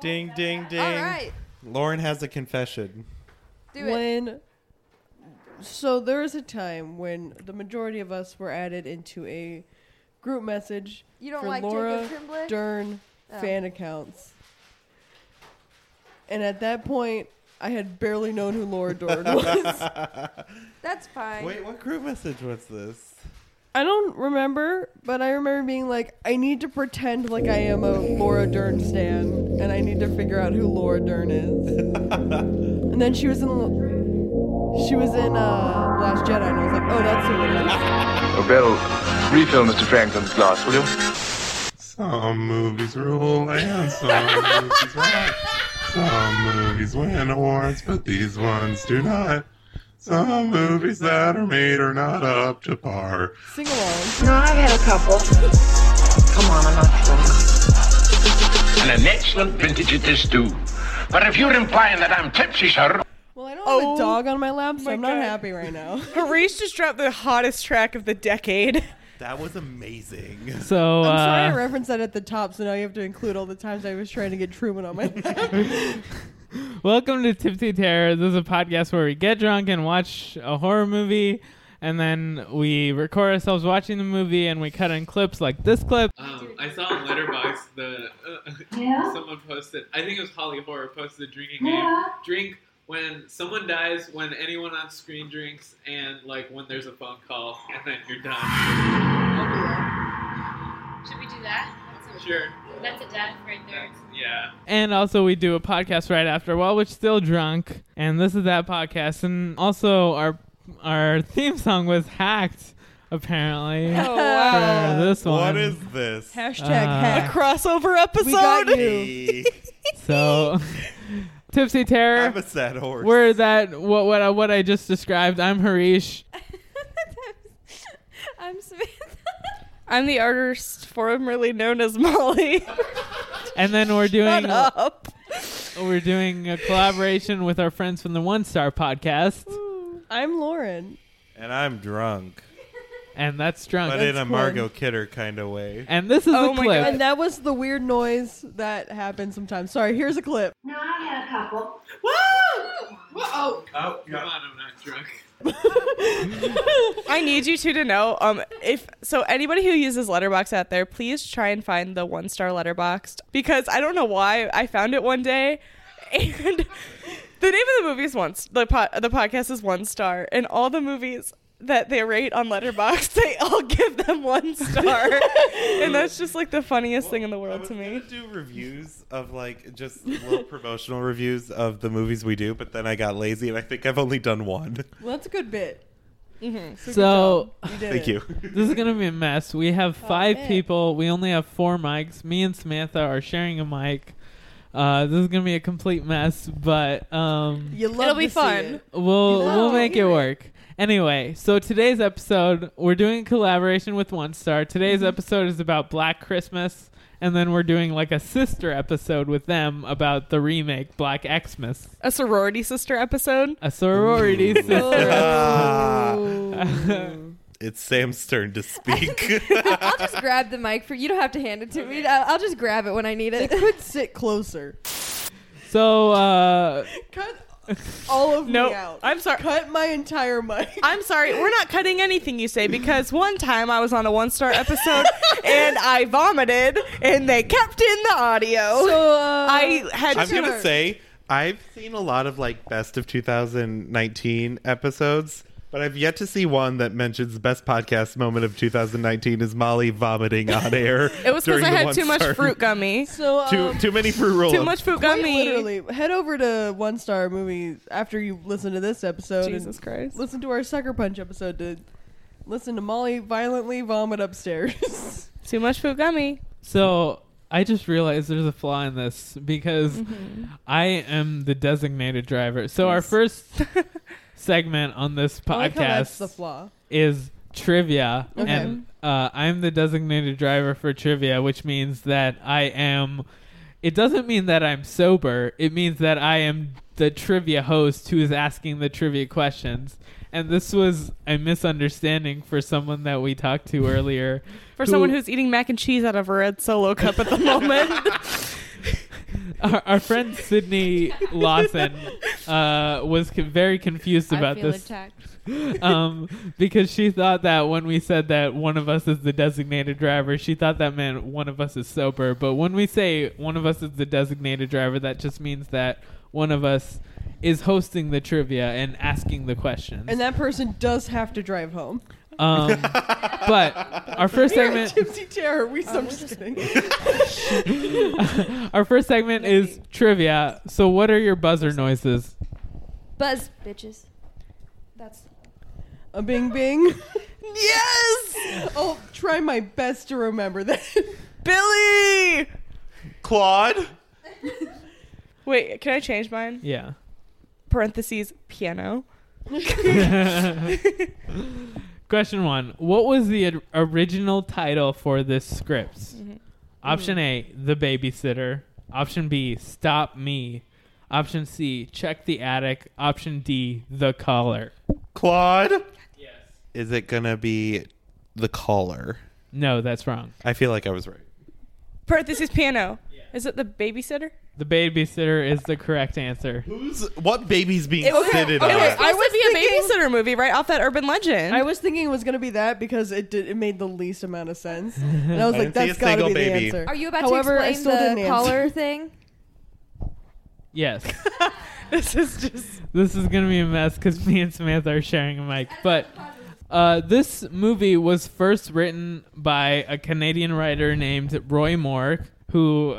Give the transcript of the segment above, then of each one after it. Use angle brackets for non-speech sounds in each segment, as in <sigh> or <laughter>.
Ding, ding, ding. All right. Lauren has a confession. Do it. when so there was a time when the majority of us were added into a group message You don't for like Laura Jacob Tremblay? Dern Oh. fan accounts. And at that point, I had barely known who Laura Dern was. <laughs> That's fine. Wait, what group message was this? I don't remember, but I remember being like, I need to pretend like I am a Laura Dern stan, and I need to figure out who Laura Dern is. <laughs> and then she was in, she was in uh, Last Jedi, and I was like, oh, that's who it is. Oh, Bill, refill Mr. Franklin's glass, will you? Some movies rule and some movies rock. <laughs> Some movies win awards, but these ones do not. Some movies that are made are not up to par. Sing along. No, I've had a couple. Come on, I'm not drunk. And an excellent vintage it is too. But if you're implying that I'm tipsy, sir, Well, I don't have Oh a dog on my lap, so my I'm not God. happy right now. <laughs> Harish just dropped the hottest track of the decade. That was amazing. So I'm sorry I uh, referenced that at the top, so now you have to include all the times I was trying to get Truman on my <laughs> lap. <laughs> welcome to Tipsy Terror. This is a podcast where we get drunk and watch a horror movie, and then we record ourselves watching the movie, and we cut in clips like this clip. Um, I saw on Letterboxd the uh, Yeah? <laughs> someone posted. I think it was Holly Horror posted a drinking game. Drink when someone dies, when anyone on screen drinks, and like when there's a phone call, and then you're done. Should we do that? That's a, Sure. That's a death right there. Yeah. And also, we do a podcast right after while we're still drunk, and this is that podcast. And also, our our theme song was hacked, apparently. Oh, wow. For this one. What is this? Hashtag Uh, hack. Crossover episode. We got you. <laughs> So, <laughs> Tipsy Terror. I'm a sad horse. We're that what what I, what I just described. I'm Harish, <laughs> I'm Samantha. I'm the artist formerly known as Molly. and then we're doing Shut up. we're doing a collaboration with our friends from the One Star Podcast, I'm Lauren. and I'm drunk, and that's drunk. but in a That's Margot Kidder kind of way. and this is Oh a my clip. And that was the weird noise that happens sometimes. Sorry, here's a clip. No, I've had a couple. Woo! Oh, come on, I'm not drunk. <laughs> I need you two to know. Um, if so, anybody who uses Letterboxd out there, please try and find the one star Letterboxd because I don't know why I found it one day, <laughs> and the name of the movie is one. The po- the podcast is one star, and all the movies that they rate on Letterboxd, <laughs> they all give them one star, <laughs> and that's just like the funniest thing in the I world was to me. gonna do reviews of like just little <laughs> promotional reviews of the movies we do, but then I got lazy and I think I've only done one. Well, that's a good bit. So You Thank it. you. this is gonna be a mess. We have five man. people. We only have four mics. Me and Samantha are sharing a mic. Uh, this is gonna be a complete mess, but um, You love It'll be fun. it. we'll No, we'll make it you're work. Anyway, so today's episode we're doing a collaboration with One Star. Today's Mm-hmm. episode is about Black Christmas, and then we're doing like a sister episode with them about the remake Black Xmas, A sorority sister episode. a sorority sister. <laughs> Ah, <laughs> it's Sam's turn to speak. <laughs> I'll just grab the mic for you. Don't have to hand it to me. I'll, I'll just grab it when I need They it. could sit closer. so uh, Cut <laughs> all of No, me out. I'm sorry. Cut my entire mic. <laughs> I'm sorry, we're not cutting anything you say because one time I was on a one star episode <laughs> and I vomited and they kept in the audio. So, uh, I had I'm to. gonna say I've seen a lot of like best of 2019 episodes, but I've yet to see one that mentions the best podcast moment of 2019 is Molly vomiting on air. <laughs> It was because I had too <laughs> much fruit gummy. so um, Too too many fruit roll Too much fruit quite gummy. literally, head over to One Star Movie after you listen to this episode. Jesus Christ. Listen to our Sucker Punch episode to listen to Molly violently vomit upstairs. <laughs> Too much fruit gummy. So I just realized there's a flaw in this because Mm-hmm. I am the designated driver. So our first segment on this I like how that's the podcast flaw. is trivia, Okay. and uh, I'm the designated driver for trivia, which means that I am. It doesn't mean that I'm sober. It means that I am the trivia host who is asking the trivia questions. And this was a misunderstanding for someone that we talked to earlier. <laughs> For who- someone who's eating mac and cheese out of a red solo cup at the <laughs> moment. <laughs> our, our friend Sydney Lawson uh, was co- very confused I about feel this. attacked. <laughs> um, because she thought that when we said that one of us is the designated driver, she thought that meant one of us is sober. But when we say one of us is the designated driver, that just means that one of us is hosting the trivia and asking the questions. And that person does have to drive home. Um, but our first We're segment, Tipsy terror. We. I'm just kidding. <laughs> our first segment is trivia. So, what are your buzzer noises? Buzz, bitches. That's A bing bing. <laughs> yes. I'll try my best to remember that. <laughs> Billy. Claude. Wait, can I change mine? Yeah. Parentheses piano. Question one: What was the od- original title for this script? Mm-hmm. Mm-hmm. Option A: The Babysitter. Option B: Stop Me. Option C: Check the Attic. Option D: The Caller. Claude. Yes. Is it gonna be the caller? No, that's wrong. I feel like I was right. Parentheses piano. Is it the babysitter? The Babysitter is the correct answer. Who's what baby's being It was, fitted it on? was supposed I was to be a babysitter movie right off that urban legend. I was thinking it was gonna be that because it did. It made the least amount of sense, <laughs> and I was I like, didn't see "That's a got to single be baby. the answer." Are you about However, to I explain still the didn't collar answer. <laughs> thing? Yes. <laughs> this is just. this is gonna be a mess because me and Samantha are sharing a mic. But uh, this movie was first written by a Canadian writer named Roy Moore, who,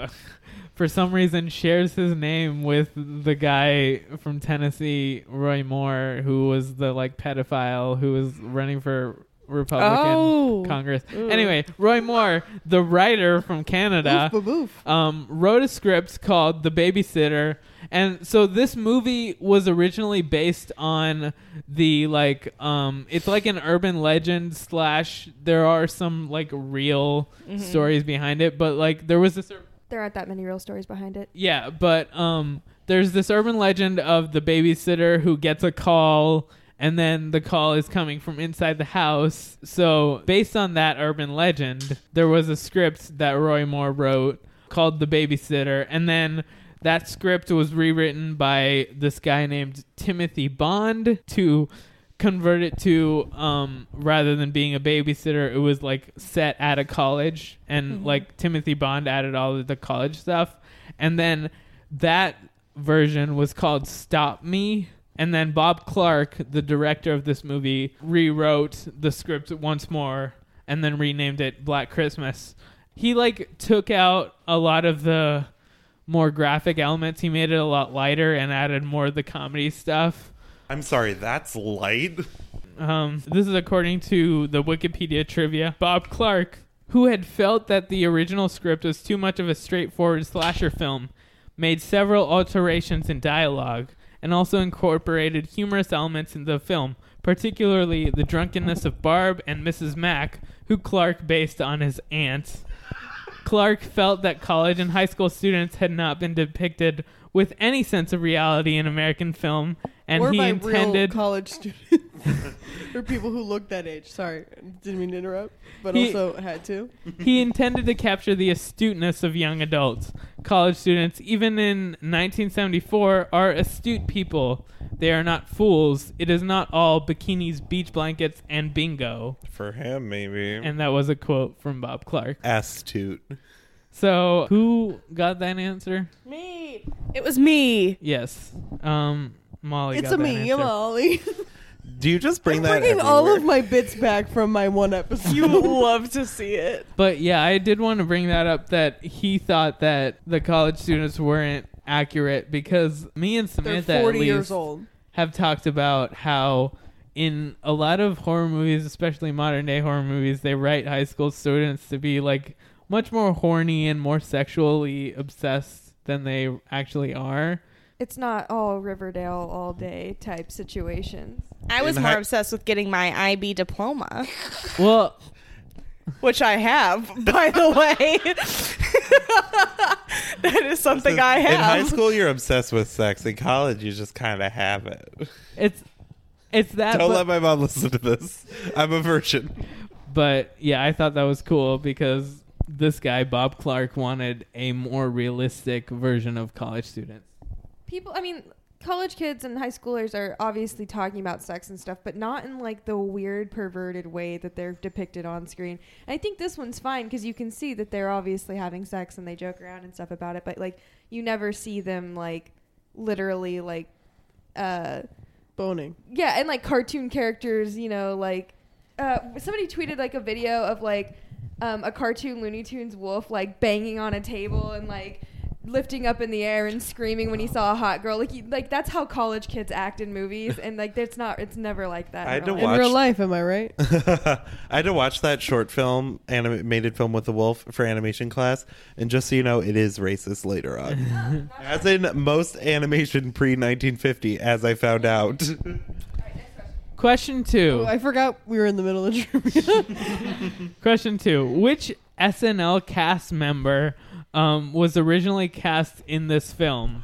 for some reason, shares his name with the guy from Tennessee, Roy Moore, who was the like pedophile who was running for Republican Oh. Congress. Ooh. Anyway, Roy Moore, the writer from Canada, Oof, um, wrote a script called The Babysitter. And so this movie was originally based on the like um it's like an urban legend slash there are some like real Mhm. stories behind it but like there was this There aren't that many real stories behind it. yeah, but um, there's this urban legend of the babysitter who gets a call, and then the call is coming from inside the house. So, based on that urban legend, there was a script that Roy Moore wrote called The Babysitter, and then that script was rewritten by this guy named Timothy Bond to convert it to um rather than being a babysitter it was like set at a college. And Mhm. like Timothy Bond added all of the college stuff. And then that version was called Stop Me. And then Bob Clark the director of this movie rewrote the script once more and then renamed it Black Christmas. He like took out a lot of the more graphic elements. He made it a lot lighter and added more of the comedy stuff I'm sorry, that's light. um, this is according to the Wikipedia trivia. Bob Clark, who had felt that the original script was too much of a straightforward slasher film, made several alterations in dialogue and also incorporated humorous elements in the film, particularly the drunkenness of Barb and Mrs. Mack, who Clark based on his aunt. Clark felt that college and high school students had not been depicted with any sense of reality in American film, and or he by intended real college students <laughs> or people who look that age. Sorry, didn't mean to interrupt, but He- also had to. he intended to capture the astuteness of young adults. College students, even in 1974, are astute people. They are not fools. It is not all bikinis, beach blankets, and bingo. For him, maybe. And that was a quote from Bob Clark. Astute. So, who got that answer? Me. It was me. Yes. Um, Molly It's got a that me, answer. Molly. <laughs> Do you just bring I'm that bringing all of my bits back from my one episode. You love to see it. But yeah, I did want to bring that up that he thought that the college students weren't accurate because me and They're Samantha at least years old. have talked about how in a lot of horror movies, especially modern day horror movies, they write high school students to be like much more horny and more sexually obsessed than they actually are. It's not all Riverdale all day type situations. I was In more high- obsessed with getting my IB diploma, Well, which I have, <laughs> by the way. <laughs> that is something I have. In high school, you're obsessed with sex. In college, you just kind of have it. it's it's that Don't but- let my mom listen to this. I'm a virgin. but yeah, I thought that was cool because this guy Bob Clark wanted a more realistic version of college students. people i mean college kids and high schoolers are obviously talking about sex and stuff but not in like the weird perverted way that they're depicted on screen and i think this one's fine because you can see that they're obviously having sex and they joke around and stuff about it but like you never see them like literally like uh Boning. yeah and like cartoon characters you know like uh somebody tweeted like a video of like um a cartoon looney tunes wolf like banging on a table and like lifting up in the air and screaming when he saw a hot girl like you, like that's how college kids act in movies and like it's not it's never like that I had in to real In life. real life, am I right? <laughs> I had to watch that short film, animated film with the wolf for animation class, and just so you know, it is racist later on, <laughs> as in most animation pre 1950, as I found out. <laughs> Question two. Oh, I forgot we were in the middle of trivia. <laughs> Question two. Which SNL cast member um, was originally cast in this film?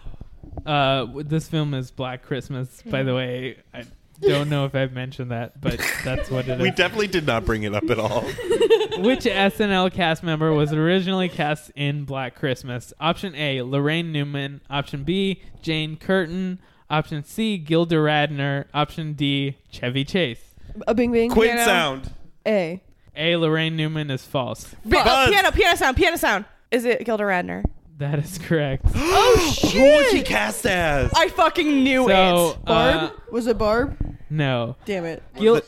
Uh, this film is Black Christmas, by the way. I don't know if I've mentioned that, but that's what it is. we definitely did not bring it up at all. <laughs> Which SNL cast member was originally cast in Black Christmas? Option A, Laraine Newman. Option B, Jane Curtin. Option C, Gilda Radner. Option D, Chevy Chase. a bing bing. Quit Piano. sound. A. A, Laraine Newman is false. Pi- oh, Buzz. piano, piano sound, piano sound. Is it Gilda Radner? That is correct. <gasps> Oh Who was she cast as? I fucking knew So, it. Barb? uh, was it Barb? no. Damn it. Gil-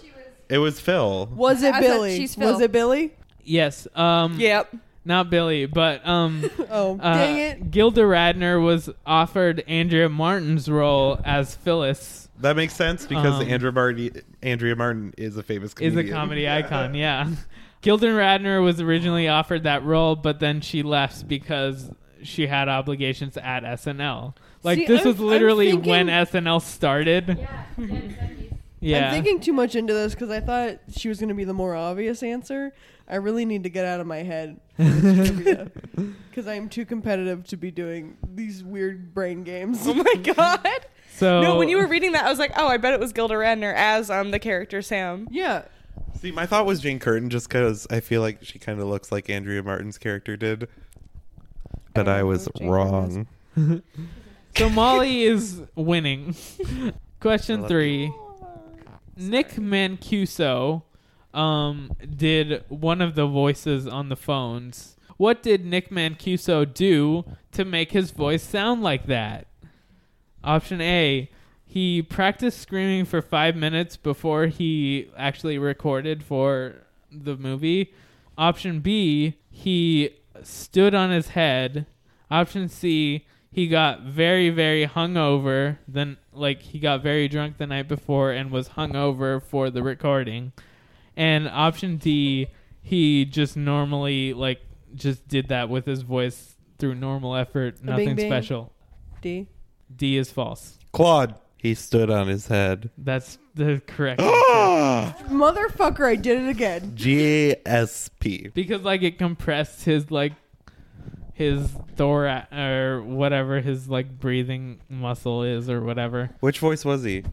It was Phil. Was it I said Billy? she's Phil. Was it Billy? yes. Um, Yep. Not Billy, but um, <laughs> Oh, uh, dang it. Gilda Radner was offered Andrea Martin's role as Phyllis. That makes sense because Um, Andrea Martin, Andrea Martin is a famous Is a comedy icon, <laughs> yeah. Gilda Radner was originally offered that role, but then she left because she had obligations at SNL. Like See, this I'm- was literally thinking- when SNL started. Yeah. I'm thinking too much into this because I thought she was going to be the more obvious answer. I really need to get out of my head <laughs> <laughs> because I'm too competitive to be doing these weird brain games. Oh my <laughs> god. so No, when you were reading that, I was like, oh, I bet it was Gilda Radner as um the character Sam. yeah, See, my thought was Jane Curtin just because I feel like she kind of looks like Andrea Martin's character did. But don't I was wrong. So Molly is winning. Question love three. Nick Mancuso um, did one of the voices on the phones. What did Nick Mancuso do to make his voice sound like that? Option A. He practiced screaming for five minutes before he actually recorded for the movie. Option B. He stood on his head. Option C. He got very, very hungover. Then, like, he got very drunk the night before and was hungover for the recording. And option D. He just normally, like, just did that with his voice through normal effort. A Nothing bing bing. special. D. D is false. Claude. He stood on his head. That's the correct ah! answer. Motherfucker, I did it again. GSP. because like it compressed his like his thorax or whatever his like breathing muscle is or whatever. Which voice was he?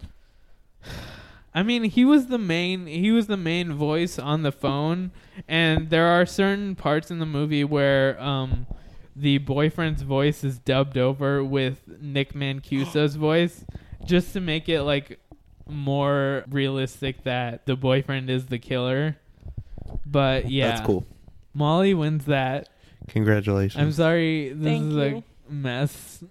I mean, he was the main he was the main voice on the phone and there are certain parts in the movie where um the boyfriend's voice is dubbed over with Nick Mancuso's <gasps> voice just to make it like more realistic that the boyfriend is the killer. But yeah. That's cool. Molly wins that. Congratulations. I'm sorry, this Thank is you. a mess.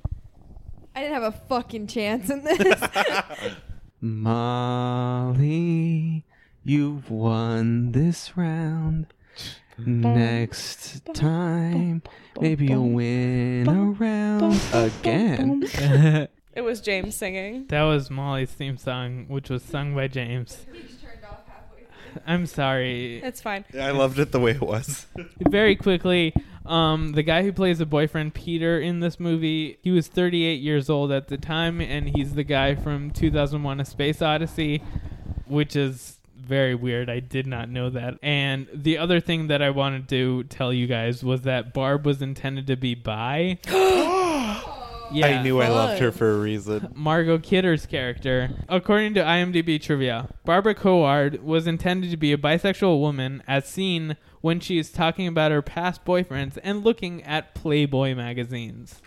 I didn't have a fucking chance in this. <laughs> Molly, you've won this round. Next time, maybe you'll win a round again. <laughs> It was James singing. that was Molly's theme song, which was sung by James. I'm sorry. It's fine. I loved it the way it was. Very quickly, um, the guy who plays the boyfriend Peter in this movie, he was 38 years old at the time, and he's the guy from 2001: A Space Odyssey, which is very weird. I did not know that. And the other thing that I wanted to tell you guys was that Barb was intended to be bi. Yeah. I knew I loved her for a reason. <laughs> Margot Kidder's character. According to IMDb trivia, Barbara Coard was intended to be a bisexual woman as seen when she is talking about her past boyfriends and looking at Playboy magazines.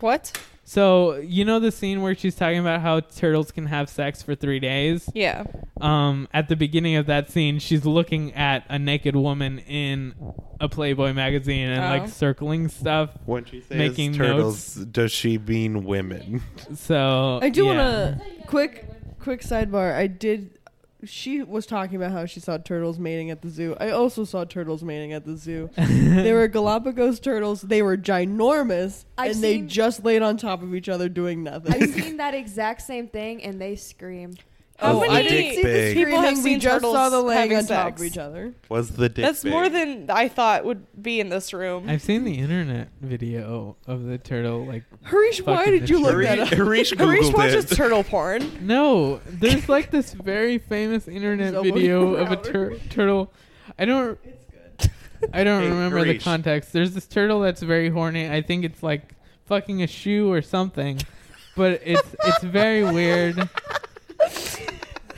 What? So, you know the scene where she's talking about how turtles can have sex for 3 days? Yeah. Um at the beginning of that scene, she's looking at a naked woman in a Playboy magazine and Oh. like circling stuff. When she says Making turtles, does she mean women? So, I do yeah. want to quick quick sidebar. I did. She was talking about how she saw turtles mating at the zoo. I also saw turtles mating at the zoo. <laughs> they were Galapagos turtles. They were ginormous, I've and they seen- just laid on top of each other doing nothing. I've seen <laughs> that exact same thing, and they scream. How Oh, oh many I didn't see the people Screaming, have we seen just turtles saw the laying having on top sex? of each other. Was the dick That's big? more than I thought would be in this room. I've seen the internet video of the turtle like Harish, why did you look Harish, that up? Harish Harish <laughs> watches it. turtle porn. No, there's like this very famous internet video <laughs> of a tur- turtle. I don't. I don't Hey, remember the context. There's this turtle that's very horny. I think it's like fucking a shoe or something, but it's it's very weird.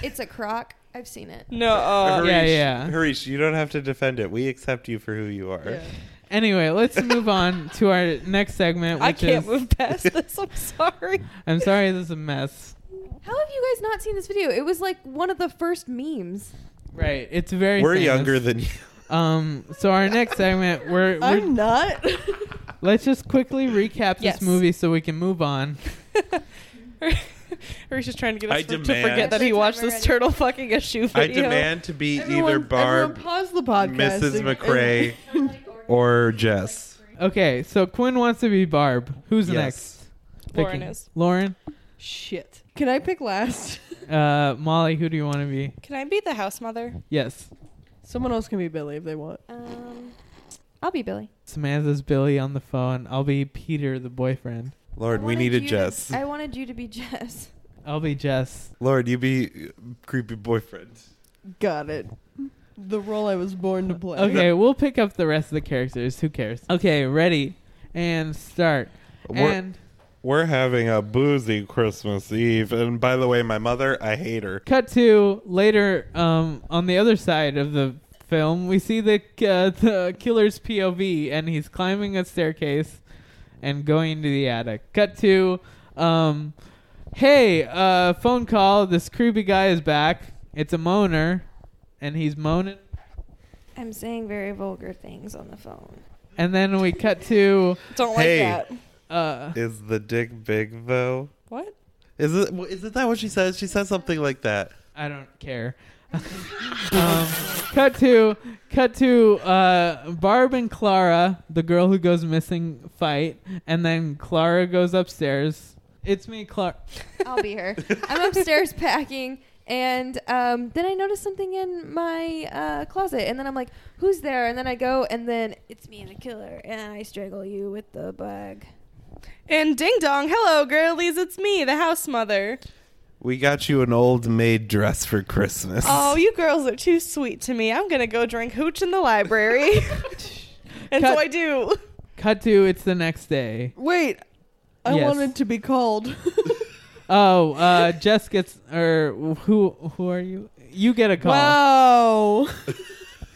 It's a croc. I've seen it. No. Uh, Harish, yeah, yeah. Harish, you don't have to defend it. We accept you for who you are. Yeah. Anyway, let's move on to our next segment. Which I can't is, move past <laughs> this. I'm sorry. I'm sorry, this is a mess. How have you guys not seen this video? It was like one of the first memes. Right, it's very. We're famous. younger than you. Um. So our next segment, we're, we're I'm not. let's just quickly recap Yes. this movie so we can move on. <laughs> <laughs> Harish just trying to get us I to demand- forget that he watched this turtle fucking a shoe I video. demand to be Everyone- either Barb, everyone pause the podcast. Mrs. and- McRae, <laughs> or Jess. Okay, so Quinn wants to be Barb. Who's Yes. next? Lauren Picking- is. Lauren. Shit. Can I pick last? <laughs> Uh, Molly. Who do you want to be? Can I be the house mother? Yes. Someone else can be Billy if they want. Um, I'll be Billy. Samantha's Billy on the phone. I'll be Peter, the boyfriend. Lord, we wanted needed you to- Jess. I wanted you to be Jess. I'll be Jess. Lord, you be uh, creepy boyfriend. Got it. The role I was born to play. Okay, we'll pick up the rest of the characters. Who cares? Okay, ready and start. We're- and We're having a boozy Christmas Eve, and by the way, my mother, I hate her. cut to later. Um, on the other side of the film, we see the uh, the killer's POV, and he's climbing a staircase and going to the attic. Cut to, um, hey, uh, phone call. This creepy guy is back. It's a moaner, and he's moaning. I'm saying very vulgar things on the phone. And then we cut to, <laughs> Don't like Hey. that. uh, Is the dick big though? What? Is it? Isn't that what she says? She says something like that. I don't care. Um, cut to cut to uh, Barb and Clara, the girl who goes missing, fight, and then Clara goes upstairs. It's me, Clara. I'll be her. I'm upstairs packing, and um, then I notice something in my uh, closet, and then I'm like, "Who's there?" And then I go, and then it's me and the killer, and I strangle you with the bag. And ding dong, hello girlies, it's me, the house mother. We got you an old maid dress for Christmas. Oh, you girls are too sweet to me. I'm gonna go drink hooch in the library. <laughs> and Cut. so I do. Cut to it's the next day. Wait. I Yes. wanted to be called. <laughs> Oh, uh, Jess gets or who who are you? You get a call. Wow.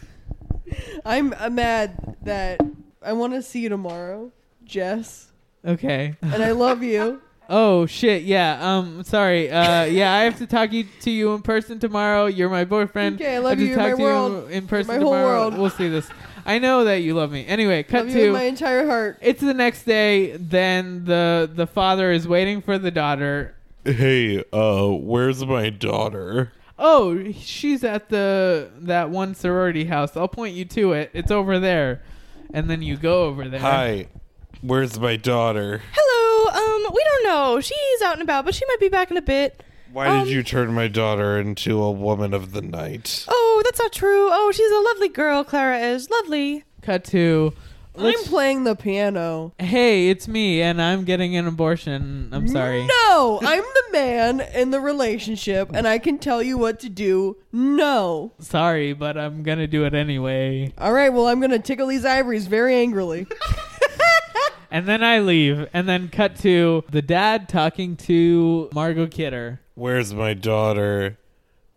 <laughs> I'm, I'm mad that I want to see you tomorrow, Jess, Okay. and I love you. Oh shit! Yeah. Um. Sorry. Uh. Yeah. I have to talk you, to you in person tomorrow. You're my boyfriend. Okay, I love have you. You're talk my to world. you in person my whole world. We'll see this. I know that you love me. Anyway, cut love to you with my entire heart. it's the next day. Then the the father is waiting for the daughter. Hey, uh, where's my daughter? Oh, she's at the that one sorority house. I'll point you to it. It's over there. And then you go over there. Hi, where's my daughter? Hello, um, we don't know. She's out and about, but she might be back in a bit. Why Um, did you turn my daughter into a woman of the night? Oh, that's not true. Oh, she's a lovely girl, Clara is. Lovely. Cut to. I'm playing the piano. Hey, it's me, and I'm getting an abortion. I'm sorry. No, I'm the man in the relationship, and I can tell you what to do. No. Sorry, but I'm gonna do it anyway. All right, well, I'm going to tickle these ivories very angrily. <laughs> And then I leave, and then cut to the dad talking to Margot Kidder. Where's my daughter?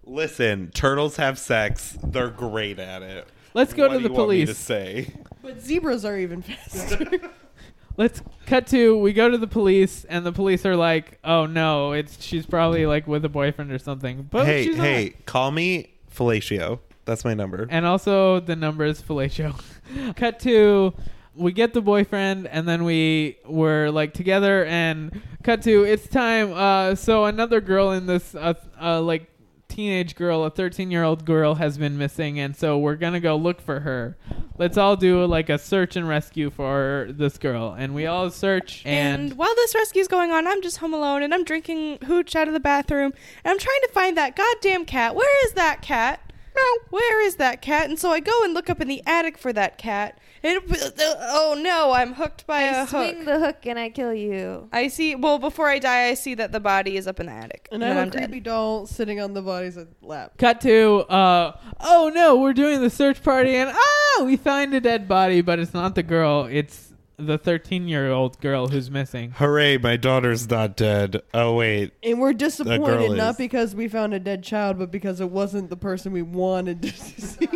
Listen, turtles have sex. They're great at it. Let's go What to do the you want me to police. say. But zebras are even faster. <laughs> Let's cut to we go to the police, and the police are like, "Oh no, it's she's probably like with a boyfriend or something." But hey, she's not. hey, call me Fellatio. That's my number. And also the number is fellatio. <laughs> Cut to we get the boyfriend and then we were like together and cut to it's time uh so another girl in this uh, uh like teenage girl a 13 year old girl has been missing and so we're gonna go look for her let's all do like a search and rescue for this girl and we all search And, and, while this rescue is going on, I'm just home alone and I'm drinking hooch out of the bathroom and I'm trying to find that goddamn cat. Where is that cat? No, where is that cat? And so I go and look up in the attic for that cat. And oh no, I'm hooked by I a swing hook. the hook and I kill you. I see. Well, before I die, I see that the body is up in the attic, and I then have I'm a dead. creepy doll sitting on the body's lap. cut to uh oh no we're doing the search party and ah we find a dead body but it's not the girl it's the 13 year old girl who's missing Hooray, my daughter's not dead. Oh wait. And we're disappointed not is. because we found a dead child, but because it wasn't the person we wanted to <laughs> see.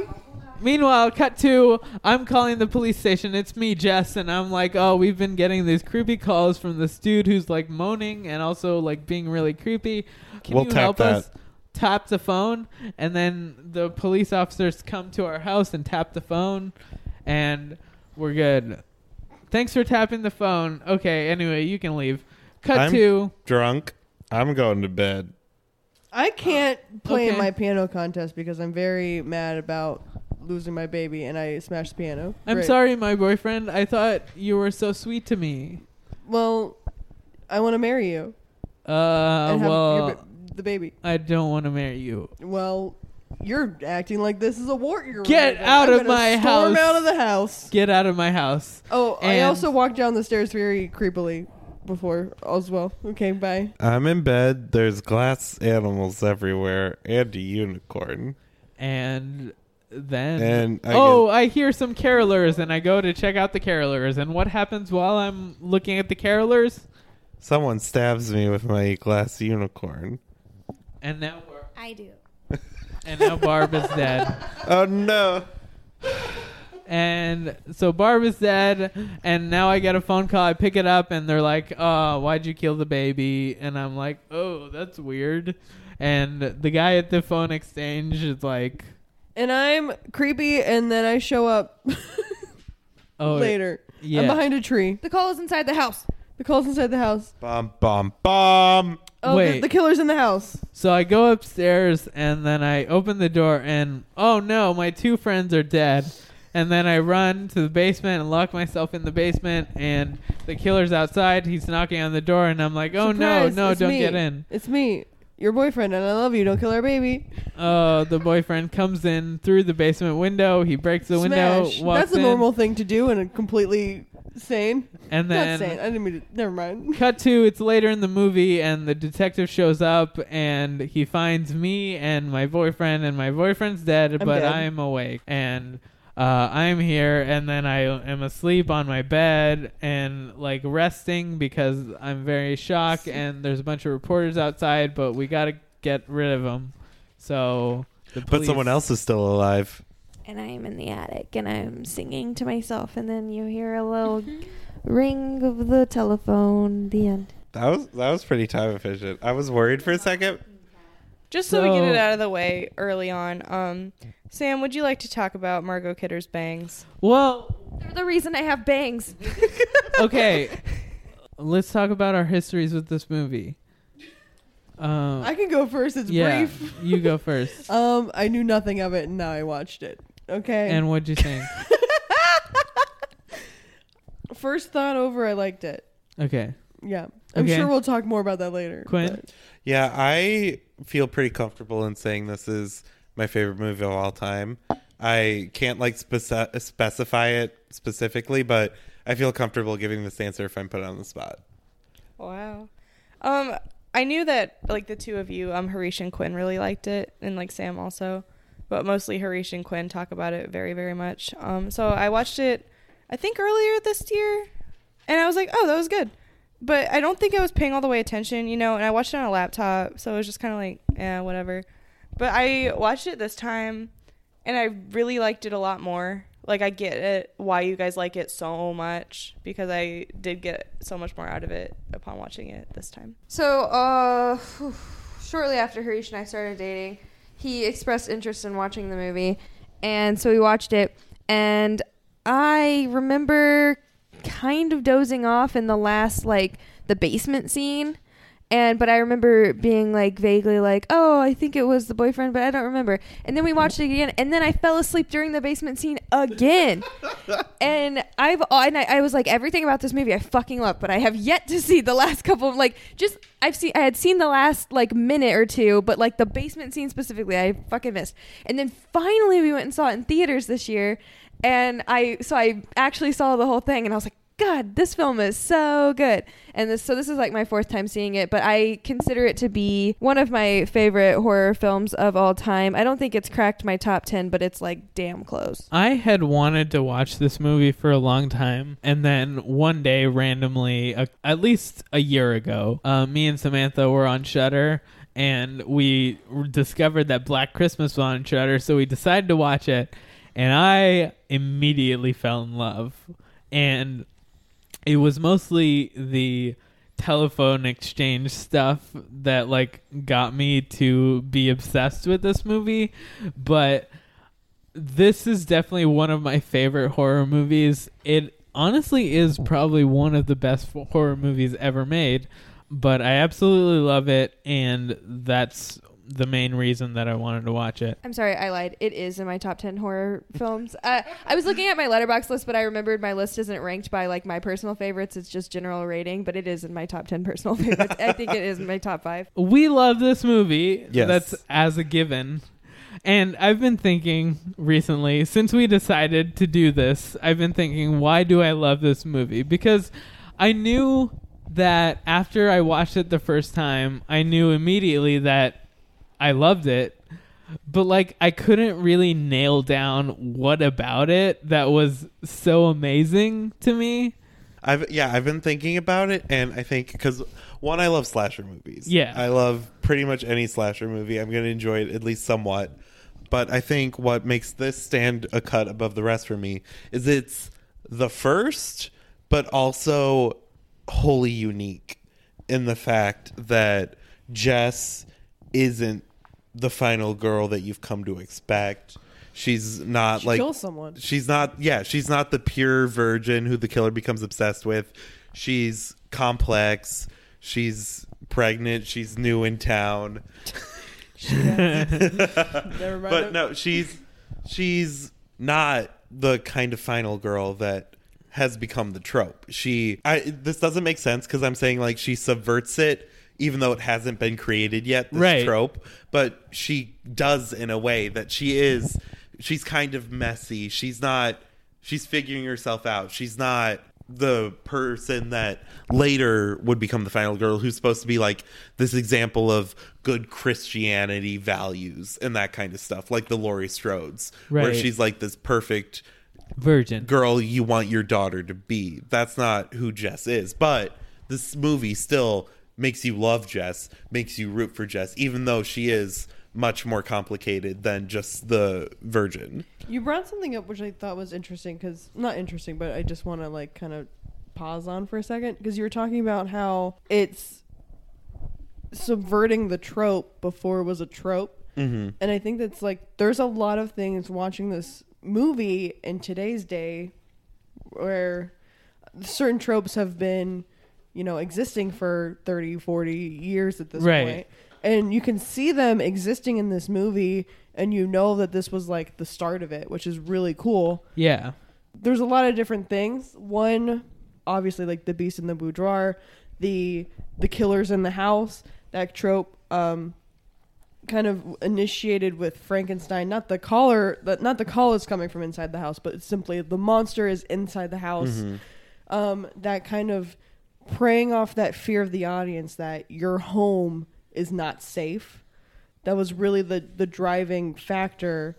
Meanwhile cut to i'm calling the police station it's me jess and i'm like oh we've been getting these creepy calls from this dude who's like moaning and also like being really creepy can We'll you tap help that. us tap the phone and then the police officers come to our house and tap the phone and we're good thanks for tapping the phone okay anyway you can leave cut I'm to drunk. I'm going to bed. I can't play in Okay. my piano contest because I'm very mad about losing my baby and I smashed the piano. i'm Great. sorry my boyfriend i thought you were so sweet to me Well, I want to marry you uh and have well your, ba- the baby. i don't want to marry you Well, you're acting like this is a war. You're Get removing. out I'm of gonna my storm house. out of the house. Get out of my house. Oh, I And- also walked down the stairs very creepily before as well. Okay, bye. I'm in bed. There's glass animals everywhere and a unicorn. And then And I oh, I hear some carolers, and I go to check out the carolers. And what happens while I'm looking at the carolers? Someone stabs me with my glass unicorn. And now, I do. and now Barb is dead. <laughs> Oh no. And so Barb is dead, and now I get a phone call. I pick it up, and they're like, "Oh, why'd you kill the baby?" And I'm like, "Oh, that's weird." And the guy at the phone exchange is like, And I'm creepy, and then I show up <laughs> "Oh, later. yeah." I'm behind a tree. The call is inside the house. The call's inside the house. Bomb, bomb, bomb. Oh, the, Wait. the killer's in the house. So I go upstairs and then I open the door and oh no, my two friends are dead. And then I run to the basement and lock myself in the basement and the killer's outside. He's knocking on the door and I'm like, "Oh Surprise, no, no, it's don't me. get in." It's me, your boyfriend, and I love you. Don't kill our baby. Oh, the boyfriend comes in through the basement window. He breaks the window, Smash. walks That's a in, normal thing to do, and a completely sane. and Not then sane. I didn't mean to. Never mind. <laughs> cut to it's later in the movie and the detective shows up and he finds me and my boyfriend and my boyfriend's dead but dead. i'm awake and uh, i'm here and then i am asleep on my bed and like resting because i'm very shocked <laughs> and there's a bunch of reporters outside but we gotta get rid of them so the But someone else is still alive. And I am in the attic and I'm singing to myself. And then you hear a little <laughs> ring of the telephone. The end. That was that was pretty time efficient. I was worried for a second. Just so, we get it out of the way early on, um, Sam, would you like to talk about Margot Kidder's bangs? well They're the reason I have bangs. <laughs> okay let's talk about our histories with this movie um, I can go first. It's yeah brief. you go <laughs> first Um, I knew nothing of it, and now I watched it. Okay. And what'd you think? <laughs> First thought over, I liked it. okay. Yeah. I'm Okay. sure we'll talk more about that later. Quinn? but- Yeah, I feel pretty comfortable in saying this is my favorite movie of all time. I can't like speci- specify it specifically, but I feel comfortable giving this answer if I'm put on the spot. Wow. Um, I knew that like the two of you, um, Harish and Quinn really liked it, and like Sam also, but mostly Harish and Quinn talk about it very, very much. Um, so I watched it, I think earlier this year, and I was like, oh, that was good. But I don't think I was paying all the way attention, you know. And I watched it on a laptop, so it was just kind of like, yeah, whatever. But I watched it this time, and I really liked it a lot more. Like I get it why you guys like it so much because I did get so much more out of it upon watching it this time. So, uh, <sighs> shortly after Harish and I started dating, he expressed interest in watching the movie, and so we watched it. And I remember kind of dozing off in the last, like, the basement scene. And but I remember being like vaguely like, oh, I think it was the boyfriend, but I don't remember. And then we watched it again, and then I fell asleep during the basement scene again. <laughs> and I've and I, I was like, everything about this movie I fucking love, but I have yet to see the last couple of like just I've seen I had seen the last like minute or two, but like the basement scene specifically, I fucking missed. And then finally we went and saw it in theaters this year, and I so I actually saw the whole thing, and I was like. God, this film is so good. And this so this is like my fourth time seeing it, but I consider it to be one of my favorite horror films of all time. I don't think it's cracked my top 10, but it's like damn close. I had wanted to watch this movie for a long time, and then one day, randomly, uh, at least a year ago, uh, me and Samantha were on Shudder, and we discovered that Black Christmas was on Shudder, so we decided to watch it, and I immediately fell in love, and it was mostly the telephone exchange stuff that like got me to be obsessed with this movie. But this is definitely one of my favorite horror movies. It honestly is probably one of the best horror movies ever made. But i absolutely love it and that's the main reason that i wanted to watch it I'm sorry, I lied. It is in my top 10 horror <laughs> films. Uh, I was looking at my Letterboxd list, but I remembered my list isn't ranked by like my personal favorites. It's just general rating, but it is in my top 10 personal <laughs> favorites. I think it is in my top five. we love this movie. Yes. That's as a given. And I've been thinking recently, since we decided to do this, I've been thinking, why do I love this movie? Because I knew that after I watched it the first time, I knew immediately that I loved it. But like I couldn't really nail down what about it that was so amazing to me. I've yeah, I've been thinking about it, and I think because one, I love slasher movies. Yeah. I love pretty much any slasher movie. I'm going to enjoy it at least somewhat. But I think what makes this stand a cut above the rest for me is it's the first, but also wholly unique in the fact that Jess isn't the final girl that you've come to expect. She's not She like kills someone. She's not yeah, she's not the pure virgin who the killer becomes obsessed with. She's complex. She's pregnant. She's new in town. <laughs> <laughs> But no, she's she's not the kind of final girl that has become the trope. She I this doesn't make sense cuz I'm saying like she subverts it even though it hasn't been created yet this Right. trope, but she does in a way that she is she's kind of messy. She's not she's figuring herself out. She's not the person that later would become the final girl who's supposed to be like this example of good Christianity values and that kind of stuff, like the Laurie Strodes, where she's like this perfect Virgin. girl you want your daughter to be. That's not who Jess is. But this movie still makes you love Jess, makes you root for Jess, even though she is much more complicated than just the virgin. You brought something up which I thought was interesting because not interesting, but I just want to like kind of pause on for a second because you were talking about how it's subverting the trope before it was a trope, Mm-hmm. and I think that's like there's a lot of things watching this movie in today's day where certain tropes have been you know existing for 30 40 years at this Right. point. And you can see them existing in this movie and you know that this was like the start of it which is really cool. Yeah. there's a lot of different things. One obviously like the beast in the boudoir the the killers in the house that trope um kind of initiated with frankenstein. Not the collar that not the call is coming from inside the house but it's simply the monster is inside the house. Um that kind of preying off that fear of the audience that your home is not safe that was really the the driving factor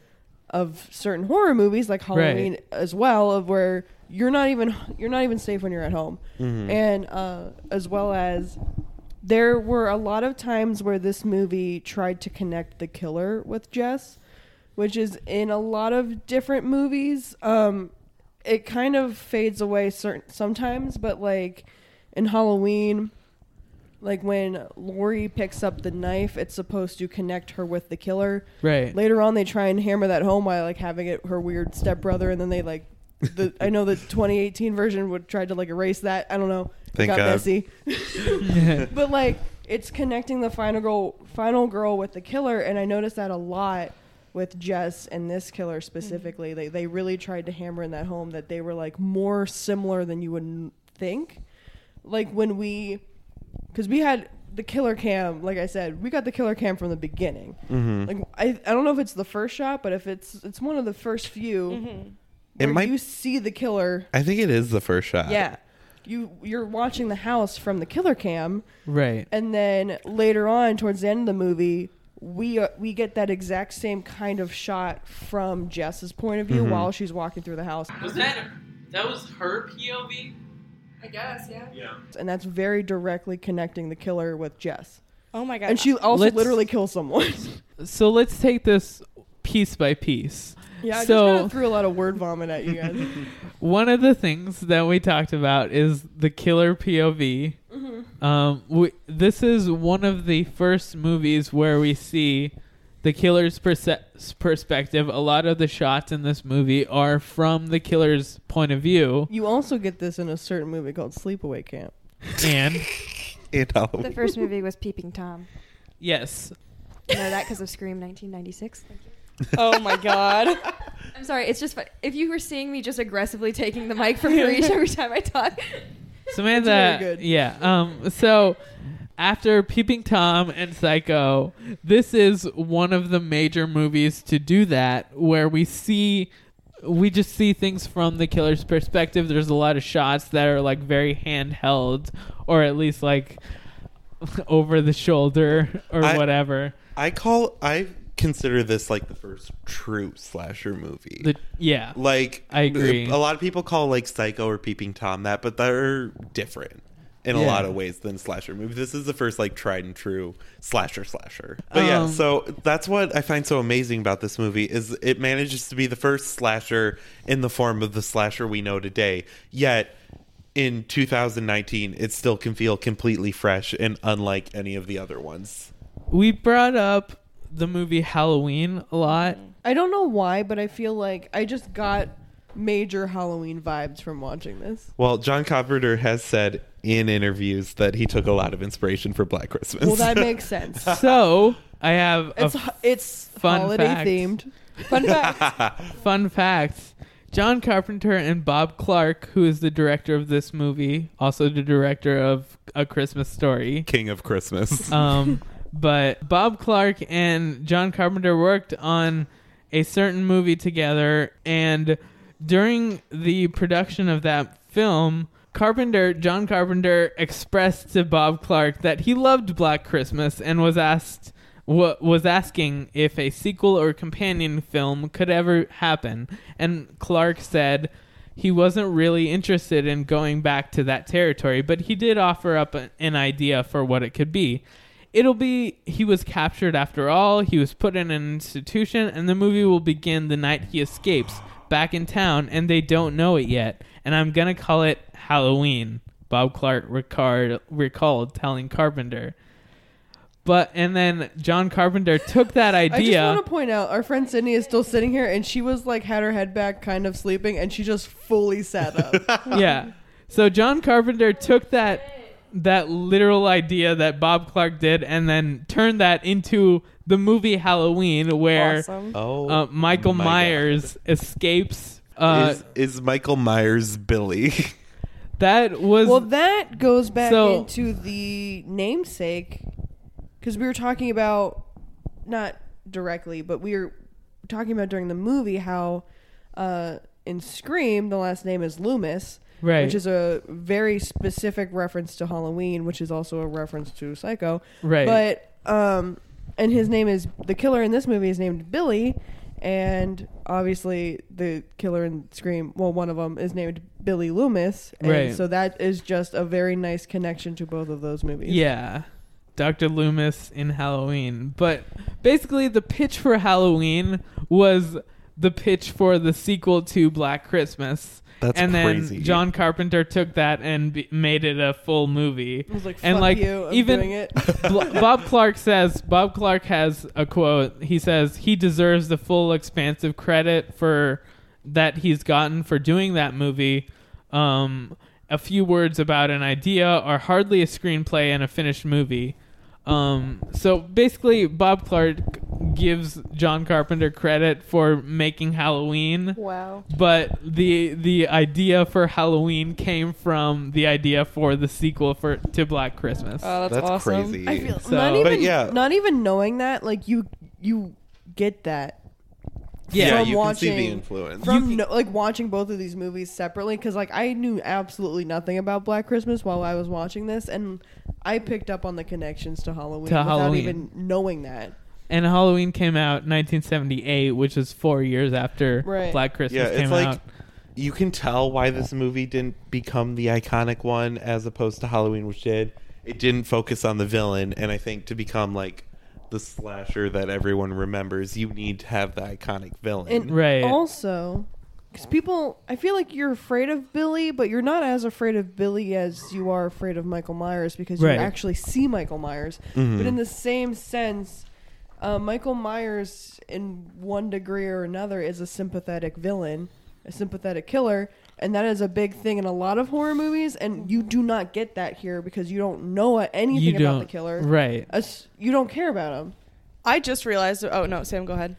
of certain horror movies like Halloween as well of where you're not even you're not even safe when you're at home. Mhm. And uh, as well as there were a lot of times where this movie tried to connect the killer with Jess, which is in a lot of different movies. Um, it kind of fades away certain sometimes, but like in Halloween, like when Laurie picks up the knife, it's supposed to connect her with the killer. Right. Later on, they try and hammer that home by like having it her weird stepbrother, and then they like. The, I know the 2018 version would try to like erase that. I don't know. Thank got God. messy. <laughs> but like it's connecting the final girl final girl with the killer and I noticed that a lot with Jess and this killer mm-hmm. specifically. They they really tried to hammer in that home that they were like more similar than you would think. Like when we cuz we had the killer cam, like I said, we got the killer cam from the beginning. Mhm. Like I I don't know if it's the first shot, but if it's it's one of the first few It where might- you see the killer I think it is the first shot. yeah. You you're watching the house from the killer cam, Right. and then later on, towards the end of the movie, we uh, we get that exact same kind of shot from Jess's point of view Mhm. while she's walking through the house, Was that that was her POV? I guess, yeah. Yeah. and that's very directly connecting the killer with Jess. Oh my god! And she also Let's- literally kills someone. <laughs> So let's take this piece by piece. yeah, I so just kind of threw a lot of word vomit at you guys. <laughs> one of the things that we talked about is the killer POV. Mhm. Um, we, this is one of the first movies where we see the killer's perse- perspective. A lot of the shots in this movie are from the killer's point of view, you also get this in a certain movie called Sleepaway Camp. and <laughs> In Halloween. The first movie was Peeping Tom. yes, You know that because of Scream 1996. Thank you. oh my god! <laughs> I'm sorry. It's just fu- if you were seeing me just aggressively taking the mic from Harish <laughs> every time I talk. Samantha. very good. Yeah. Um. So after Peeping Tom and Psycho, this is one of the major movies to do that, where we see. We just see things from the killer's perspective. There's a lot of shots that are like very handheld, or at least like <laughs> over the shoulder or I- whatever. I call I consider this like the first true slasher movie. The, yeah, like I agree. A lot of people call like Psycho or Peeping Tom that, but they're different in a lot of ways than slasher movies. This is the first like tried and true slasher slasher. But yeah, Um, so that's what I find so amazing about this movie is it manages to be the first slasher in the form of the slasher we know today. Yet in 2019, it still can feel completely fresh and unlike any of the other ones. we brought up the movie Halloween a lot. I don't know why, but I feel like I just got major Halloween vibes from watching this. Well, John Carpenter has said in interviews that he took a lot of inspiration for Black Christmas. Well, that makes <laughs> sense. So I have a It's f- it's fun holiday fact. themed. Fun fact. <laughs> Fun fact John Carpenter and Bob Clark, who is the director of this movie, also the director of A Christmas Story. King of Christmas. <laughs> Um, but Bob Clark and John Carpenter worked on a certain movie together, and during the production of that film, Carpenter, John Carpenter, expressed to Bob Clark that he loved Black Christmas and was asked wa- was asking if a sequel or companion film could ever happen, and Clark said he wasn't really interested in going back to that territory, but he did offer up an idea for what it could be. It'll be he was captured after all, he was put in an institution, and the movie will begin the night he escapes back in town, and they don't know it yet. And I'm gonna call it Halloween. Bob Clark recalled, recalled telling Carpenter. But and then John Carpenter took that idea. <laughs> I just want to point out our friend Sydney is still sitting here, and she was like had her head back, kind of sleeping, and she just fully sat up. <laughs> yeah. So John Carpenter took that that literal idea that Bob Clark did and then turned that into the movie Halloween where Awesome. Oh, uh, Michael my Myers escapes uh, is, is Michael Myers Billy? <laughs> that was well, that goes back So- into the namesake because we were talking about not directly, but we were talking about during the movie how uh, in Scream the last name is Loomis, Right. Which is a very specific reference to Halloween, which is also a reference to Psycho, Right. But um, and his name is the killer in this movie is named Billy, and obviously the killer in Scream, well, one of them is named Billy Loomis, and Right. so that is just a very nice connection to both of those movies. Yeah. Dr. Loomis in Halloween. But basically, the pitch for Halloween was the pitch for the sequel to Black Christmas. That's and then. John Carpenter took that and be- made it a full movie. was like, and "Fuck like you, I'm even doing it." <laughs> Bl- Bob Clark says Bob Clark has a quote. He says he deserves the full expansive credit for that he's gotten for doing that movie. Um, a few words about an idea are hardly a screenplay and a finished movie. Um, so basically, Bob Clark gives John Carpenter credit for making Halloween. Wow. But the the idea for Halloween came from the idea for the sequel for to Black Christmas. Oh, that's, That's awesome. crazy. I feel So- not even But yeah. not even knowing that, like you you get that. Yeah, from you can see the influence. from no, like watching both of these movies separately because like I knew absolutely nothing about Black Christmas while I was watching this, and I picked up on the connections to Halloween To without Halloween. even knowing that. And Halloween came out 1978, which is four years after Right. Black Christmas yeah, came it's like out. you can tell why this movie didn't become the iconic one as opposed to Halloween, which did. It didn't focus on the villain, and I think to become like the slasher that everyone remembers, you need to have the iconic villain. And Right. also, because people, I feel like you're afraid of Billy, but you're not as afraid of Billy as you are afraid of Michael Myers because Right. you actually see Michael Myers. Mhm. But in the same sense, uh, Michael Myers, in one degree or another, is a sympathetic villain, a sympathetic killer. And that is a big thing in a lot of horror movies, and you do not get that here because you don't know anything You about the killer. right. As- you don't care about him. I just realized. Oh no, Sam, go ahead.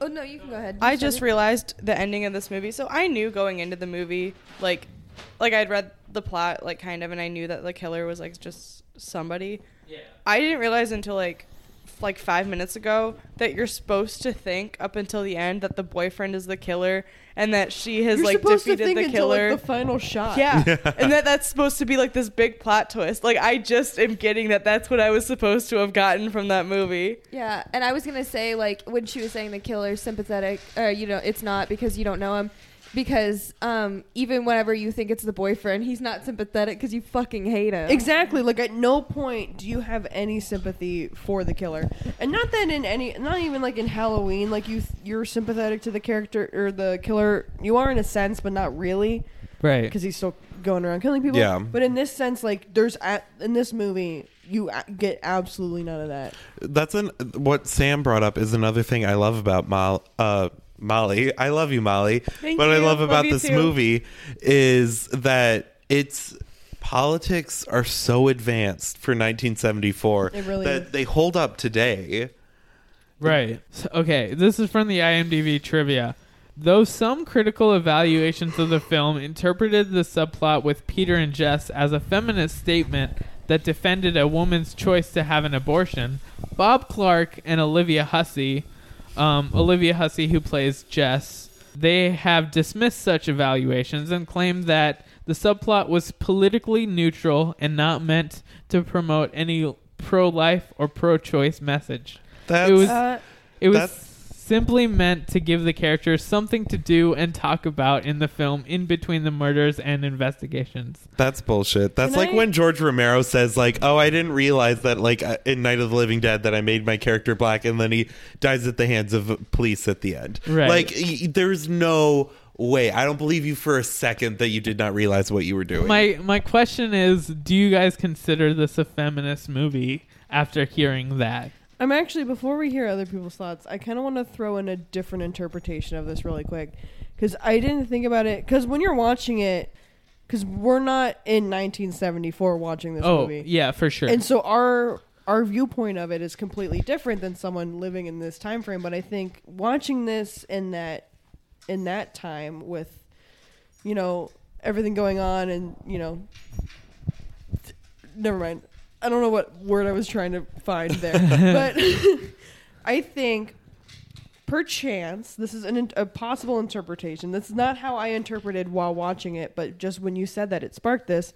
Oh no, you can go ahead. I just realized the ending of this movie. So I knew going into the movie, like, like I'd read the plot, like kind of, and I knew that the killer was like just somebody. Yeah. I didn't realize until like, f- like five minutes ago that you're supposed to think up until the end that the boyfriend is the killer and that she has You're like supposed to defeated think the until killer. like the final shot. <laughs> yeah, and that that's supposed to be like this big plot twist. Like I just am getting that that's what I was supposed to have gotten from that movie. Yeah, and I was gonna say like when she was saying the killer's sympathetic, or you know, it's not because you don't know him. Because um, even whenever you think it's the boyfriend, he's not sympathetic because you fucking hate him. Exactly. Like at no point do you have any sympathy for the killer, and not that in any, not even like in Halloween, like you you're sympathetic to the character or the killer. You are in a sense, but not really, Right. because he's still going around killing people. Yeah. But in this sense, like there's a, in this movie, you get absolutely none of that. That's an what Sam brought up is another thing I love about Mal, uh, Molly. I love you, Molly. Thank what I you. love Love about you this too. movie is that it's politics are so advanced for 1974 It really that is. they hold up today. Right. Okay, this is from the IMDb trivia. Though some critical evaluations of the film interpreted the subplot with Peter and Jess as a feminist statement that defended a woman's choice to have an abortion, Bob Clark and Olivia Hussey, um, Olivia Hussey, who plays Jess, they have dismissed such evaluations and claimed that the subplot was politically neutral and not meant to promote any pro-life or pro-choice message. That's it was Uh, it was that's- simply meant to give the characters something to do and talk about in the film in between the murders and investigations. That's bullshit. That's Can like I- when George Romero says like, "Oh, I didn't realize that like uh, in Night of the Living Dead that I made my character black and then he dies at the hands of police at the end." Right. Like there's no way. I don't believe you for a second that you did not realize what you were doing. My my question is, do you guys consider this a feminist movie after hearing that? I'm actually before we hear other people's thoughts, I kind of want to throw in a different interpretation of this really quick because I didn't think about it because when you're watching it, because we're not in 1974 watching this oh, movie, yeah, for sure. and so our our viewpoint of it is completely different than someone living in this time frame. But I think watching this in that in that time with you know everything going on and you know never mind. I don't know what word I was trying to find there, <laughs> but <laughs> I think perchance this is an, a possible interpretation. This is not how I interpreted while watching it, but just when you said that, it sparked this.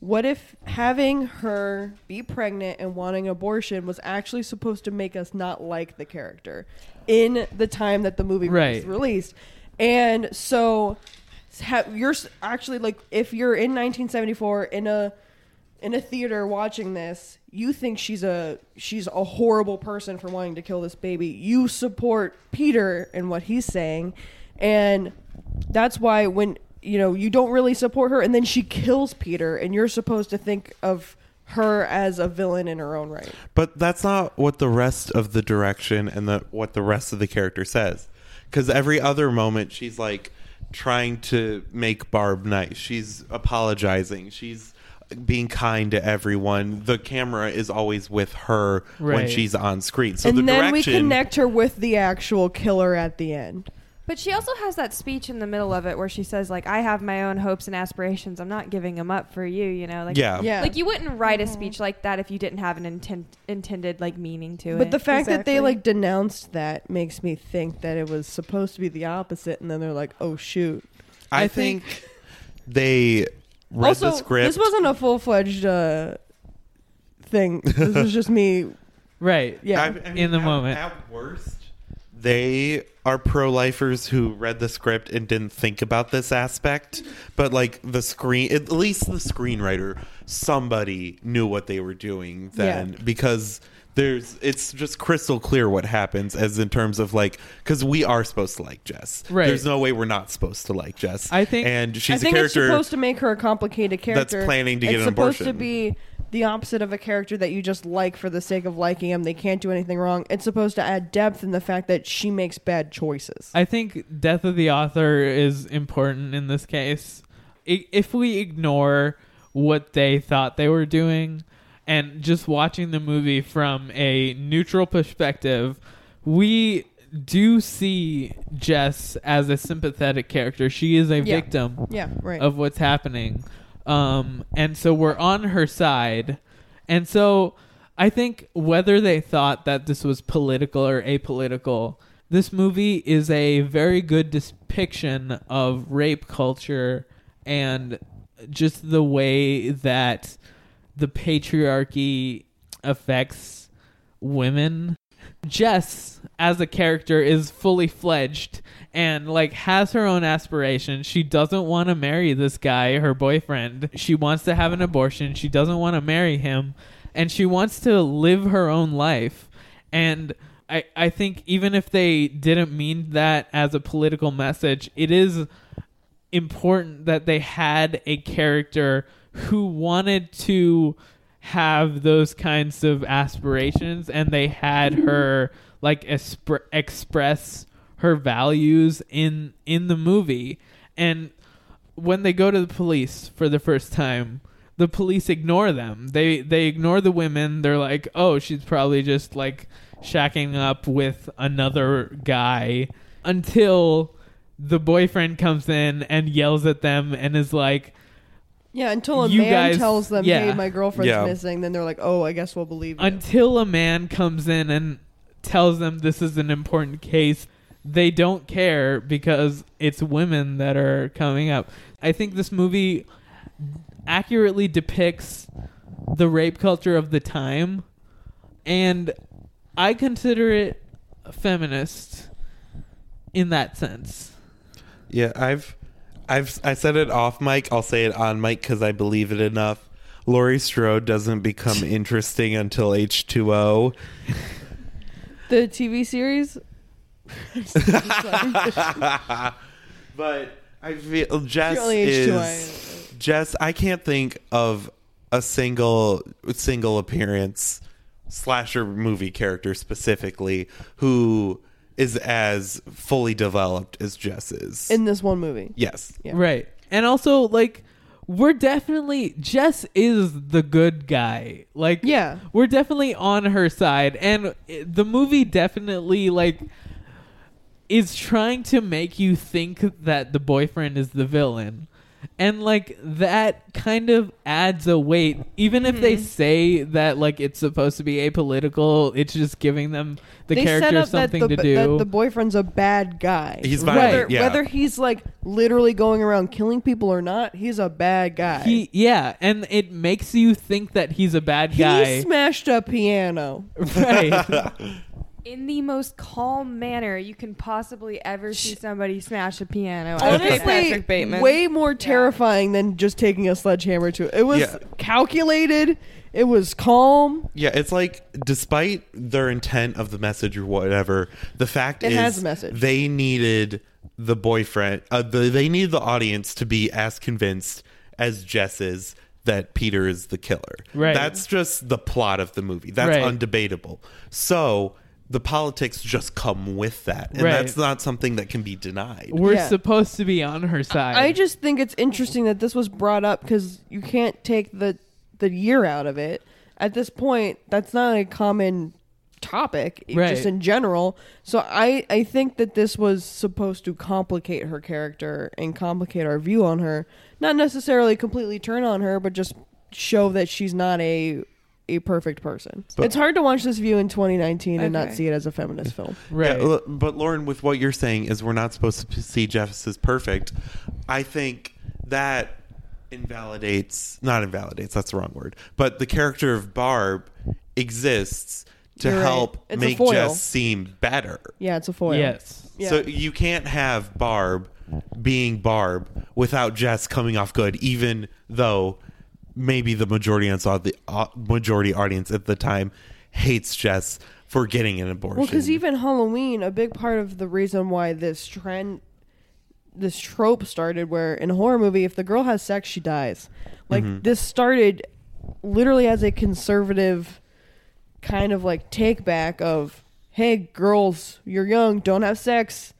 what if having her be pregnant and wanting abortion was actually supposed to make us not like the character in the time that the movie was Right. released? And so ha- you're s- actually like if you're in 1974 in a in a theater watching this, you think she's a she's a horrible person for wanting to kill this baby. You support Peter and what he's saying, and that's why when you know you don't really support her, and then she kills Peter, and you're supposed to think of her as a villain in her own right. But that's not what the rest of the direction and the what the rest of the character says. Because every other moment, she's like trying to make Barb nice. She's apologizing. She's being kind to everyone. The camera is always with her when she's on screen. So and the then we connect her with the actual killer at the end. But she also has that speech in the middle of it where she says, like, I have my own hopes and aspirations. I'm not giving them up for you, you know? Like, Yeah. Yeah. Like, you wouldn't write a mm-hmm. speech like that if you didn't have an intent, intended, like, meaning to it. But the fact that they like denounced that makes me think that it was supposed to be the opposite, and then they're like, "Oh shoot!" I, I think, think- they read also, the script. this wasn't a full fledged uh, thing. This was just me. <laughs> Right. Yeah. I- I mean, in the at- moment. At worst, they are pro-lifers who read the script and didn't think about this aspect. But like the screen, at least the screenwriter, somebody knew what they were doing then Yeah. because. There's, it's just crystal clear what happens as in terms of like, because we are supposed to like Jess. Right. There's no way we're not supposed to like Jess. I think- and she's I think a it's character. supposed to make her a complicated character that's planning to get it's an supposed to be the opposite of a character that you just like for the sake of liking him. They can't do anything wrong. It's supposed to add depth in the fact that she makes bad choices. I think death of the author is important in this case. If we ignore what they thought they were doing and just watching the movie from a neutral perspective, we do see Jess as a sympathetic character. She is a Yeah. victim Yeah, right. of what's happening. Um, and so we're on her side. And so I think whether they thought that this was political or apolitical, this movie is a very good depiction of rape culture and just the way that the patriarchy affects women. Jess as a character is fully fledged and like has her own aspirations. She doesn't want to marry this guy, her boyfriend. She wants to have an abortion. She doesn't want to marry him and she wants to live her own life. And I I think even if they didn't mean that as a political message, it is important that they had a character who wanted to have those kinds of aspirations and they had her like express her values in in the movie. And when they go to the police for the first time the police ignore them. They they ignore the women. They're like oh she's probably just like shacking up with another guy until the boyfriend comes in and yells at them and is like yeah, until a you man guys- tells them, yeah. "Hey, my girlfriend's Yeah. missing," then they're like, "Oh, I guess we'll believe you." until a man comes in and tells them this is an important case they don't care because it's women that are coming up i think this movie accurately depicts the rape culture of the time and i consider it feminist in that sense Yeah, I've, I've, I said it off mic. I'll say it on mic because I believe it enough. Laurie Strode doesn't become <laughs> interesting until H two O. the TV series. <laughs> But I feel Jess You're only is Jess. I can't think of a single single appearance slasher movie character specifically who is as fully developed as Jess is. in this one movie. yes. Yeah. Right. And also like we're definitely Jess is the good guy. Like Yeah. we're definitely on her side and it- the movie definitely like is trying to make you think that the boyfriend is the villain. And like that kind of adds a weight. Even if they mm-hmm. say that like it's supposed to be apolitical, it's just giving them the they set character up that something the, to do. that the boyfriend's a bad guy. He's whether, yeah. whether he's like literally going around killing people or not, he's a bad guy. he yeah, and it makes you think that he's a bad He guy. smashed a piano. <laughs> right. <laughs> In the most calm manner you can possibly ever see somebody smash a piano. Okay, Honestly, Patrick Bateman. way more terrifying than just taking a sledgehammer to it. It was Yeah. calculated. It was calm. Yeah, it's like despite their intent of the message or whatever, the fact It is has a message. they needed the boyfriend, uh, the, they needed the audience to be as convinced as Jess is that Peter is the killer. Right. That's just the plot of the movie. That's Right. undebatable. So the politics just come with that, and Right. that's not something that can be denied. We're Yeah. supposed to be on her side. I just think it's interesting that this was brought up because you can't take the the year out of it. At this point, that's not a common topic Right. just in general. So I I think that this was supposed to complicate her character and complicate our view on her. Not necessarily completely turn on her, but just show that she's not a a perfect person. But- it's hard to watch this view in 2019 and not see it as a feminist film. right. Yeah, but Lauren, with what you're saying is we're not supposed to see Jess as perfect. I think that invalidates, not invalidates, that's the wrong word, but the character of Barb exists to You're right. help It's make foil. Jess seem better. Yeah, it's a foil. yes. Yeah. So you can't have Barb being Barb without Jess coming off good, even though maybe the majority audience, the uh, majority audience at the time hates Jess for getting an abortion. Well, because even Halloween, a big part of the reason why this trend, this trope started, where in a horror movie, if the girl has sex, she dies. Like Mm-hmm. this started literally as a conservative kind of like take back of, hey, girls, you're young, don't have sex,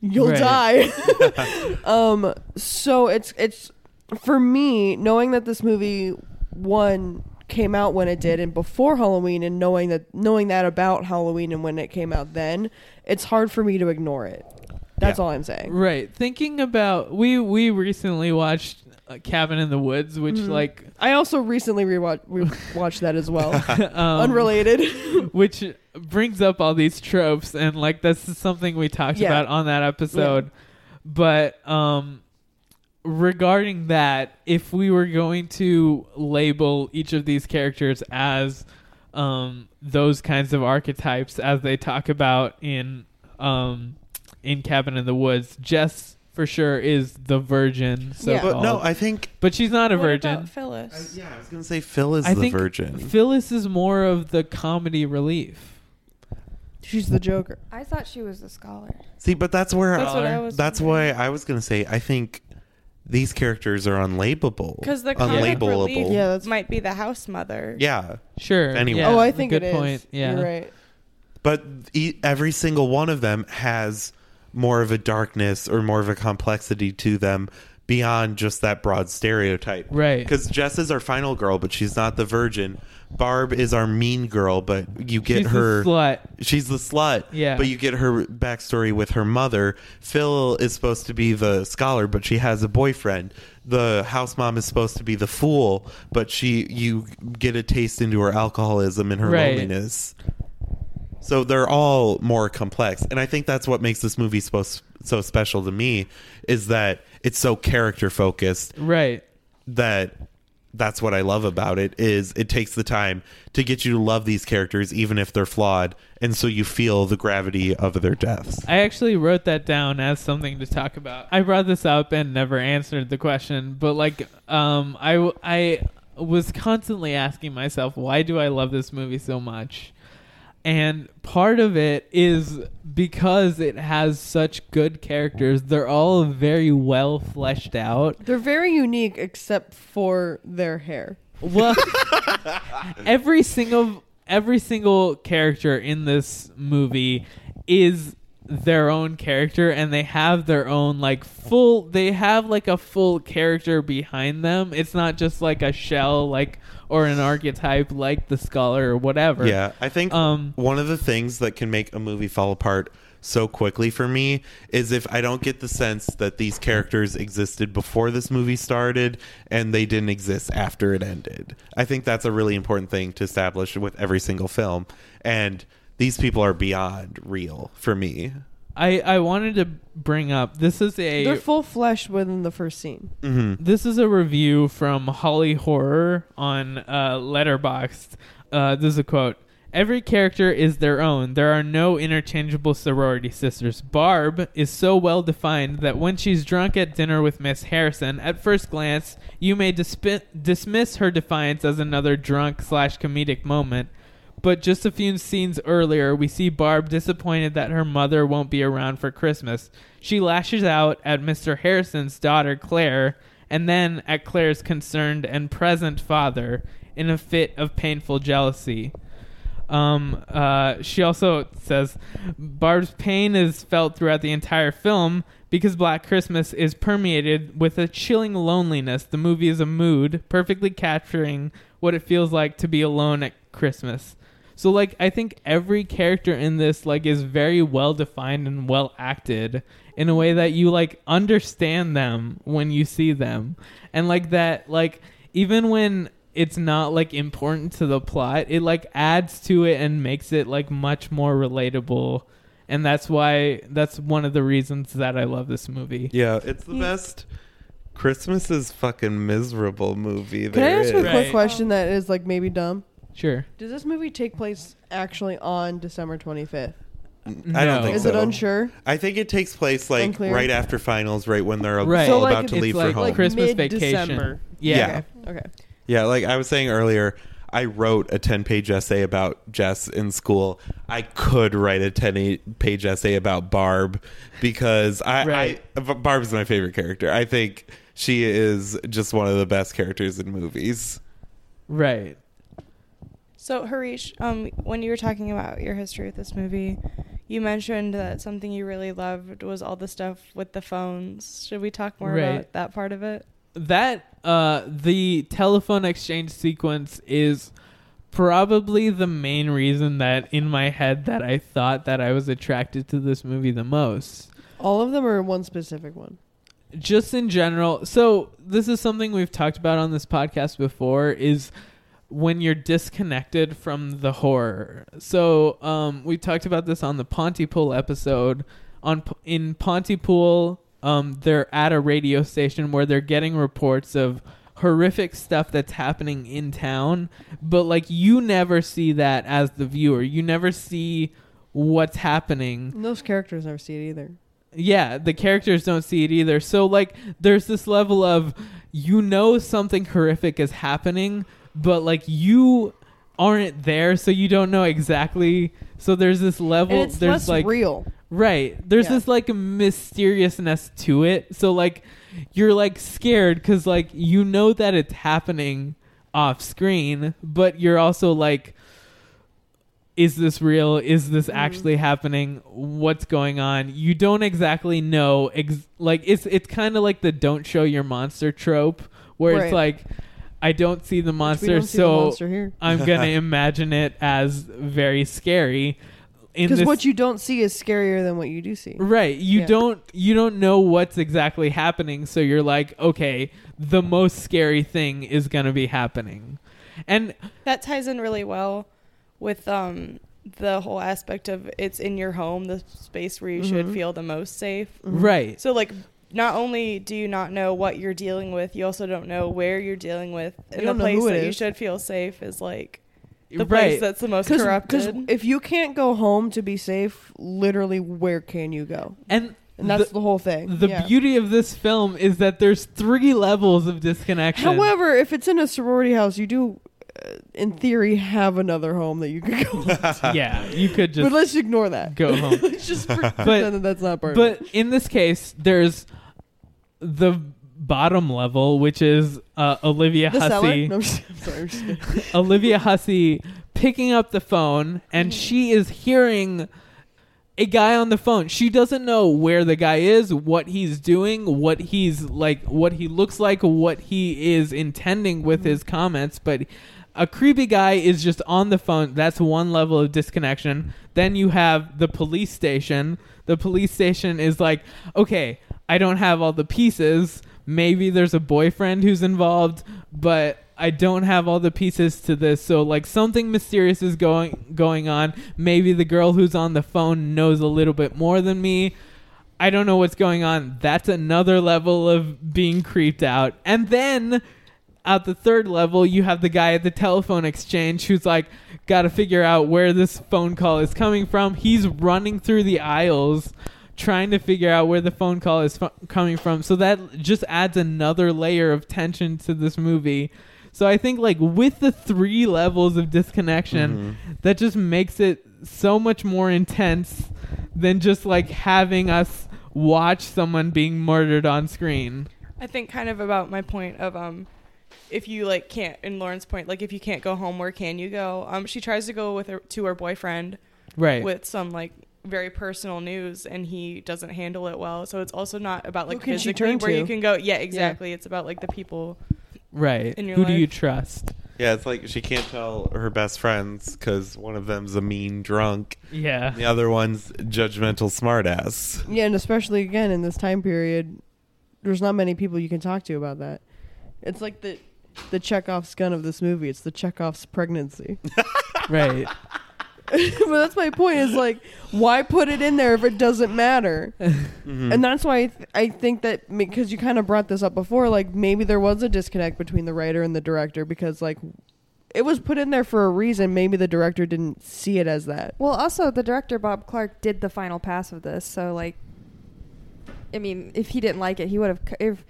you'll Right. die. <laughs> <laughs> um, so it's it's for me knowing that this movie one came out when it did and before Halloween and knowing that knowing that about Halloween and when it came out then, it's hard for me to ignore it. That's Yeah. all I'm saying. Right. Thinking about we we recently watched uh, Cabin in the Woods, which Mm-hmm. like I also recently rewatched <laughs> rewatched that as well. <laughs> um, Unrelated. <laughs> which brings up all these tropes and like this is something we talked Yeah. about on that episode. But um regarding that, if we were going to label each of these characters as um those kinds of archetypes as they talk about in um in Cabin in the Woods, Jess for sure is the virgin. So Yeah. but no, I think but she's not a What virgin. about Phyllis? yeah, I was gonna say Phil is I the think virgin. Phyllis is more of the comedy relief. She's the Joker. I thought she was the scholar. See, but that's where That's what I was that's why I was gonna say I think these characters are unlabelable. Because the comic unlabelable. relief Yeah, that's- might be the house mother. Yeah, Sure. Anyway. yeah, oh, I think good it is. point. Yeah. You're right. but e- every single one of them has more of a darkness or more of a complexity to them beyond just that broad stereotype. Right. Because Jess is our final girl, but she's not the virgin. Barb is our mean girl, but you get She's the her slut. She's the slut. Yeah. But you get her backstory with her mother. Phil is supposed to be the scholar, but she has a boyfriend. The house mom is supposed to be the fool, but she you get a taste into her alcoholism and her Right. loneliness. So they're all more complex, and I think that's what makes this movie supposed so special to me is that it's so character focused Right. that that's what I love about it is it takes the time to get you to love these characters even if they're flawed and so you feel the gravity of their deaths. I actually wrote that down as something to talk about. I brought this up and never answered the question, but like um I I was constantly asking myself why do I love this movie so much? And part of it is because it has such good characters. They're all very well fleshed out. They're very unique except for their hair. Well, <laughs> <laughs> every single every single character in this movie is their own character and they have their own like full they have like a full character behind them it's not just like a shell like or an archetype like the scholar or whatever Yeah, I think um one of the things that can make a movie fall apart so quickly for me is if I don't get the sense that these characters existed before this movie started and they didn't exist after it ended. I think that's a really important thing to establish with every single film. And these people are beyond real for me. I, I wanted to bring up this is a They're full flesh within the first scene. Mm-hmm. This is a review from Holly Horror on uh, Letterboxd. Uh, this is a quote. Every character is their own. There are no interchangeable sorority sisters. Barb is so well defined that when she's drunk at dinner with Miss Harrison, at first glance, you may dispi- dismiss her defiance as another drunk slash comedic moment. But just a few scenes earlier, we see Barb disappointed that her mother won't be around for Christmas. She lashes out at Mr. Harrison's daughter, Claire, and then at Claire's concerned and present father in a fit of painful jealousy. Um, uh, she also says Barb's pain is felt throughout the entire film because Black Christmas is permeated with a chilling loneliness. The movie is a mood, perfectly capturing what it feels like to be alone at Christmas. So like I think every character in this like is very well defined and well acted in a way that you like understand them when you see them. And like that like even when it's not like important to the plot, it like adds to it and makes it like much more relatable. And that's why that's one of the reasons that I love this movie. Yeah, it's the best Christmas is fucking miserable movie Can I there ask you a is. quick question that is like maybe dumb? Sure. Does this movie take place actually on December 25th? I don't think so. Is so. it unsure? I think it takes place like Unclear? right after finals, right when they're Right. all So, like, about to it's leave like- for home. like Christmas Mid-December. vacation. Yeah. Okay. okay. Yeah, like I was saying earlier, I wrote a 10 page essay about Jess in school. I could write a 10 page essay about Barb because I, Right. I Barb's my favorite character. I think she is just one of the best characters in movies. Right. So Harish, um, when you were talking about your history with this movie, you mentioned that something you really loved was all the stuff with the phones. Should we talk more Right. about that part of it? that uh the telephone exchange sequence is probably the main reason that in my head that I thought that I was attracted to this movie the most. All of them or one specific one? Just in general. So this is something we've talked about on this podcast before is when you're disconnected from the horror. So um we talked about this on the Pontypool episode on in Pontypool um they're at a radio station where they're getting reports of horrific stuff that's happening in town, but like you never see that as the viewer. You never see what's happening. And those characters never see it either. Yeah, the characters don't see it either. So like there's this level of you know something horrific is happening, but like you aren't there so you don't know exactly. So there's this level And it's there's less like real. Right. There's Yeah. this like mysteriousness to it. So like you're like scared cuz like you know that it's happening off screen, but you're also like is this real? Is this Mm-hmm. actually happening? What's going on? You don't exactly know ex- like it's it's kind of like the don't show your monster trope where Right. it's like I don't see the monster don't see the so monster here. I'm going <laughs> to imagine it as very scary. Because what you don't see is scarier than what you do see. Right. You Yeah. don't you don't know what's exactly happening, so you're like, okay, the most scary thing is gonna be happening. And That ties in really well with um the whole aspect of it's in your home, the space where you should Mhm. feel the most safe. Right. So like not only do you not know what you're dealing with, you also don't know where you're dealing with. And the don't know place who it that you should feel safe is like the Right. place that's the most Because corrupted. if you can't go home to be safe, literally, where can you go? and And that's the, whole thing. the Yeah. beauty of this film is that there's three levels of disconnection. However, if it's in a sorority house, you do, in theory, have another home that you could go. <laughs> to. yeah, you could just but let's ignore that. go home. <laughs> let's just pre- <laughs> pretend that that's not part of But it. in this case, there's the bottom level, which is uh, Olivia The? Hussey. No, I'm just- I'm sorry, I'm just. Olivia Hussey picking up the phone and she is hearing a guy on the phone. She doesn't know where the guy is, what he's doing, what he's like, what he looks like, what he is intending with his comments, but a creepy guy is just on the phone. That's one level of disconnection. Then you have the police station. The police station is like, okay, I don't have all the pieces. Maybe there's a boyfriend who's involved, but I don't have all the pieces to this. So like something mysterious is going going on. Maybe the girl who's on the phone knows a little bit more than me. I don't know what's going on. That's another level of being creeped out. And then at the third level, you have the guy at the telephone exchange who's like, got to figure out where this phone call is coming from. He's running through the aisles trying to figure out where the phone call is fu- coming from. So that just adds another layer of tension to this movie. So I think like with the three levels of disconnection, that just makes it so much more intense than just like having us watch someone being murdered on screen. I think kind of about my point of um if you like can't in Lauren's point like if you can't go home where can you go um she tries to go with her to her boyfriend Right. with some like very personal news and he doesn't handle it well so it's also not about like Who can she physically turn where to? you can go yeah exactly it's about like the people Right. in your Who do you trust? Yeah, it's like she can't tell her best friends because one of them's a mean drunk. Yeah. The other one's judgmental smartass. Yeah, and especially again in this time period, there's not many people you can talk to about that. It's like the the Chekhov's gun of this movie. It's the Chekhov's pregnancy. <laughs> right. <laughs> but that's my point. Is like, why put it in there if it doesn't matter? Mm-hmm. And that's why I, th- I think that because you kind of brought this up before, like maybe there was a disconnect between the writer and the director because like it was put in there for a reason. Maybe the director didn't see it as that. Well, also the director Bob Clark did the final pass of this, so like, I mean, if he didn't like it, he would have. If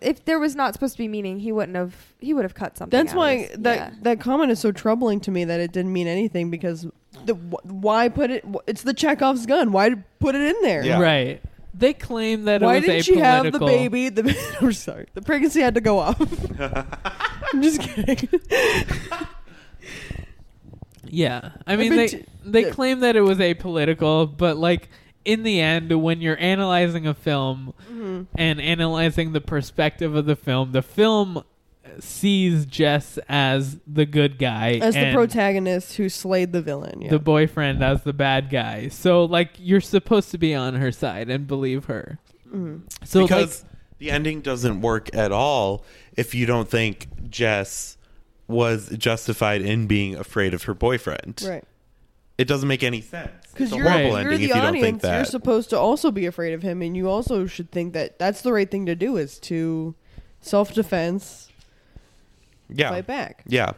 if there was not supposed to be meaning, he wouldn't have. He would have cut something. That's out why this. that Yeah. that comment is so troubling to me that it didn't mean anything because the wh- why put it? wh- It's the Chekhov's gun. Why put it in there? Right. They claim that Why it was didn't she have the baby? The <laughs> I'm sorry, the pregnancy had to go off. <laughs> I'm just kidding. <laughs> Yeah, I mean they t- they yeah. claim that it was apolitical, but like in the end, when you're analyzing a film Mhm. and analyzing the perspective of the film, the film sees Jess as the good guy, As the protagonist who slayed the villain. Yeah. the boyfriend as the bad guy. So like you're supposed to be on her side and believe her. Mhm. So because like, the ending doesn't work at all if you don't think Jess was justified in being afraid of her boyfriend. right. It doesn't make any sense. Because you're, horrible you're ending the if you don't audience. think You're supposed to also be afraid of him, and you also should think that that's the right thing to do is to self defense. yeah. Fight back. Yeah.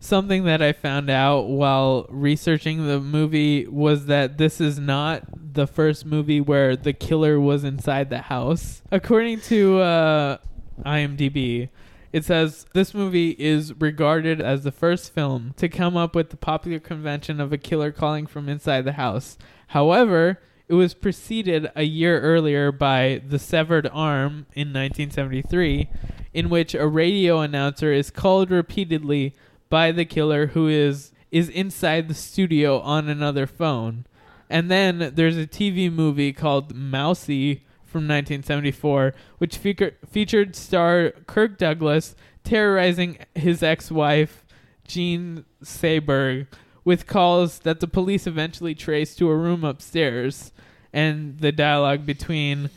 something that I found out while researching the movie was that this is not the first movie where the killer was inside the house. According to uh, IMDb, it says this movie is regarded as the first film to come up with the popular convention of a killer calling from inside the house. However, it was preceded a year earlier by The Severed Arm in 1973, in which a radio announcer is called repeatedly by the killer who is is inside the studio on another phone. And then there's a TV movie called Mousy from 1974, which feature, featured star Kirk Douglas terrorizing his ex-wife Jean Seberg with calls that the police eventually traced to a room upstairs. And the dialogue between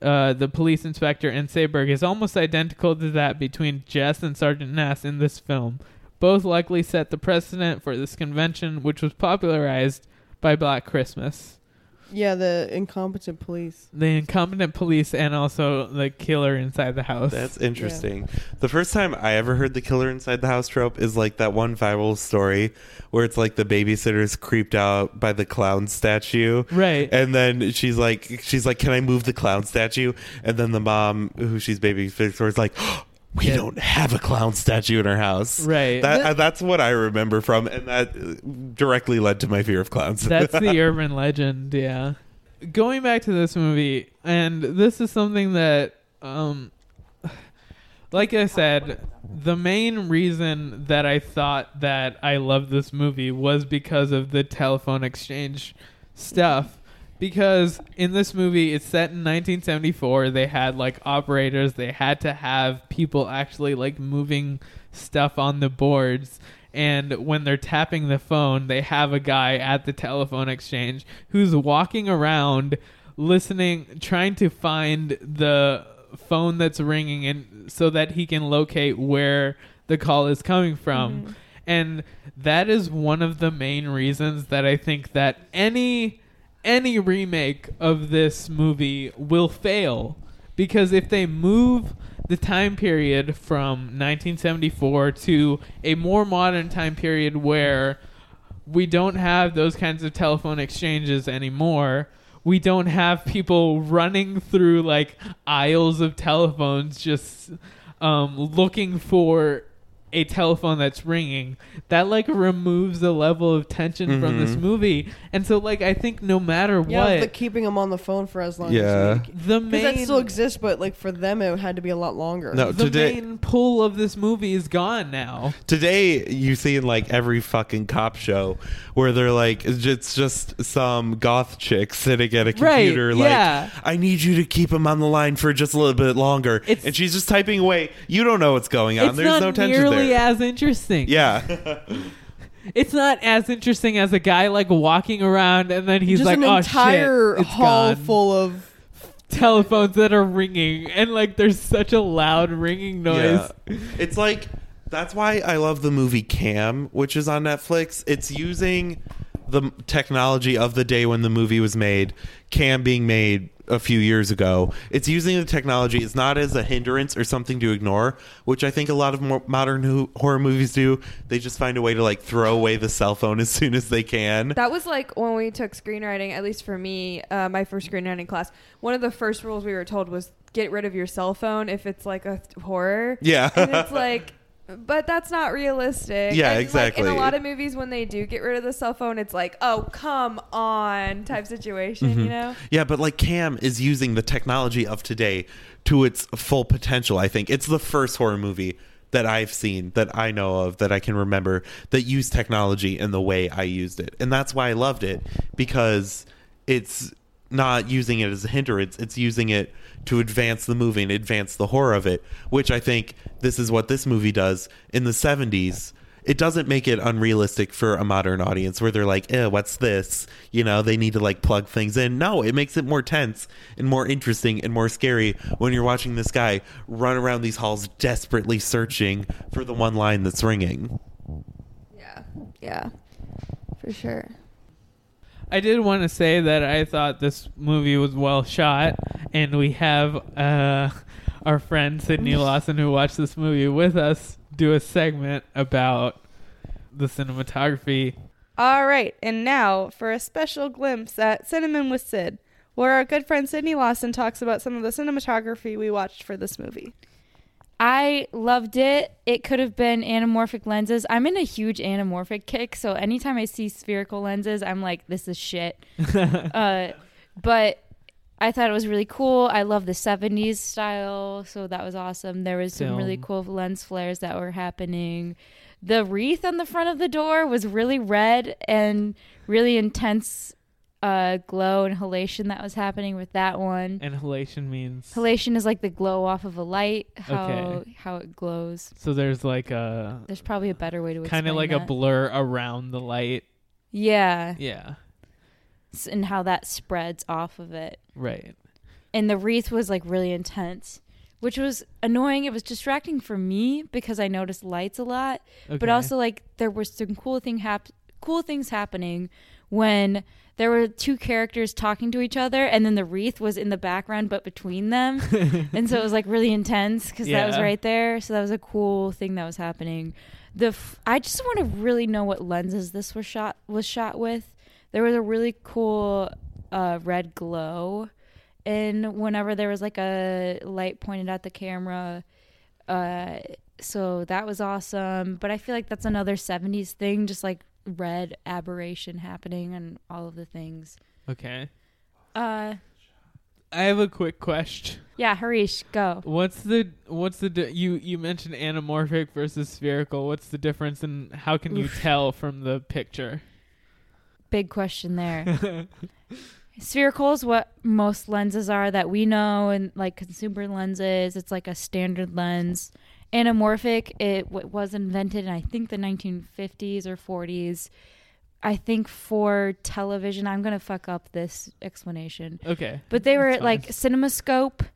uh, the police inspector and Seberg is almost identical to that between Jess and Sergeant Nash in this film. Both likely set the precedent for this convention, which was popularized by Black Christmas. Yeah, the incompetent police. The incompetent police and also the killer inside the house. That's interesting. The first time I ever heard the killer inside the house trope is like that one viral story where it's like the babysitter's creeped out by the clown statue. Right. And then she's like she's like, Can I move the clown statue? And then the mom who she's babysitting for is like we don't have a clown statue in our house. Right. That, That- uh, that's what I remember from, and that directly led to my fear of clowns. That's the <laughs> urban legend, yeah. Going back to this movie, and this is something that um like I said, the main reason that I thought that I loved this movie was because of the telephone exchange stuff. Because in this movie, it's set in 1974. They had like operators. They had to have people actually like moving stuff on the boards. And when they're tapping the phone, they have a guy at the telephone exchange who's walking around listening, trying to find the phone that's ringing and so that he can locate where the call is coming from. Mm-hmm. And that is one of the main reasons that I think that any any remake of this movie will fail because if they move the time period from 1974 to a more modern time period where we don't have those kinds of telephone exchanges anymore. We don't have people running through like aisles of telephones just um, looking for a telephone that's ringing. That like removes the level of tension from this Mhm. movie. And so like I think no matter Yeah, what the keeping them on the phone for as long Yeah. as they the Because that main still exists, but like for them, it had to be a lot longer. No, the today main pull of this movie is gone now. today you see in like every fucking cop show where they're like it's just some goth chick sitting at a Right, computer like yeah. I need you to keep him on the line for just a little bit longer It's- and she's just typing away. You don't know what's going on. There's no tension nearly there. as interesting. yeah. <laughs> It's not as interesting as a guy like walking around and then he's Just like, an "Oh entire shit, it's hall gone." full of telephones that are ringing and like there's such a loud ringing noise. Yeah. It's like that's why I love the movie Cam, which is on Netflix. It's using the m- technology of the day when the movie was made, Cam being made a few years ago. It's using the technology. It's not as a hindrance or something to ignore, which I think a lot of modern ho- horror movies do. They just find a way to like throw away the cell phone <laughs> as soon as they can. That was like when we took screenwriting, at least for me, uh, my first screenwriting class. One of the first rules we were told was get rid of your cell phone if it's like a th- horror. Yeah. and it's <laughs> like, but that's not realistic. Yeah, And, like, exactly. in a lot of movies, when they do get rid of the cell phone, it's like, oh, come on, type situation. You Mhm. know? Yeah, but like Cam is using the technology of today to its full potential, I think. It's the first horror movie that I've seen that I know of that I can remember that used technology in the way I used it. And that's why I loved it because it's not using it as a hindrance, it's using it to advance the movie and advance the horror of it, which I think this is what this movie does in the 70s it doesn't make it unrealistic for a modern audience where they're like, eh, what's this? You know, they need to like plug things in. No, it makes it more tense and more interesting and more scary when you're watching this guy run around these halls desperately searching for the one line that's ringing. Yeah. Yeah. For sure. I did want to say that I thought this movie was well shot, and we have uh, our friend Sydney Lawson who watched this movie with us do a segment about the cinematography. All right, and now for a special glimpse at Cinnamon with Sid, where our good friend Sydney Lawson talks about some of the cinematography we watched for this movie. I loved it. It could have been anamorphic lenses. I'm in a huge anamorphic kick, so anytime I see spherical lenses, I'm like, this is shit. <laughs> uh, but I thought it was really cool. I love the 70s style, so that was awesome. There was some really cool lens flares that were happening. The wreath on the front of the door was really red and really intense uh, glow and halation that was happening with that one. And halation means Halation is like the glow off of a light, how Okay. how it glows. so there's like a There's probably a better way to explain it. kind of like a blur around the light. Yeah. Yeah, S- And how that spreads off of it. right. And the wreath was like really intense, which was annoying. It was distracting for me because I noticed lights a lot, but also like there were some cool thing hap- cool things happening when there were two characters talking to each other and then the wreath was in the background but between them. <laughs> And so it was like really intense because that was right there. So that was a cool thing that was happening. The f- i just want to really know what lenses this was shot was shot with. There was a really cool uh, red glow and whenever there was like a light pointed at the camera uh, so that was awesome. But i feel like that's another 70s thing just like red aberration happening and all of the things Okay. uh I have a quick question. Yeah, Harish, go. What's the what's the di- you you mentioned anamorphic versus spherical? What's the difference and how can you tell from the picture? Big question there. <laughs> <laughs> Spherical is what most lenses are that we know, and like consumer lenses, it's like a standard lens. Anamorphic, it w- was invented in I think the 1950s or 40s. I think for television, I'm gonna fuck up this explanation. Okay, but they were like CinemaScope.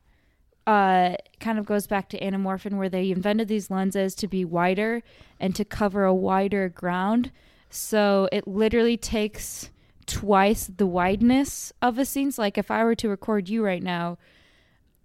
Uh, kind of goes back to anamorphin, where they invented these lenses to be wider and to cover a wider ground. So it literally takes twice the wideness of a scene. So like if I were to record you right now,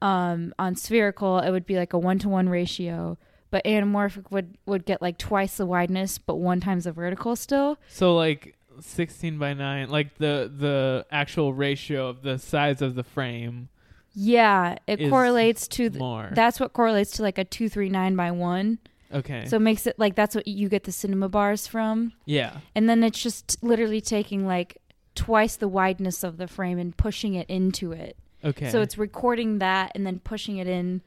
um, on spherical, it would be like a one to one ratio. But anamorphic would would get like twice the wideness, but one times the vertical still. So like 16 by 9, like the the actual ratio of the size of the frame. Yeah, it correlates to th- more. that's what correlates to like a two three nine by one. Okay. So it makes it like that's what you get the cinema bars from. Yeah. And then it's just literally taking like twice the wideness of the frame and pushing it into it. Okay. So it's recording that and then pushing it in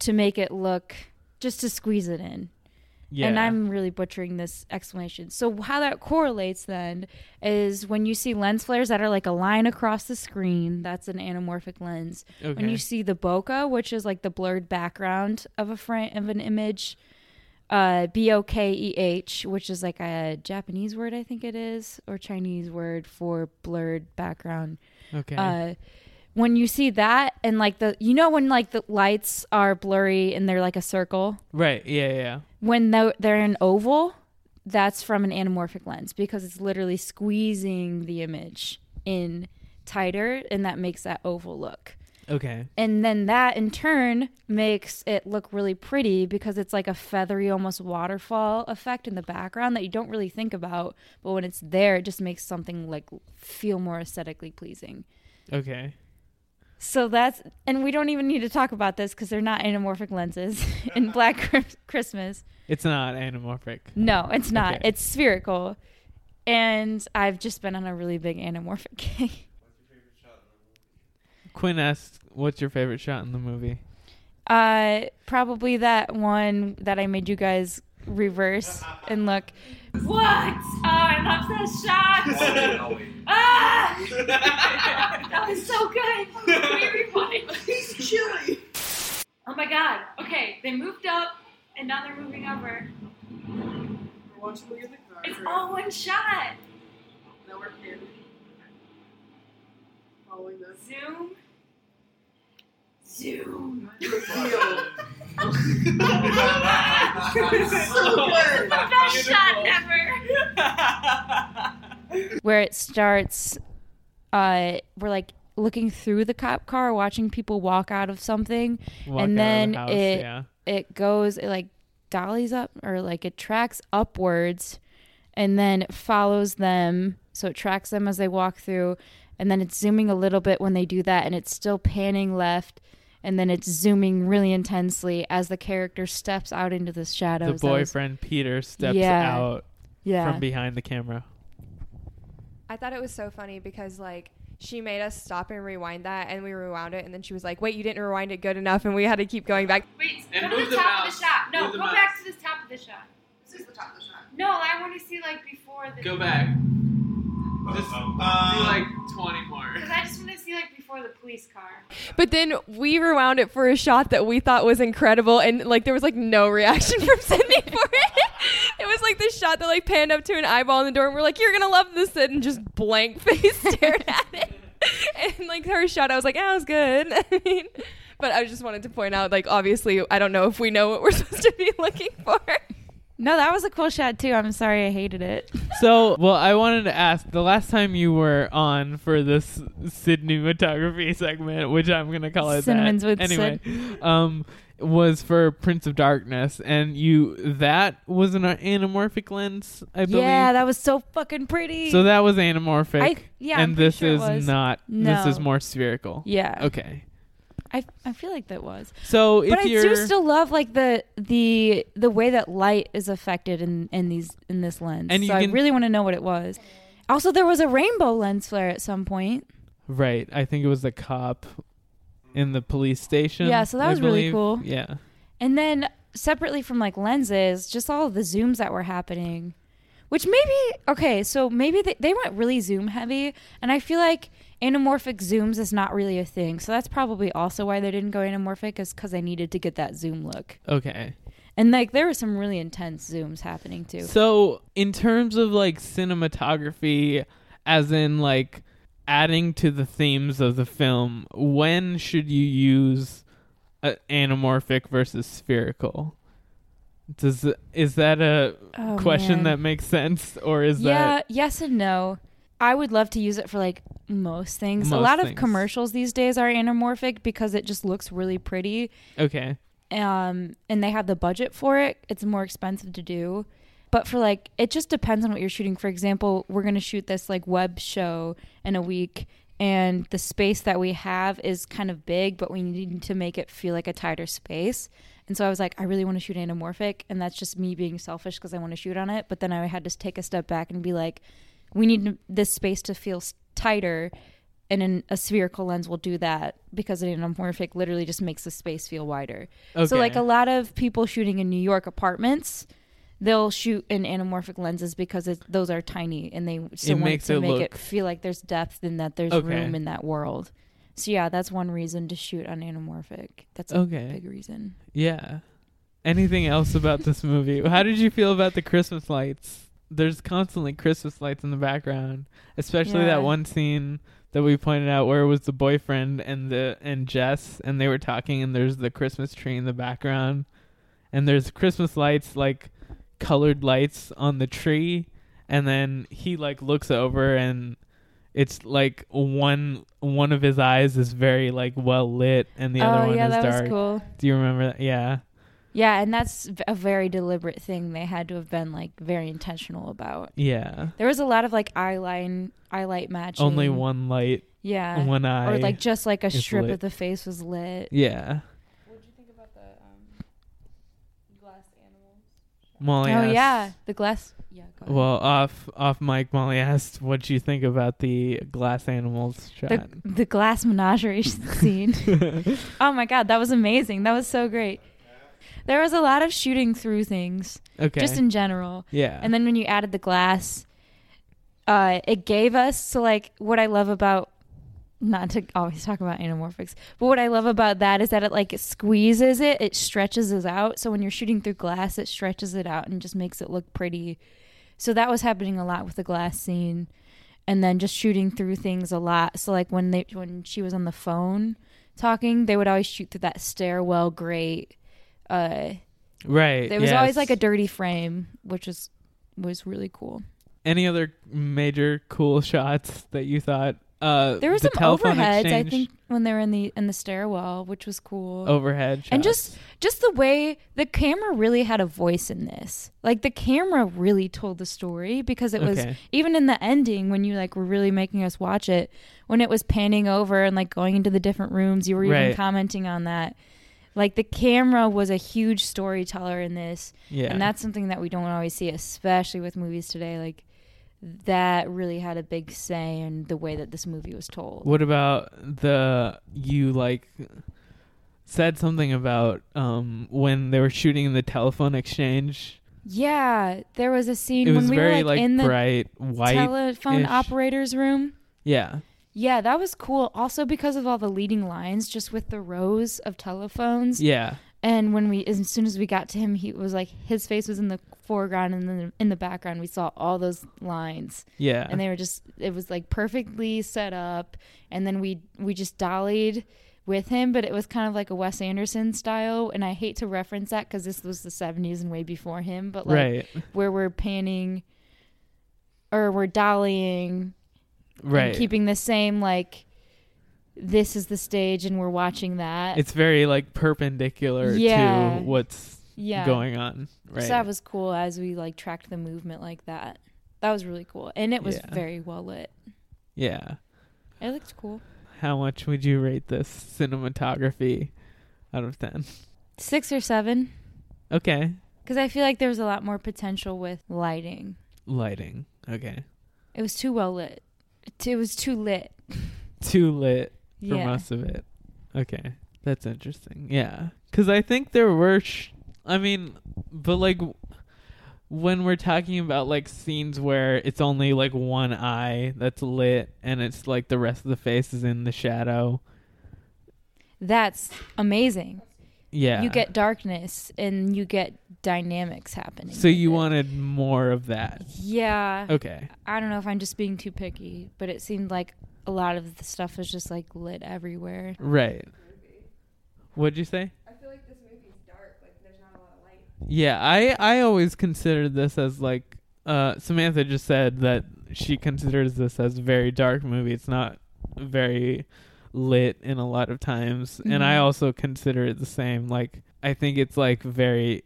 to make it look just to squeeze it in. Yeah. And I'm really butchering this explanation. So how that correlates then is when you see lens flares that are like a line across the screen, that's an anamorphic lens. Okay. When you see the bokeh, which is like the blurred background of a frame of an image, uh, B O K E H, which is like a Japanese word, I think it is, or Chinese word for blurred background. Okay. Uh, when you see that and like the, you know, when like the lights are blurry and they're like a circle, Right. Yeah, yeah. when they're, they're an oval, that's from an anamorphic lens because it's literally squeezing the image in tighter, and that makes that oval look. Okay. And then that in turn makes it look really pretty because it's like a feathery, almost waterfall effect in the background that you don't really think about. But when it's there, it just makes something like feel more aesthetically pleasing. Okay. So that's, and we don't even need to talk about this because they're not anamorphic lenses <laughs> in Black Christmas. It's not anamorphic. No, it's not. Okay. It's spherical. And I've just been on a really big anamorphic <laughs> kick. Quinn asked, "What's your favorite shot in the movie?" Uh, probably that one that I made you guys reverse and look. What? Oh, I love <laughs> that shot. <laughs> ah! <laughs> that was so good. Can we? He's chilly. Oh my god. Okay, they moved up and now they're moving over. Watch the car. It's all one shot. Now we're panning. Following this. Zoom. Zoom. Good. Best shot ever. where it starts uh we're like looking through the cop car watching people walk out of something Walk and the then house, it yeah. it goes it like dollies up or like it tracks upwards and then it follows them so it tracks them as they walk through and then it's zooming a little bit when they do that and it's still panning left and then it's zooming really intensely as the character steps out into the The shadows That was- boyfriend Peter steps Yeah. out Yeah. from behind the camera. I thought it was so funny because like she made us stop and rewind that, and we rewound it, and then she was like, "Wait, you didn't rewind it good enough," and we had to keep going back. Wait, And go to the the top mouse. of the shot. No, Move the go mouse. back to the top of the shot. This is the top of the shot. No, I want to see like before the. Go back. Just um, um, um, do like twenty more. Because I just want to see like before the police car. But then we rewound it for a shot that we thought was incredible, and like there was like no reaction from <laughs> Sydney for it. It was like this shot that like panned up to an eyeball in the door, and we're like, "You're gonna love this," and just blank <laughs> face stared at it. And like her shot, I was like, "Yeah, it was good." <laughs> I mean, but I just wanted to point out, like, obviously, I don't know if we know what we're supposed to be looking for. No that was a cool shot too i'm sorry i hated it <laughs> So, well, I wanted to ask the last time you were on for this cinematography segment, which I'm gonna call it Cinnamons that with anyway, um, was for Prince of Darkness, and you that was an anamorphic lens, I believe. yeah that was so fucking pretty so that was anamorphic. I- yeah, I'm and this sure is not. This is more spherical. Yeah. Okay. I, I feel like that was. So if but I do still love like the the the way that light is affected in in these in this lens. And so I really want to know what it was. Also, there was a rainbow lens flare at some point. Right. I think it was the cop in the police station. Yeah, so that I was really cool. Yeah. And then separately from like lenses, just all the zooms that were happening, which maybe okay, so maybe they, they went really zoom heavy, and I feel like anamorphic zooms is not really a thing. So that's probably also why they didn't go anamorphic, is because I needed to get that zoom look. Okay. And like there were some really intense zooms happening too. So, in terms of like cinematography, as in like adding to the themes of the film, when should you use uh, anamorphic versus spherical? Does is that a Oh, question man. that makes sense, or is yeah, that yeah, yes and no. I would love to use it for like most things. a Most lot of commercials these days are anamorphic because it just looks really pretty. okay? um, and they have the budget for it. It's more expensive to do. But for like, it just depends on what you're shooting. For example, we're going to shoot this like web show in a week, and the space that we have is kind of big, but we need to make it feel like a tighter space. And so I was like, I really want to shoot anamorphic, and that's just me being selfish because I want to shoot on it. But then I had to take a step back and be like, we need this space to feel tighter, and in a spherical lens will do that because an anamorphic literally just makes the space feel wider. Okay. So like a lot of people shooting in New York apartments, they'll shoot in anamorphic lenses because those are tiny and they still It want makes to it make look- it feel like there's depth and that there's Okay. room in that world. So yeah, that's one reason to shoot on anamorphic. That's a Okay. big reason. Yeah. Anything else about this movie? How did you feel about the Christmas lights? There's constantly Christmas lights in the background, especially Yeah. that one scene that we pointed out where it was the boyfriend and the and Jess and they were talking and there's the Christmas tree in the background and there's Christmas lights like colored lights on the tree and then he like looks over and it's like one one of his eyes is very like well lit and the other Oh, one yeah, is that was dark. cool. Do you remember that? Yeah. Yeah, and that's a very deliberate thing. They had to have been like very intentional about. Yeah. There was a lot of like eyeline, eyelight matching. Only one light. Yeah. One eye. Or like just like a strip lit. of the face was lit. Yeah. Oh Molly asked- yeah, the glass. Animals? Molly asked. Oh, yeah. Go ahead. Well, off off mic, Molly asked what do you think about the glass animals shot. the the glass menagerie <laughs> scene. <laughs> oh my god, that was amazing. That was so great. There was a lot of shooting through things. Okay. Just in general. Yeah. And then when you added the glass, uh, it gave us so like what I love about not to always talk about anamorphics, but what I love about that is that it like squeezes it, it stretches it out. So when you're shooting through glass, it stretches it out and just makes it look pretty. So that was happening a lot with the glass scene, and then just shooting through things a lot. So like when they when she was on the phone talking, they would always shoot through that stairwell grate. Uh, Right, There was always like a dirty frame, which was was really cool. Any other major cool shots that you thought? Uh, There was the some overheads, I think, when they were in the in the stairwell, which was cool. Overhead and just just the way the camera really had a voice in this. Like the camera really told the story because it was Okay. even in the ending when you like were really making us watch it when it was panning over and like going into the different rooms. You were even commenting on that. Like the camera was a huge storyteller in this, Yeah. and that's something that we don't always see, especially with movies today. Like that really had a big say in the way that this movie was told. What about the you like said something about um when they were shooting in the telephone exchange? Yeah, there was a scene It when was we very, were like, like, in the bright, white-ish. telephone operator's room. Yeah. Yeah, that was cool. Also because of all the leading lines, just with the rows of telephones. Yeah. And when we, as soon as we got to him, he was like his face was in the foreground, and then in the background we saw all those lines. Yeah. and they were just it was like perfectly set up. And then we we just dollied with him, but it was kind of like a Wes Anderson style. And I hate to reference that because this was the '70s and way before him, but like Right. where we're panning or we're dollying Right. keeping the same like this is the stage and we're watching that It's very like perpendicular Yeah. to what's yeah going on. Right. so that was cool as we like tracked the movement like that that was really cool and it was Yeah. very well lit yeah. it looked cool How much would you rate this cinematography out of 10? six or seven Okay. because i feel like there was a lot more potential with lighting Lighting. Okay. it was too well lit it was too lit <laughs> too lit for Yeah. most of it. Okay, that's interesting. Yeah, because I think there were. Sh- I mean, but like w- when we're talking about like scenes where it's only like one eye that's lit and it's like the rest of the face is in the shadow. That's amazing. Yeah. You get darkness and you get dynamics happening. So you wanted more of that. Yeah. Okay. I don't know if I'm just being too picky, but it seemed like a lot of the stuff was just like lit everywhere. Right. What'd you say? I feel like this movie's dark. Like there's not a lot of light. Yeah, I I always considered this as like uh Samantha just said that she considers this as a very dark movie. It's not very lit in a lot of times. And I Mhm. also consider it the same. Like I think it's like very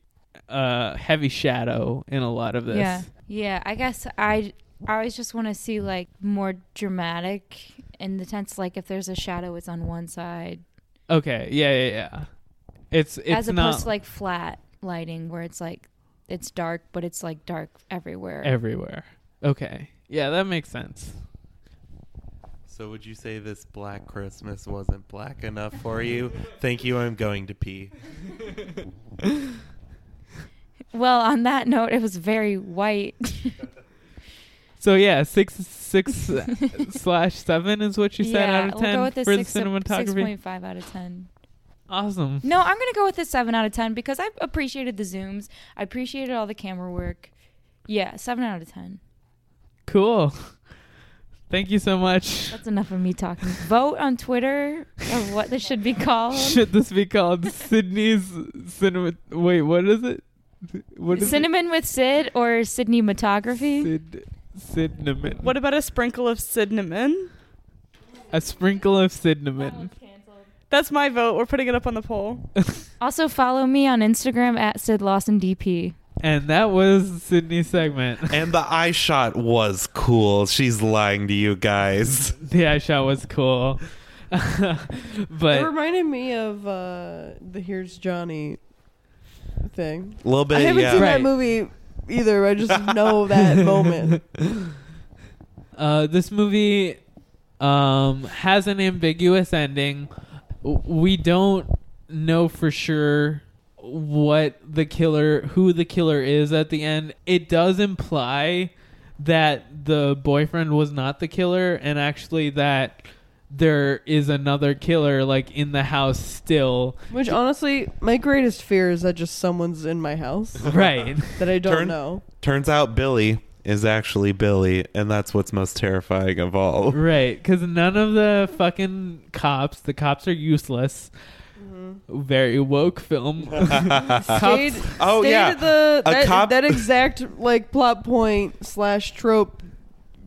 uh heavy shadow in a lot of this. Yeah. Yeah, I guess I I always just want to see like more dramatic in the sense like if there's a shadow it's on one side Okay. Yeah, yeah, yeah. It's it's as opposed not to like flat lighting where it's like it's dark but it's like dark everywhere. everywhere. Okay. Yeah, that makes sense. So would you say this Black Christmas wasn't black enough for you? Thank you. I'm going to pee. <laughs> Well, on that note, it was very white. <laughs> So yeah, six six <laughs> slash seven is what you said yeah, out of we'll ten go with the for six, the cinematography. Six point five out of ten. Awesome. No, I'm gonna go with a seven out of ten because I appreciated the zooms. I appreciated all the camera work. Yeah, seven out of ten. Cool. Thank you so much. That's enough of me talking. Vote on Twitter of what this should be called. <laughs> Should this be called Sydney's cinema? Wait, what is it? What is Cinnamon with Sid or Sydney Metography? Sid cinnamon? What about a sprinkle of cinnamon? A sprinkle of cinnamon. That's my vote. We're putting it up on the poll. <laughs> Also follow me on Instagram at Sid Lawson DP. And that was Sydney's segment. <laughs> And the eye shot was cool. She's lying to you guys. the eye shot was cool. <laughs> but it but reminded me of uh, the Here's Johnny thing. A little bit, I haven't yeah. seen Right. that movie either. I just <laughs> know that moment. Uh, this movie um, has an ambiguous ending. We don't know for sure what the killer, who the killer is at the end. It does imply that the boyfriend was not the killer, and actually that there is another killer like in the house still. Which honestly, my greatest fear is that just someone's in my house. <laughs> Right. that I don't Turn- know. Turns out Billy is actually Billy, and that's what's most terrifying of all. Right, because none of the fucking cops, the cops are useless. Very woke film. <laughs> Stayed, Oh, stayed yeah. The, that, cop- that exact like plot point slash trope,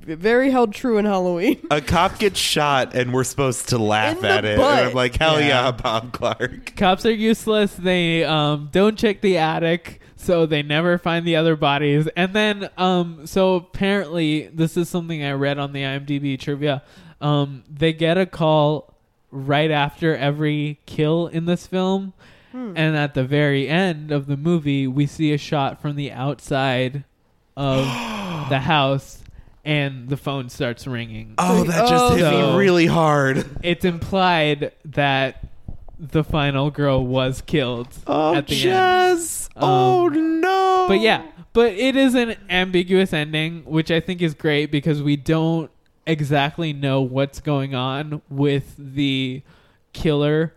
very held true in Halloween. A cop gets shot, and we're supposed to laugh In at it. butt. And I'm like, hell yeah, Yeah. Bob Clark. Cops are useless. They um, don't check the attic, so they never find the other bodies. And then, um, so apparently, this is something I read on the IMDb trivia. Um, they get a call right after every kill in this film. Hmm. And at the very end of the movie, we see a shot from the outside of <gasps> the house, and the phone starts ringing. Oh, that just hit So- me really hard. It's implied that the final girl was killed Oh, at the Jess. end. oh, Um, no. But yeah, but it is an ambiguous ending, which I think is great because we don't exactly know what's going on with the killer,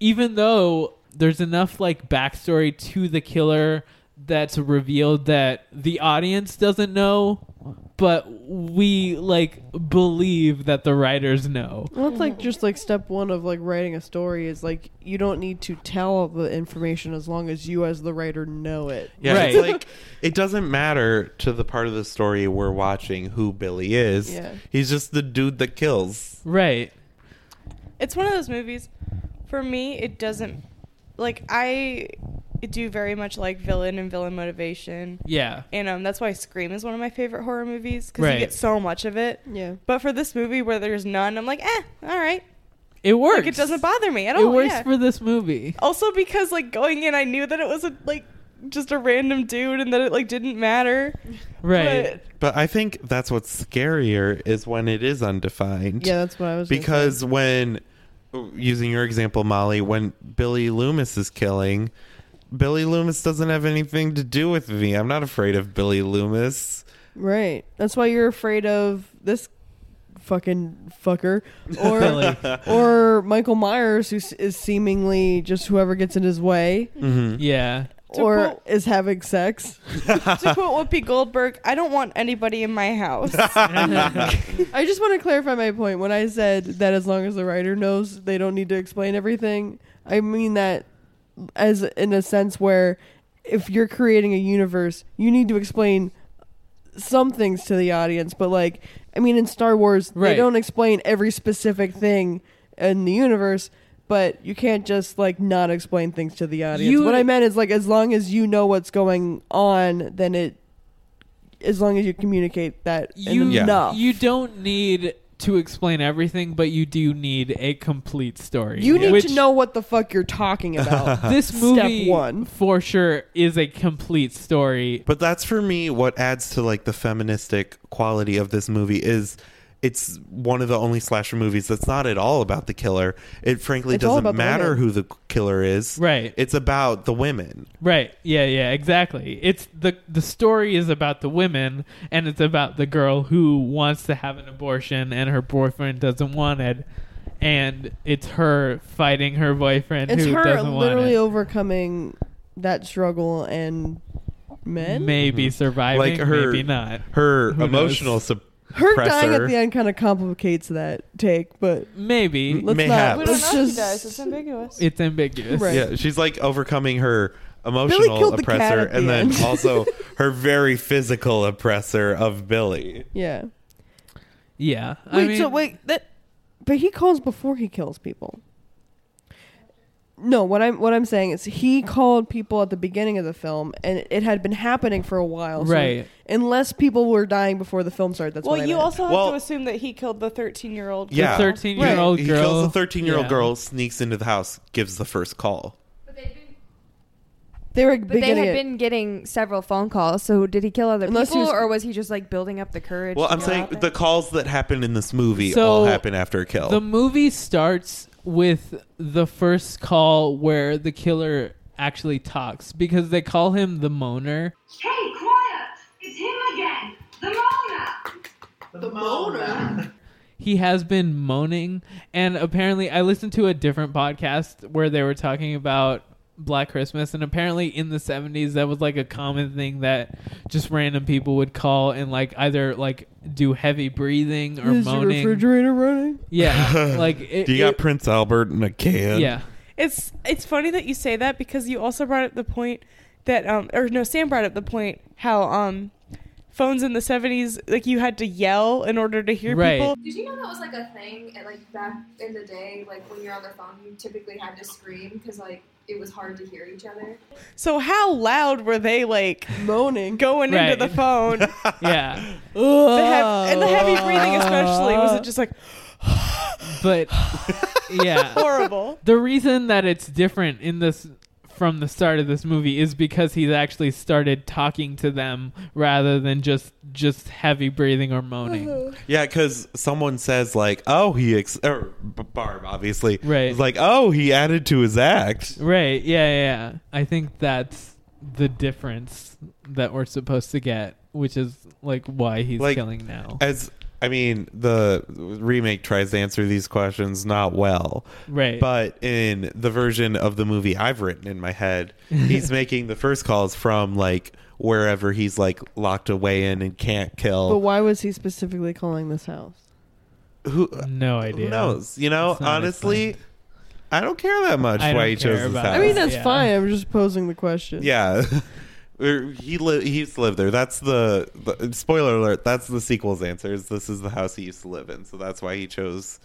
even though there's enough like backstory to the killer that's revealed that the audience doesn't know, but we like believe that the writers know. Well, it's like just like step one of like writing a story is like you don't need to tell the information as long as you as the writer know it. Yeah, Right. it's like it doesn't matter to the part of the story we're watching who Billy is. Yeah. He's just the dude that kills. Right. It's one of those movies. For me, it doesn't like I do very much like villain and villain motivation. Yeah. And um, that's why Scream is one of my favorite horror movies because Right. you get so much of it. Yeah. But for this movie where there's none, I'm like, eh, all right. It works. Like it doesn't bother me at all. It works yeah. for this movie. also because like going in, I knew that it was a like just a random dude and that it like didn't matter. <laughs> Right. But I think that's what's scarier is when it is undefined. Yeah, that's what I was gonna Because when, using your example, Molly, when Billy Loomis is killing, Billy Loomis doesn't have anything to do with me. I'm not afraid of Billy Loomis. Right. That's why you're afraid of this fucking fucker or <laughs> or Michael Myers who is seemingly just whoever gets in his way Mm-hmm. Yeah. Or quote- is having sex. <laughs> to quote Whoopi Goldberg, I don't want anybody in my house. <laughs> I just want to clarify my point when I said that as long as the writer knows they don't need to explain everything. I mean that as in a sense where if you're creating a universe, you need to explain some things to the audience, but like I mean in Star Wars Right. they don't explain every specific thing in the universe, but you can't just like not explain things to the audience. You- what I meant is like as long as you know what's going on, then it as long as you communicate that You enough. you don't need to explain everything, but you do need a complete story. You need which to know what the fuck you're talking <laughs> about. <laughs> this movie Step one. for sure is a complete story. But that's for me what adds to like the feministic quality of this movie is it's one of the only slasher movies that's not at all about the killer. It frankly It's doesn't about the matter who the killer is. Right. It's about the women. Right. Yeah, yeah, exactly. It's the the story is about the women and it's about the girl who wants to have an abortion and her boyfriend doesn't want it. And it's her fighting her boyfriend It's who her doesn't want literally overcoming that struggle and men. Maybe mm-hmm. surviving, Like her maybe not. Her Who emotional suppressor. Her dying at the end kind of complicates that take, but Maybe. let's Mayhaps. not. We don't Let's know if he just. does. It's ambiguous. It's ambiguous. Right. Yeah, she's like overcoming her killed emotional the cat oppressor at the and then end. also <laughs> her very physical oppressor of Billy. Yeah. Yeah. Wait. I mean, so wait that, but he calls before he kills people. No, what I'm what I'm saying is he called people at the beginning of the film, and it had been happening for a while. So Right. Unless people were dying before the film started, that's well, what I you meant. also have Well- to assume that he killed the 13 year old. Yeah. 13 year old He girl. kills the 13 year old Yeah. girl, sneaks into the house, gives the first call. they were But they had it- been getting several phone calls. So did he kill other Unless he people, was- or was he just like building up the courage? Well, to I'm go saying out there? the calls that happen in this movie So, all happen after a kill. The movie starts with the first call where the killer actually talks because they call him the moaner. Hey, quiet! It's him again! The Moaner! the Moaner. <laughs> He has been moaning, and apparently, I listened to a different podcast where they were talking about Black Christmas, and apparently, in the 70s, that was like a common thing that just random people would call and like either like do heavy breathing or Is your refrigerator running? Yeah, <laughs> like it, Do you got it- Prince Albert in a can? yeah. It's it's funny that you say that because you also brought up the point that um or no Sam brought up the point how um phones in the 70s like you had to yell in order to hear Right. people. Did you know that was like a thing? At, like back in the day, like when you're on the phone, you typically had to scream because like it was hard to hear each other. So how loud were they like moaning going Right. into the phone? <laughs> Yeah. the hev- and the heavy breathing especially was it just like but <sighs> yeah horrible. the reason that it's different in this from the start of this movie is because he's actually started talking to them rather than just just heavy breathing or moaning uh-huh. Yeah, because someone says like, "Oh, he," ex- or Barb obviously, Right. is like, "Oh, he added to his act." right yeah yeah yeah. i think that's the difference that we're supposed to get which is like why he's Like, killing now As I mean, the remake tries to answer these questions not well, Right. But in the version of the movie I've written in my head, he's <laughs> making the first calls from like wherever he's like locked away in and can't kill. But why was he specifically calling this house? who no idea who knows? You know, It's not honestly, I don't care that much I why he chose this house. I mean, that's Yeah. fine. I'm just posing the question. Yeah. <laughs> Or he li- he used to live there. That's the, the spoiler alert. That's the sequel's answers. This is the house he used to live in, so that's why he chose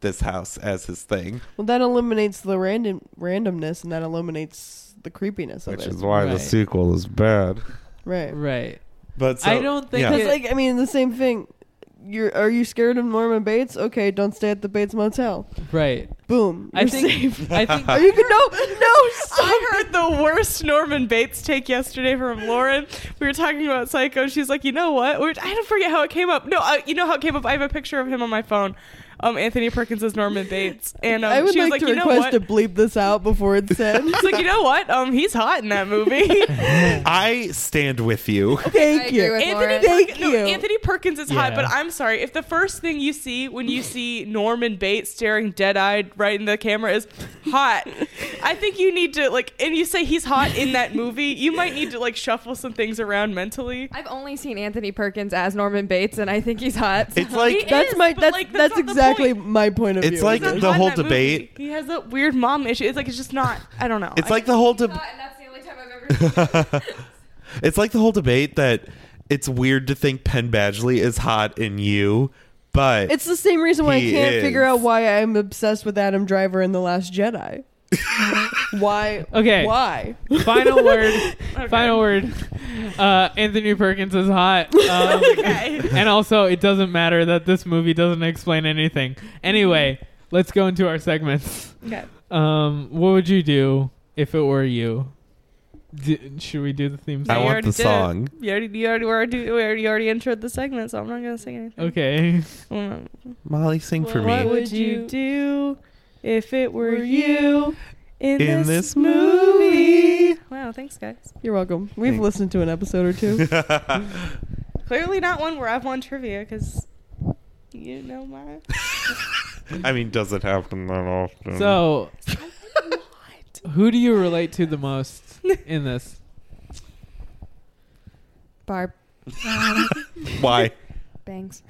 this house as his thing, Well, that eliminates the random randomness, and that eliminates the creepiness of it. which is why the sequel is bad. right. right But so, I don't think yeah. Because, it- like, I mean, the same thing. You're are you scared of Norman Bates? Okay, don't stay at the Bates Motel. right Boom. I think- safe. I think- <laughs> you no no <laughs> stop. I heard the worst Norman Bates take yesterday from Lauren. We were talking about Psycho. She's like, you know what? We're, I don't forget how it came up. No, uh, you know how it came up. I have a picture of him on my phone. Um, Anthony Perkins as Norman Bates, and um, I would she was like, like, to you know request what? to bleep this out before it's said. It's like, you know what? Um, he's hot in that movie. <laughs> I stand with you. <laughs> Thank you. Anthony, Thank Perkins, no, you. Anthony Perkins is hot, Yeah. but I'm sorry. If the first thing you see when you see Norman Bates staring dead-eyed right in the camera is hot, <laughs> I think you need to like, and you say he's hot in that movie, you might need to like shuffle some things around mentally. I've only seen Anthony Perkins as Norman Bates, and I think he's hot. It's like- He that's is, my but, that's like, that's, that's not the exactly my point of view. It's like the whole debate. movie. He has a weird mom issue. It's like it's just not. I don't know. It's I- like the whole. De- and that's the only time I've ever seen <laughs> it's like the whole debate that it's weird to think Penn Badgley is hot in you, but It's the same reason why I can't figure out why I'm obsessed with Adam Driver in The Last Jedi. Why? Okay. Why? Final word. <laughs> Final word. Uh, Anthony Perkins is hot. <laughs> Um, And also, it doesn't matter that this movie doesn't explain anything. Anyway, let's go into our segments. Okay. Um, what would you do if it were you? D- should we do the theme song? You want the song. You already, you already, we already, we already, you already entered the segment, so I'm not gonna sing anything. Okay. Mm. Molly, sing for me. What would you do if it were you in, In this, this movie? Wow, thanks, guys. You're welcome. We've Thanks. listened to an episode or two. <laughs> Clearly not one where I've won trivia because you know my. <laughs> I mean, does it happen that often? So, who do you relate to the most in this? Barb <laughs> why? bangs.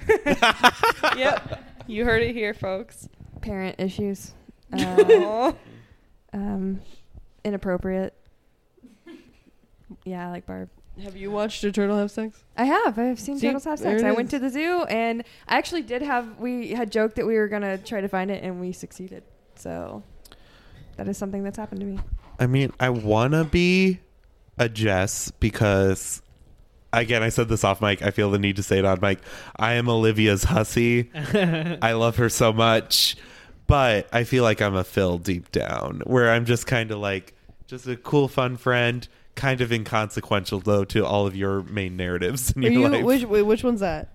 yep, you heard it here, folks. Parent issues. Uh, <laughs> um, inappropriate. Yeah, I like Barb. Have you watched a turtle have sex? I have. I've seen See, turtles have sex. I went to the zoo and I actually did have. We had joked that we were gonna try to find it and we succeeded. So that is something that's happened to me. I mean, I wanna be a Jess because, again, I said this off mic. I feel the need to say it on mic. I am Olivia Hussey. <laughs> I love her so much, but I feel like I'm a Phil deep down, where I'm just kind of like just a cool, fun friend. Kind of inconsequential though to all of your main narratives in Are your you life. which wait, which one's that?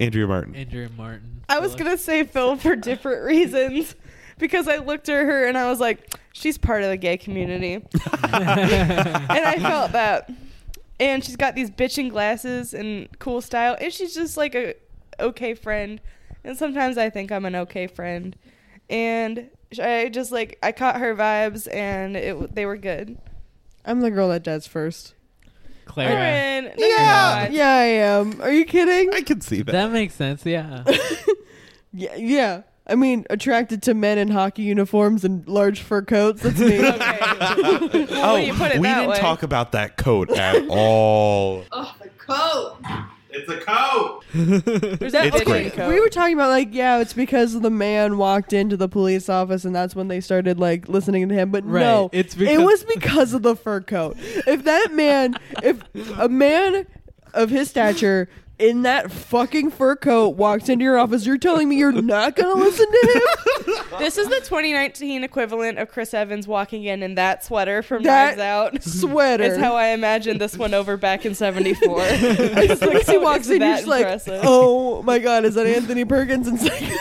Andrea Martin. Andrea Martin. I was gonna say Phil for different reasons <laughs> because I looked at her and I was like, she's part of the gay community, <laughs> and I felt that. And she's got these bitching glasses and cool style, and she's just like a okay friend. And sometimes I think I'm an okay friend, and I just like I caught her vibes, and it they were good. I'm the girl that does first. Clara. Lauren, no, you're Yeah, not. yeah, I am. Are you kidding? I can see that. That makes sense. Yeah. <laughs> Yeah, yeah. I mean, attracted to men in hockey uniforms and large fur coats. That's me. <laughs> Okay. <laughs> Well, when you put it oh, we that didn't way. talk about that coat at all. Oh, the coat. It's a coat. <laughs> There's that It's bitching great. coat. we were talking about like, yeah, it's because the man walked into the police office and that's when they started like listening to him. But Right. no, It's it was because of the fur coat. If that man, if a man of his stature in that fucking fur coat walks into your office, you're telling me you're not gonna listen to him? <laughs> This is the 2019 equivalent of Chris Evans walking in in that sweater from That Knives Out. sweater. It's how I imagined this one over back in '74. <laughs> I like he walks in, you're just like, oh my god, is that Anthony Perkins? And Psycho?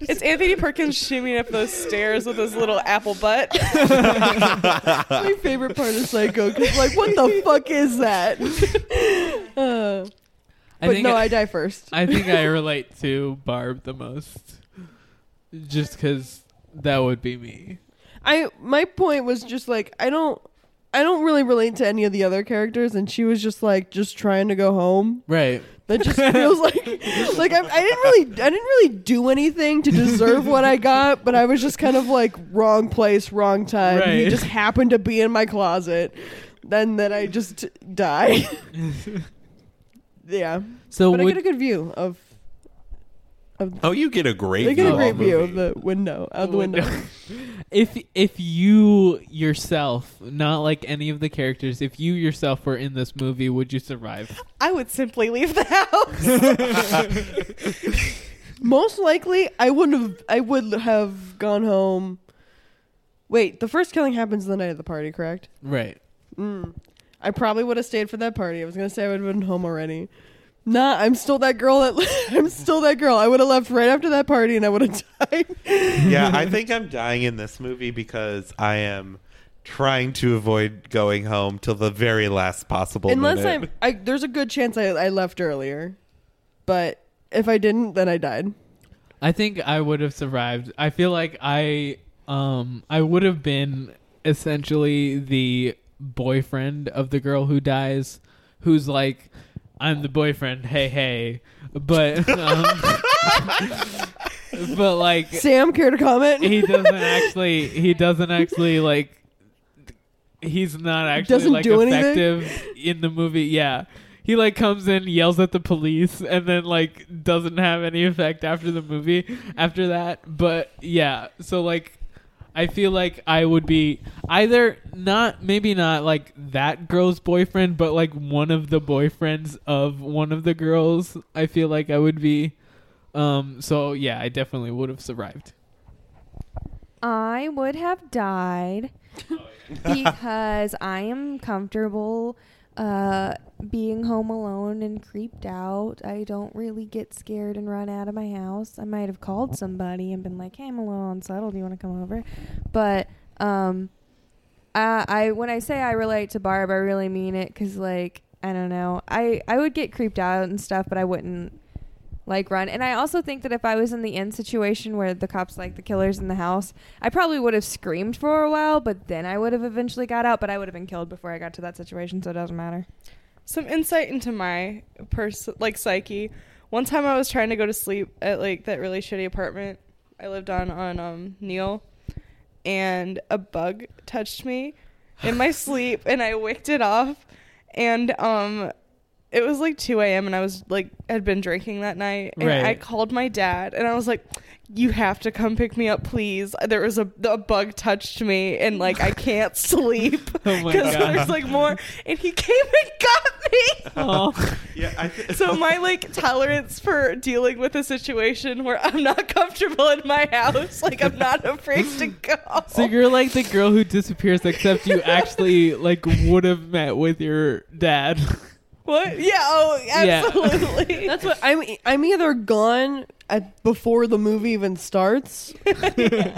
It's Anthony Perkins shimmying up those stairs with his little apple butt. <laughs> my favorite part of Psycho because like, what the fuck is that? Uh, I but no, I- I die first. <laughs> I think I <laughs> relate to Barb the most, just because that would be me. I my point was just like I don't I don't really relate to any of the other characters, and she was just like just trying to go home. Right. That just <laughs> feels like like I, I didn't really I didn't really do anything to deserve what I got, but I was just kind of like wrong place, wrong time. He just happened to be in my closet. Then that I just die. Yeah. So but I get a good view of. of Oh, you get a great I get view a of great the view movie. of the window out the window. <laughs> if if you yourself, not like any of the characters, if you yourself were in this movie, would you survive? I would simply leave the house. <laughs> Most likely, I wouldn't have. I would have gone home. Wait, the first killing happens the night of the party, correct? Right. Mm. I probably would have stayed for that party. I was gonna say I would have been home already. Nah, I'm still that girl. That <laughs> I'm still that girl. I would have left right after that party, and I would have <laughs> died. yeah, I think I'm dying in this movie because I am trying to avoid going home till the very last possible Unless minute. I'm, I, there's a good chance I, I left earlier, but if I didn't, then I died. I think I would have survived. I feel like I um I would have been essentially the boyfriend of the girl who dies who's like I'm the boyfriend. Hey hey. But <laughs> um, but like Sam, care to comment? he doesn't actually he doesn't actually like he's not actually Doesn't like do anything? effective in the movie. Yeah. He like comes in, yells at the police, and then like doesn't have any effect after the movie after that. But yeah, so like I feel like I would be either not maybe not like that girl's boyfriend, but like one of the boyfriends of one of the girls. I feel like I would be. Um. So yeah, I definitely would have survived. I would have died <laughs> because I am comfortable uh, being home alone and creeped out. I don't really get scared and run out of my house. I might have called somebody and been like, "Hey, I'm a little unsettled. Do you want to come over?" But um, I, I when I say I relate to Barb, I really mean it because like I don't know, I I would get creeped out and stuff, but I wouldn't like run. And I also think that if I was in the end situation where the cops like the killers in the house, I probably would have screamed for a while, but then I would have eventually got out, but I would have been killed before I got to that situation, so it doesn't matter. Some insight into my person, like psyche. One time I was trying to go to sleep at like that really shitty apartment I lived on on um Neil, and a bug touched me in my <laughs> sleep, and I wicked it off, and um. It was like 2 a.m. and I was like, had been drinking that night. And Right. I called my dad and I was like, you have to come pick me up, please. There was a, a bug touched me and like I can't <laughs> sleep Oh because God. there's like more. And he came and got me. Oh. yeah, I th- So my like tolerance for dealing with a situation where I'm not comfortable in my house, like I'm not afraid to <laughs> go. So you're like the girl who disappears, except you actually like would have met with your dad. What? Yeah. Oh, Yeah. absolutely. <laughs> That's what I'm. I'm either gone at before the movie even starts, <laughs>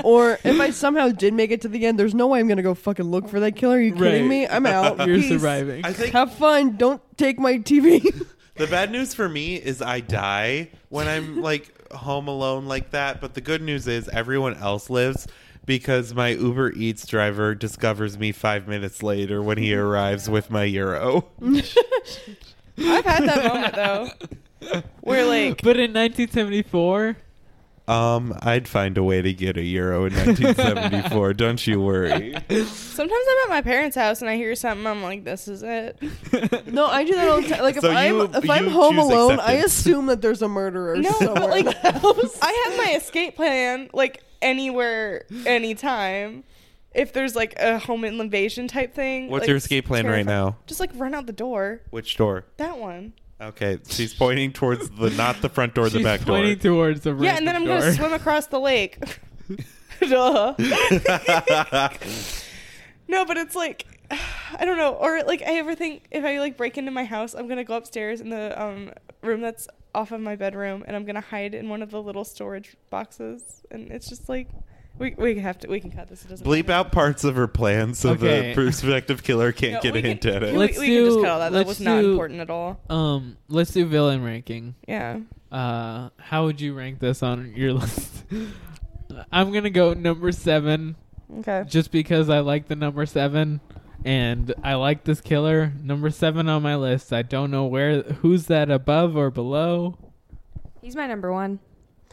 or if I somehow did make it to the end, there's no way I'm gonna go fucking look for that killer. Are you Right. kidding me? I'm <laughs> out. You're Peace. surviving. I think Have fun. Don't take my TV. the bad news for me is I die when I'm like home alone like that. But the good news is everyone else lives because my Uber Eats driver discovers me five minutes later when he arrives with my euro. <laughs> I've had that moment though, where like But in 1974, Um, I'd find a way to get a euro in 1974. <laughs> don't you worry. sometimes I'm at my parents' house and I hear something, I'm like, this is it. <laughs> no, I do that all the time. Like if So I'm you- if I'm you home choose alone, I acceptance. assume that there's a murderer No, somewhere. but like in the house. I have my escape plan like anywhere, anytime. If there's like a home invasion type thing. What's like, your escape plan right terrifying. now? Just like run out the door. Which door? That one. Okay, she's pointing towards the not the front door, the she's back door. pointing towards the Yeah, and then I'm random gonna swim across the lake. Duh. <laughs> <laughs> no, but it's like I don't know. Or like I ever think if I like break into my house, I'm gonna go upstairs in the um room that's off of my bedroom and I'm gonna hide in one of the little storage boxes and it's just like we we have to we can cut this. It doesn't Bleep matter. out parts of her plan so Okay. the prospective killer can't No, get we a can- hint at it. we- Let's we can just do- cut all that. That let's was not do- important at all. Um, let's do villain ranking. Yeah. Uh, how would you rank this on your <laughs> list? I'm gonna go number seven. Okay. Just because I like the number seven, and I like this killer. Number seven on my list. I don't know where who's that above or below. He's my number one.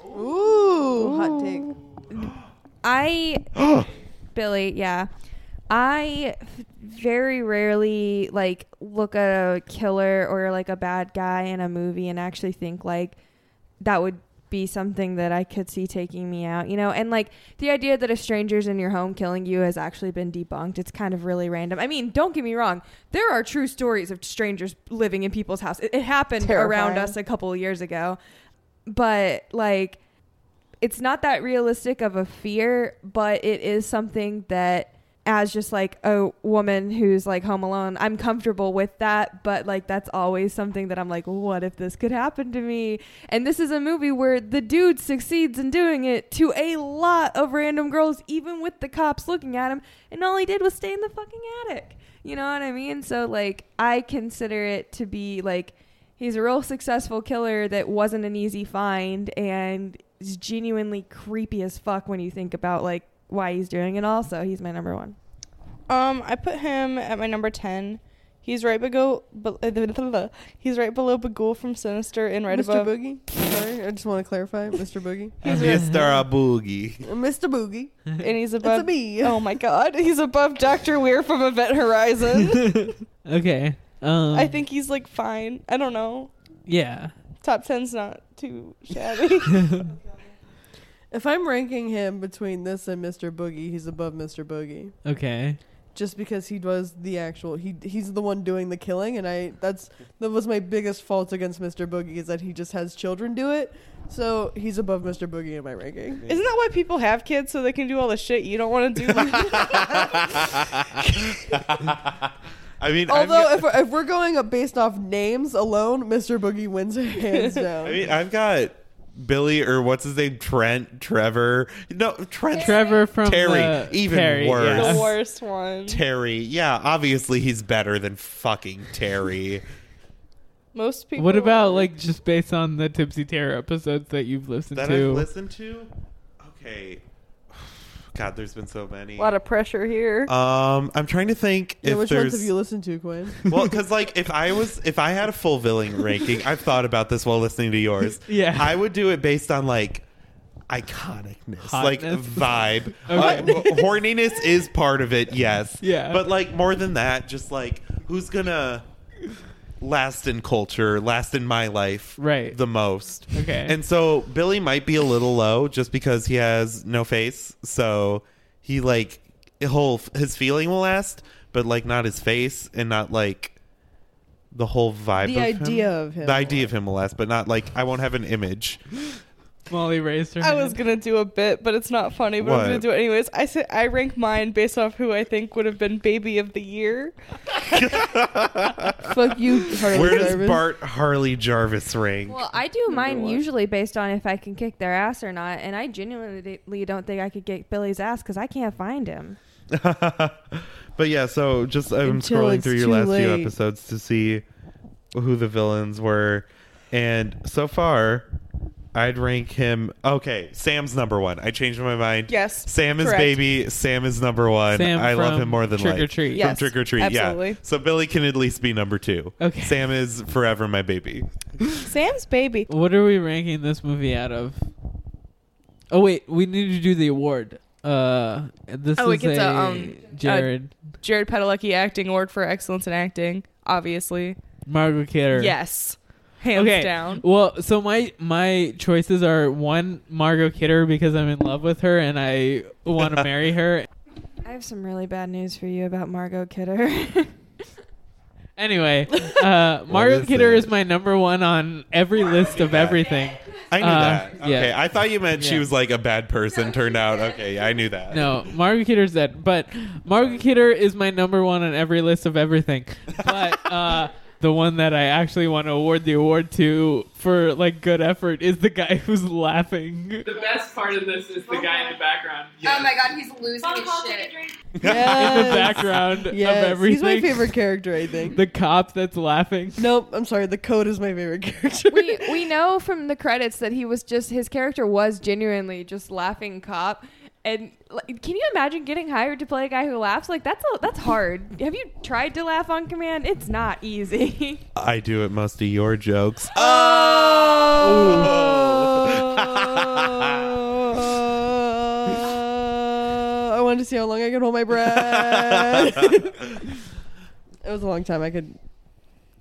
Ooh, hot take. I, <gasps> Billy, yeah. I very rarely like look at a killer or like a bad guy in a movie and actually think like that would be something that I could see taking me out, you know? And like the idea that a stranger's in your home killing you has actually been debunked. It's kind of really random. I mean, don't get me wrong. There are true stories of strangers living in people's house. It, it happened around us a couple of years ago. But like it's not that realistic of a fear, but it is something that as just like a woman who's like home alone, I'm comfortable with that, but like that's always something that I'm like, what if this could happen to me? And this is a movie where the dude succeeds in doing it to a lot of random girls, even with the cops looking at him, and all he did was stay in the fucking attic. You know what I mean? So like I consider it to be like he's a real successful killer that wasn't an easy find and is genuinely creepy as fuck when you think about like why he's doing it also he's my number one Um, I put him at my number ten. He's right below. Be- <laughs> he's right below Bagul from Sinister and right above Mr. above. Boogie. Sorry, I just want to clarify, Mr. Boogie. <laughs> he's Mr. Boogie. <laughs> Mr. Boogie. and he's It's above a me. Oh my god, he's above Doctor Weir from Event Horizon. Okay. Um, I think he's like fine. I don't know. Yeah. Top ten's not too shabby. If I'm ranking him between this and Mr. Boogie, he's above Mr. Boogie. Okay. Just because he was the actual he he's the one doing the killing and I that's that was my biggest fault against Mr. Boogie is that he just has children do it. So he's above Mr. Boogie in my ranking. Isn't that why people have kids so they can do all the shit you don't want to do? <laughs> I mean, I've Although got- if we're, if we're going up based off names alone, Mr. Boogie wins <laughs> hands down. I mean, I've got Billy or what's his name, Trent, Trevor. No, Trent. Trevor from Terry. the- even Terry, worse. yeah. the worst one. Terry. Yeah, obviously he's better than fucking Terry. Most people. What about like just based on the Tipsy Terror episodes that you've listened that to? I've listened to. Okay. God, there's been so many. a lot of pressure here? Um, I'm trying to think yeah, if which there's ones have you listened to, Quinn? well, because <laughs> like if I was if I had a full villain ranking, I've thought about this while listening to yours. <laughs> Yeah. I would do it based on like iconicness, like Hotness? vibe. <laughs> Okay. Uh, horniness is part of it, yes. Yeah. But like more than that, just like who's gonna last in culture, last in my life, Right. The most. Okay. And so Billy might be a little low just because he has no face. So he like whole his feeling will last, but like not his face and not like the whole vibe. The of idea him. of him The idea of him will last, but not like I won't have an image. Molly raised her I hand. was gonna do a bit, but it's not funny. But I'm gonna do it anyways. I say I rank mine based off who I think would have been baby of the year. <laughs> Fuck you, Harley Where does Jarvis. Bart Harley Jarvis rank? well i do mine usually based on if i can kick their ass or not and i genuinely don't think i could kick billy's ass because i can't find him <laughs> but yeah, so just I'm Until scrolling through your too last few episodes to see who the villains were, and so far, I'd rank him. Okay, Sam's number one. I changed my mind. Yes, Sam is correct. baby. Sam is number one. Sam I love him more than Trick or life. Treat. From Yes, Trick or Treat. absolutely. Yeah. So Billy can at least be number two. Okay. Sam is forever my baby. <laughs> Sam's baby. What are we ranking this movie out of? Oh wait, we need to do the award. Uh, this Oh, is it gets a, a, um, Jared Jared Padalecki acting award for excellence in acting. Obviously, Margaret Kidder. yes, hands Okay. down. Well, so my my choices are one Margot Kidder because I'm in love with her and I want to <laughs> marry her. i have some really bad news for you about margot kidder <laughs> Anyway, <laughs> uh, Margot is Kidder it? is my number one on every list of everything. I knew Uh, that. yeah. Okay, I thought you meant she was like a bad person. Turned out, okay, yeah, I knew that. No, Margaret Kidder's dead. But Margaret Kidder is my number one on every list of everything. But uh, the one that I actually want to award the award to for like good effort is the guy <laughs> who's laughing. The best part of this is the guy in the background. Oh my god, he's losing his shit. <laughs> In the background Yes, of everything. he's my favorite <laughs> character. I think. The cop that's laughing. Nope, I'm sorry. The code is my favorite character. we we know from the credits that he was just his character was genuinely just laughing cop. And like, can you imagine getting hired to play a guy who laughs? Like that's a, that's hard. Have you tried to laugh on command? It's not easy. <laughs> I do it most of your jokes. Uh, <laughs> I wanted to see how long I could hold my breath. <laughs> it was a long time. I could.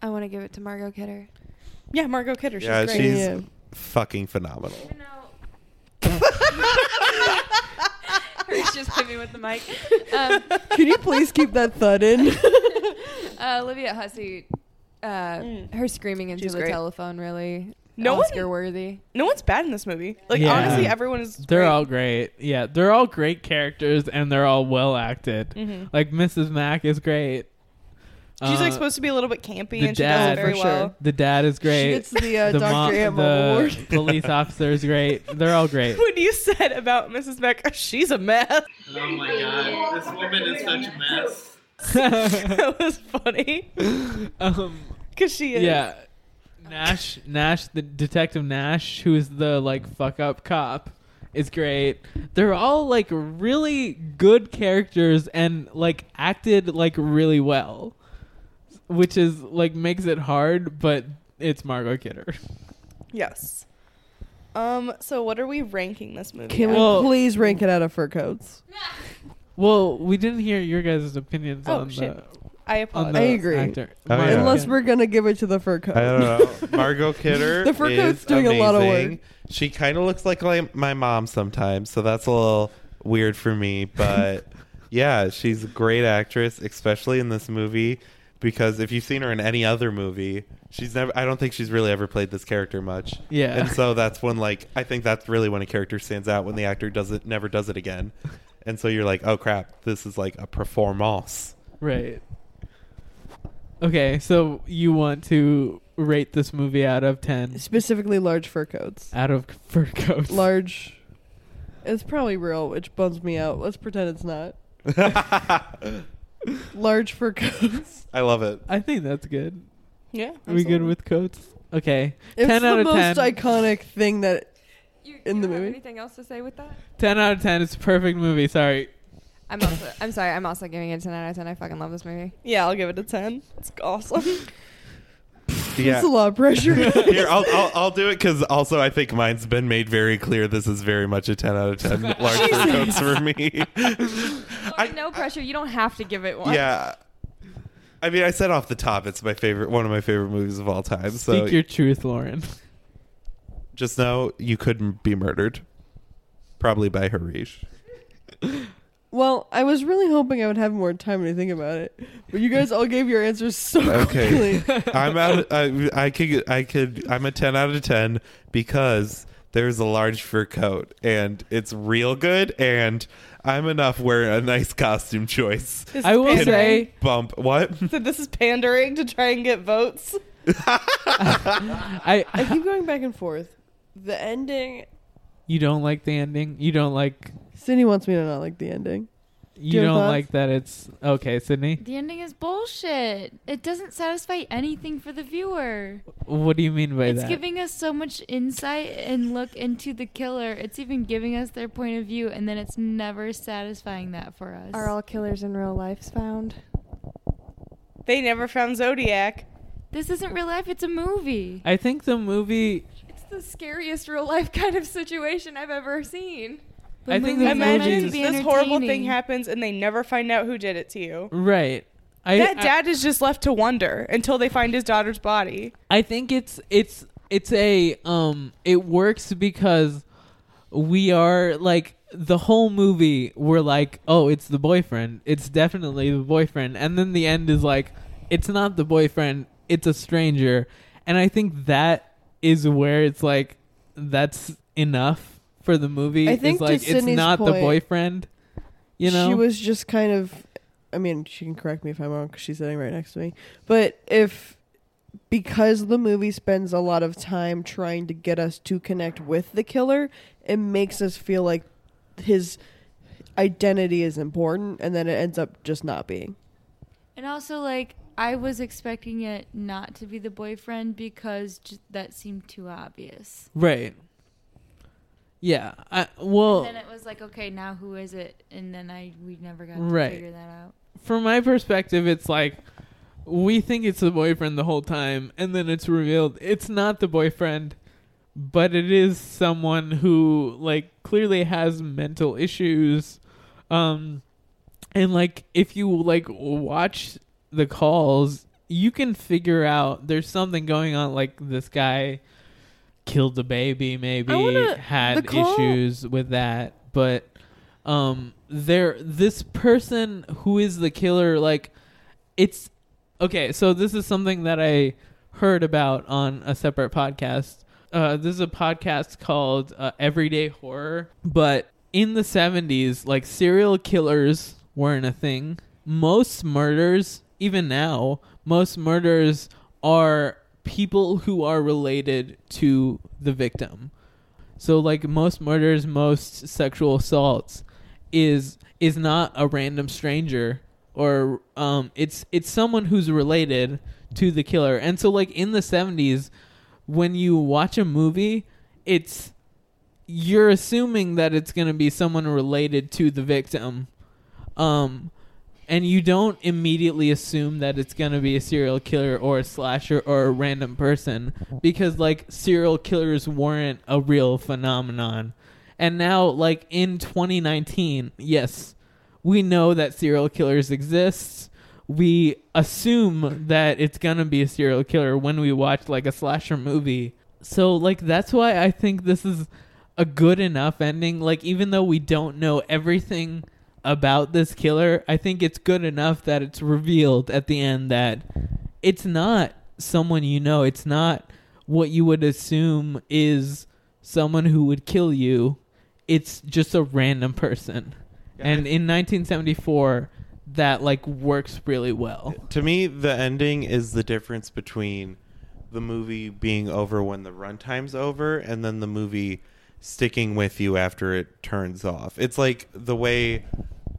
I want to give it to Margot Kidder. Yeah, Margot Kidder. She's yeah, great. she's Yeah. fucking phenomenal. He's just hit me with the mic. Um, <laughs> Can you please keep that thud in? <laughs> uh, Olivia Hussey, uh, her screaming into She's the great. telephone really No Oscar one, worthy. no one's bad in this movie. Like Yeah. honestly, everyone is. They're great. all great. Yeah, they're all great characters and they're all well acted. Mhm. Like Mrs. Mack is great. She's like Uh, supposed to be a little bit campy, the and she dad- does it very For sure. well. The dad is great. gets the, uh, the Dr. mom- Ant the <laughs> police officer is great. They're all great. <laughs> When you said about Mrs. Beck, <laughs> she's a mess. Oh my god, this woman is such a mess. that was funny. um, Cause she is. yeah, Nash, Nash, the detective Nash, who is the like fuck up cop, is great. They're all like really good characters and like acted like really well, which is like makes it hard, but it's Margot Kidder. Yes. Um. So what are we ranking this movie? Can at? we Well- please rank it out of fur coats? <laughs> Well, we didn't hear your guys' opinions Oh, on shit. the. I apologize. I agree. actor. Oh, yeah. Unless Kidder. we're gonna give it to the fur coat. I don't know. <laughs> Margot Kidder. The fur is coat's doing a lot of amazing. work. She kind of looks like like my mom sometimes, so that's a little weird for me. But <laughs> yeah, she's a great actress, especially in this movie. Because if you've seen her in any other movie, she's never. I don't think she's really ever played this character much. Yeah. and so that's when like I think that's really when a character stands out when the actor does it never does it again, <laughs> and so you're like, oh crap, this is like a performance. Right. Okay, so you want to rate this movie out of 10 Specifically, large fur coats. out of fur coats. Large. It's probably real, which bums me out. Let's pretend it's not. <laughs> large fur coats. I love it. I think that's good. Yeah. Are we good with coats? Okay. It's 10 the out of most 10. iconic thing that You, In you the have movie? Anything else to say with that? 10 out of 10. It's a perfect movie. Sorry. I'm also. I'm sorry. I'm also giving it a 10 out of 10. I fucking love this movie. Yeah, I'll give it a ten. It's awesome. <laughs> Yeah. it's a lot of pressure. <laughs> Here, <laughs> I'll, I'll, I'll do it because also I think mine's been made very clear. This is very much a 10 out of 10 <laughs> large fur coats for me. Lord, no pressure. You don't have to give it one. yeah. I mean, I said off the top, it's my favorite, one of my favorite movies of all time. So Speak your truth, Lauren. just know you couldn't be murdered. Probably by Harish. Well, I was really hoping I would have more time to think about it, but you guys all gave your answers so Okay. quickly. <laughs> I'm out. I, I could. I could. I'm a 10 out of 10 because there's a large fur coat and it's real good and I'm enough wearing a nice costume choice. This I will pandering. say Bump. What? <laughs> So this is pandering to try and get votes. <laughs> I I keep going back and forth. The ending. you don't like the ending. You don't like Sydney wants me to not like the ending. you you don't thoughts? like that it's okay, Sydney. The ending is bullshit. It doesn't satisfy anything for the viewer. What do you mean by it's that? It's giving us so much insight and look into the killer. It's even giving us their point of view, and then it's never satisfying that for us. Are all killers in real life found? They never found Zodiac. this isn't real life. It's a movie. I think the movie It's the scariest real life <laughs> kind of situation I've ever seen. I think movies the are to Imagine be this horrible thing happens and they never find out who did it to you. right. I that I- dad is just left to wonder until they find his daughter's body. I think it's it's it's a um it works because we are like the whole movie we're like oh it's the boyfriend it's definitely the boyfriend and then the end is like it's not the boyfriend it's a stranger and I think that is where it's like that's enough for the movie I think it's to like it's Sydney's not the point, boyfriend you know she was just kind of. I mean, she can correct me if I'm wrong because she's sitting right next to me. But if because the movie spends a lot of time trying to get us to connect with the killer, it makes us feel like his identity is important, and then it ends up just not being. And also, like, I was expecting it not to be the boyfriend because j- that seemed too obvious. right yeah I, well and then it was like, okay, now who is it? And then I we never got Right. to figure that out. from my perspective, it's like we think it's the boyfriend the whole time, and then it's revealed it's not the boyfriend, but it is someone who like clearly has mental issues. Um, and like if you like watch the calls, you can figure out there's something going on. Like this guy killed the baby, maybe wanna- had issues with that, but um there this person who is the killer like it's okay so this is something that i heard about on a separate podcast. Uh, this is a podcast called uh, Everyday Horror, but in the 70s, like serial killers weren't a thing. Most murders, even now, most murders are people who are related to the victim. So like most murders, most sexual assaults is is not a random stranger or um it's it's someone who's related to the killer. And so like in the 70s when you watch a movie, it's you're assuming that it's going to be someone related to the victim. Um and you don't immediately assume that it's going to be a serial killer or a slasher or a random person because like serial killers weren't a real phenomenon. And now like in 2019, yes, we know that serial killers exist. We assume that it's going to be a serial killer when we watch like a slasher movie. So like that's why I think this is a good enough ending like even though we don't know everything about this killer, I think it's good enough that it's revealed at the end that it's not someone you know. It's not what you would assume is someone who would kill you. It's just a random person. And in 1974, that like works really well. To me, the ending is the difference between the movie being over when the runtime's over and then the movie sticking with you after it turns off. It's like the way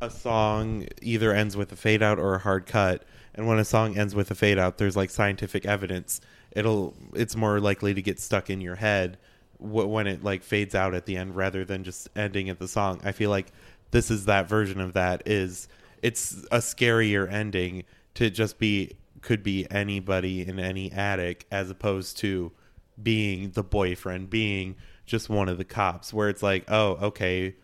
a song either ends with a fade out or a hard cut, and when a song ends with a fade out, there's like scientific evidence. It'll it's more likely to get stuck in your head wh- when it like fades out at the end rather than just ending at the song. I feel like this is that version of that is it's a scarier ending to just be could be anybody in any attic as opposed to being the boyfriend being just one of the cops where it's like oh okay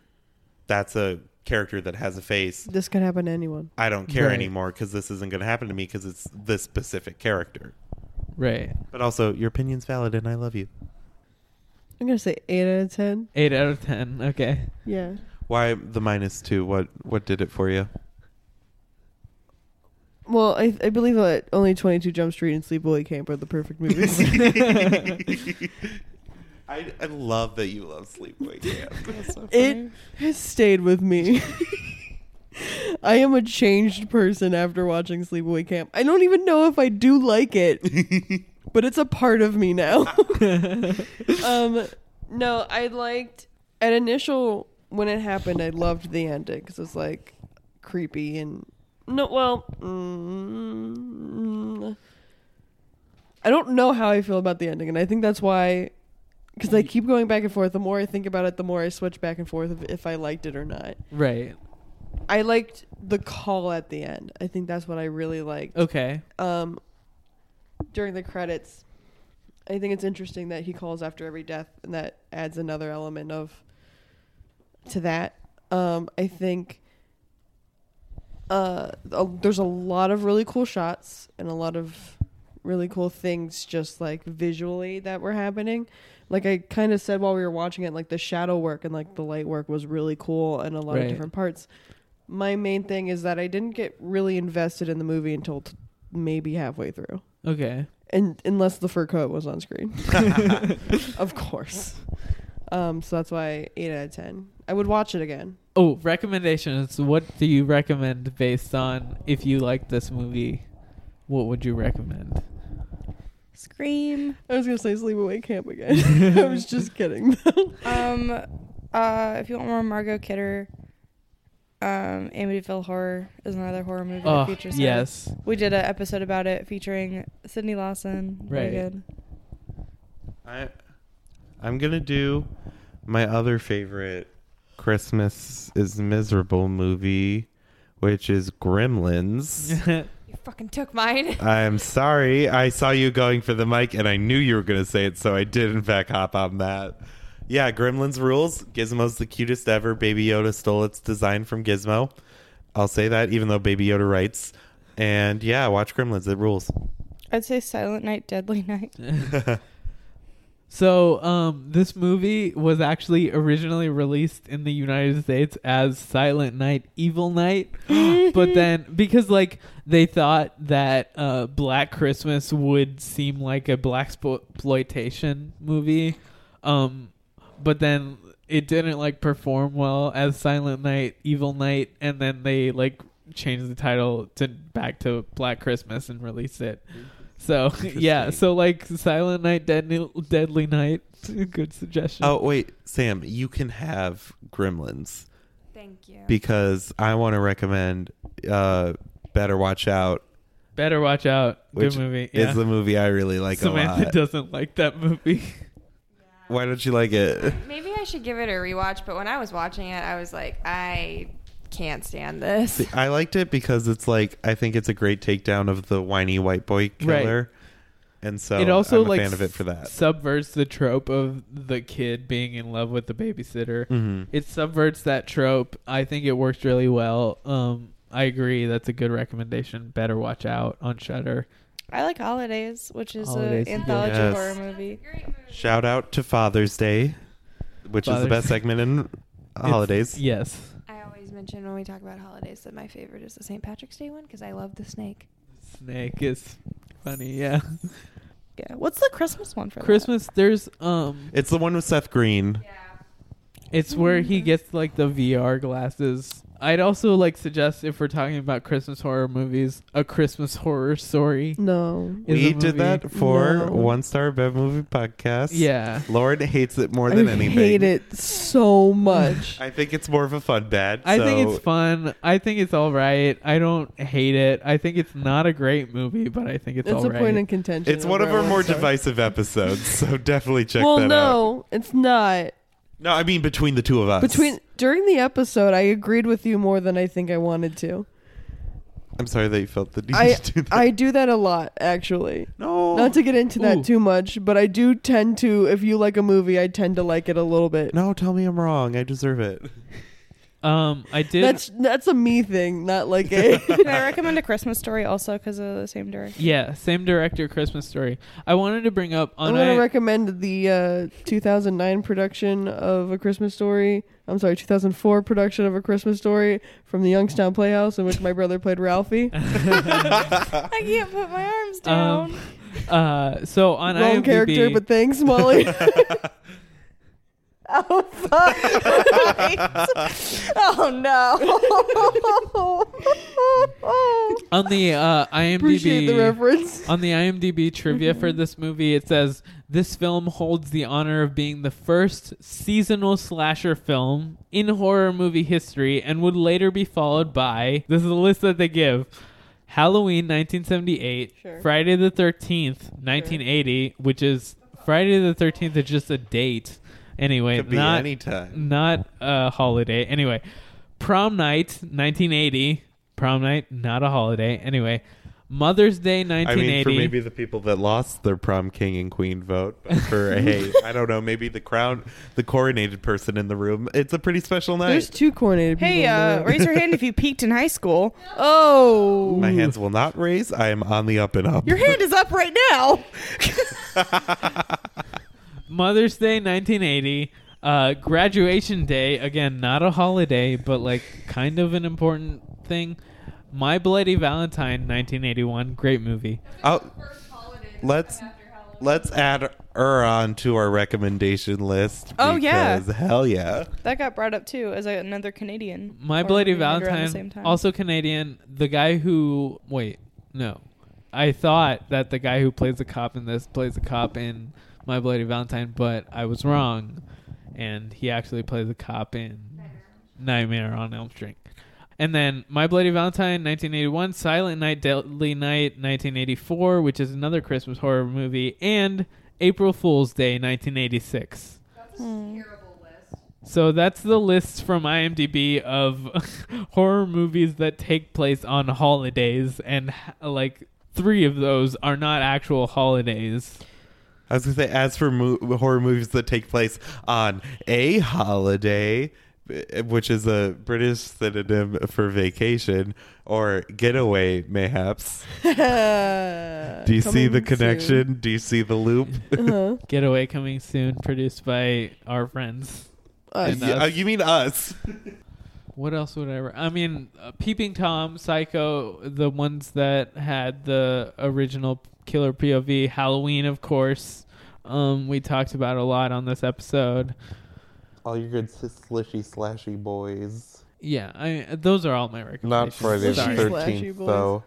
that's a character that has a face This could happen to anyone. i don't care Right. anymore because this isn't going to happen to me because it's this specific character Right. but also your opinion's valid and i love you I'm gonna say eight out of ten. 8 out of 10. Okay. Yeah. why the minus two what what did it for you Well, I I believe that only Twenty Two Jump Street and Sleepaway Camp are the perfect movies. <laughs> <laughs> I, I love that you love sleepaway camp <laughs> it has stayed with me. <laughs> I am a changed person after watching Sleepaway Camp. I don't even know if I do like it, <laughs> but it's a part of me now. um, no, I liked at initial when it happened. I loved the ending because it was like creepy and no. Well, mm, I don't know how I feel about the ending, and I think that's why. Because I keep going back and forth. The more I think about it, the more I switch back and forth if, if I liked it or not. Right. I liked the call at the end. I think that's what I really liked. Okay. Um, during the credits, I think it's interesting that he calls after every death, and that adds another element of to that. Um, I think uh, there's a lot of really cool shots and a lot of really cool things just like visually that were happening. Like I kind of said while we were watching it, like the shadow work and like the light work was really cool and a lot Right. of different parts. My main thing is that I didn't get really invested in the movie until t- maybe halfway through. Okay. And unless the fur coat was on screen, <laughs> of course. Um, so that's why eight out of ten. I would watch it again. Oh, recommendations. What do you recommend based on if you like this movie? What would you recommend? Scream. I was gonna say Sleepaway Camp again. <laughs> I was just kidding. um, uh, if you want more Margot Kidder, um, Amityville Horror is another horror movie Oh, that features her. yes. We did an episode about it featuring Sydney Lawson. Very Right. good. I I'm gonna do my other favorite Christmas is miserable movie, which is Gremlins. <laughs> You fucking took mine. <laughs> I'm sorry. I saw you going for the mic and I knew you were gonna say it, so I did in fact hop on that. Yeah, Gremlins rules. Gizmo's the cutest ever. Baby Yoda stole its design from Gizmo. I'll say that even though Baby Yoda writes. And yeah, watch Gremlins. It rules. I'd say Silent Night, Deadly Night. <laughs> <laughs> So, um, this movie was actually originally released in the United States as Silent Night, Evil Night, <gasps> but then because like they thought that uh, Black Christmas would seem like a black exploitation movie, um, but then it didn't like perform well as Silent Night, Evil Night, and then they like changed the title to back to Black Christmas and released it. So <laughs> yeah, so like Silent Night, Deadly, Deadly Night. <laughs> Good suggestion. Oh wait, Sam, you can have Gremlins. Thank you. Because I want to recommend uh, Better Watch Out. Better watch out. Which Good movie. is the movie I really like a Samantha lot. doesn't like that movie. Why don't you like it? Maybe I should give it a rewatch, but when I was watching it, I was like, I can't stand this. See, I liked it because it's like I think it's a great takedown of the whiny white boy killer, and so it also I'm a like fan of it for that. subverts the trope of the kid being in love with the babysitter. Mhm. It subverts that trope. I think it works really well. Um, I agree. That's a good recommendation. Better watch out on Shudder. I like Holidays, which is Holidays an anthology Yes. horror movie. Shout out to Father's Day, which is the best segment in holidays. Yes. I always mention when we talk about holidays that my favorite is the St. Patrick's Day one because I love the snake. Snake is funny. Yeah. Yeah. What's the Christmas one for? that? Christmas. There's um. It's the one with Seth Green. Yeah. It's where he gets like the VR glasses. I'd also like suggest if we're talking about Christmas horror movies, a Christmas horror story. No. We did that for No. one star Bev movie podcast. Yeah. Lauren hates it more than I anything. hate it so much. <laughs> I think it's more of a fun bad. I think it's fun. I think it's all right. I don't hate it. I think it's not a great movie, but I think it's, It's all a point in contention. It's one of over our more divisive episodes, so definitely check well, that out. no, it's not. No, I mean between the two of us. Between during the episode, I agreed with you more than I think I wanted to. I'm sorry that you felt the need I to do that. I do that a lot, actually. No. Not to get into Ooh. that too much, but I do tend to. If you like a movie, I tend to like it a little bit. No, tell me I'm wrong. I deserve it. <laughs> Um, I did. That's that's a me thing, not like a. <laughs> Can I recommend a Christmas story also because of the same director? yeah, same director, Christmas Story. I wanted to bring up on I'm gonna I- recommend the uh, 2009 production of A Christmas Story. I'm sorry, 2004 production of A Christmas Story from the Youngstown Playhouse, in which my brother played Ralphie. <laughs> I can't put my arms down. um, uh, so on Wrong IMDb, character, but thanks, Molly. <laughs> oh fuck! <laughs> oh no! <laughs> on the uh, IMDb Appreciate the reference. on the IMDb trivia for this movie, it says this film holds the honor of being the first seasonal slasher film in horror movie history, and would later be followed by this is the list that they give. Halloween 1978, Sure. Friday the 13th 1980, which is Friday the 13th is just a date. Anyway, Could be not anytime. not a holiday. Anyway, Prom Night 1980, Prom Night not a holiday. Anyway, Mother's Day I mean, 1980. for maybe the people that lost their prom king and queen vote, but for <laughs> hey, I don't know, maybe the crown, the coronated person in the room, it's a pretty special night. There's two coronated people. Hey, in uh, the- raise your hand if you <laughs> peaked in high school. Oh, My hands will not raise. I am on the up and up. Your hand is up right now. <laughs> Mother's Day 1980. Uh, graduation day again, not a holiday, but like kind of an important thing. My Bloody Valentine 1981, great movie. Oh, let's let's add her on to our recommendation list. Oh, yeah. because hell yeah. That got brought up too as a, another Canadian. My horror Bloody movie around the same Valentine, time. also Canadian. The guy who wait, no, I thought that the guy who plays the cop in this plays the cop in My Bloody Valentine, but I was wrong, and he actually plays the cop in Nightmare on Elm Street. And then My Bloody Valentine, 1981, Silent Night, Deadly Night, 1984, which is another Christmas horror movie, and April Fool's Day, 1986. Hmm. So that's the list from IMDb of <laughs> horror movies that take place on holidays, and like three of those are not actual holidays. I was gonna say, as for mo- horror movies that take place on a holiday, eh, which is a British synonym for vacation or getaway, mayhaps. <laughs> Do you see the connection? soon. Do you see the loop? Uh-huh. <laughs> Getaway coming soon, produced by our friends. Us. Yeah, us. uh, you mean us? <laughs> What else would I? Re- I mean, uh, Peeping Tom, Psycho, the ones that had the original killer POV. Halloween, of course. Um, we talked about a lot on this episode. All your good slishy slashy boys. Yeah, I those are all my recommendations. Not recommendations. Friday the Sorry. Slashy Thirteenth boys. though.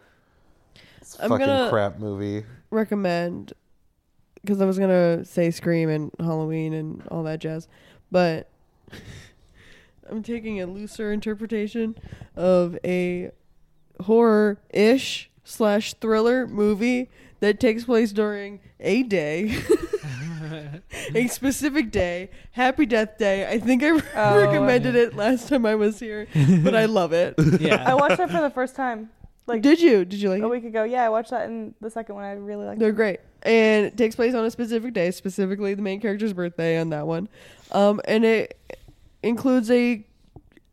It's a I'm fucking gonna- crap movie. recommend because I was gonna say Scream and Halloween and all that jazz, but <laughs> I'm taking a looser interpretation of a horror-ish slash thriller movie that takes place during a day, <laughs> a specific day, Happy Death Day. I think I <laughs> Oh, recommended it last time I was here, but I love it. <laughs> Yeah. I watched that for the first time. Like Did you? Did you like a it? week ago. Yeah, I watched that in the second one. I really liked They're it. great. And it takes place on a specific day, specifically the main character's birthday on that one. Um, and it includes a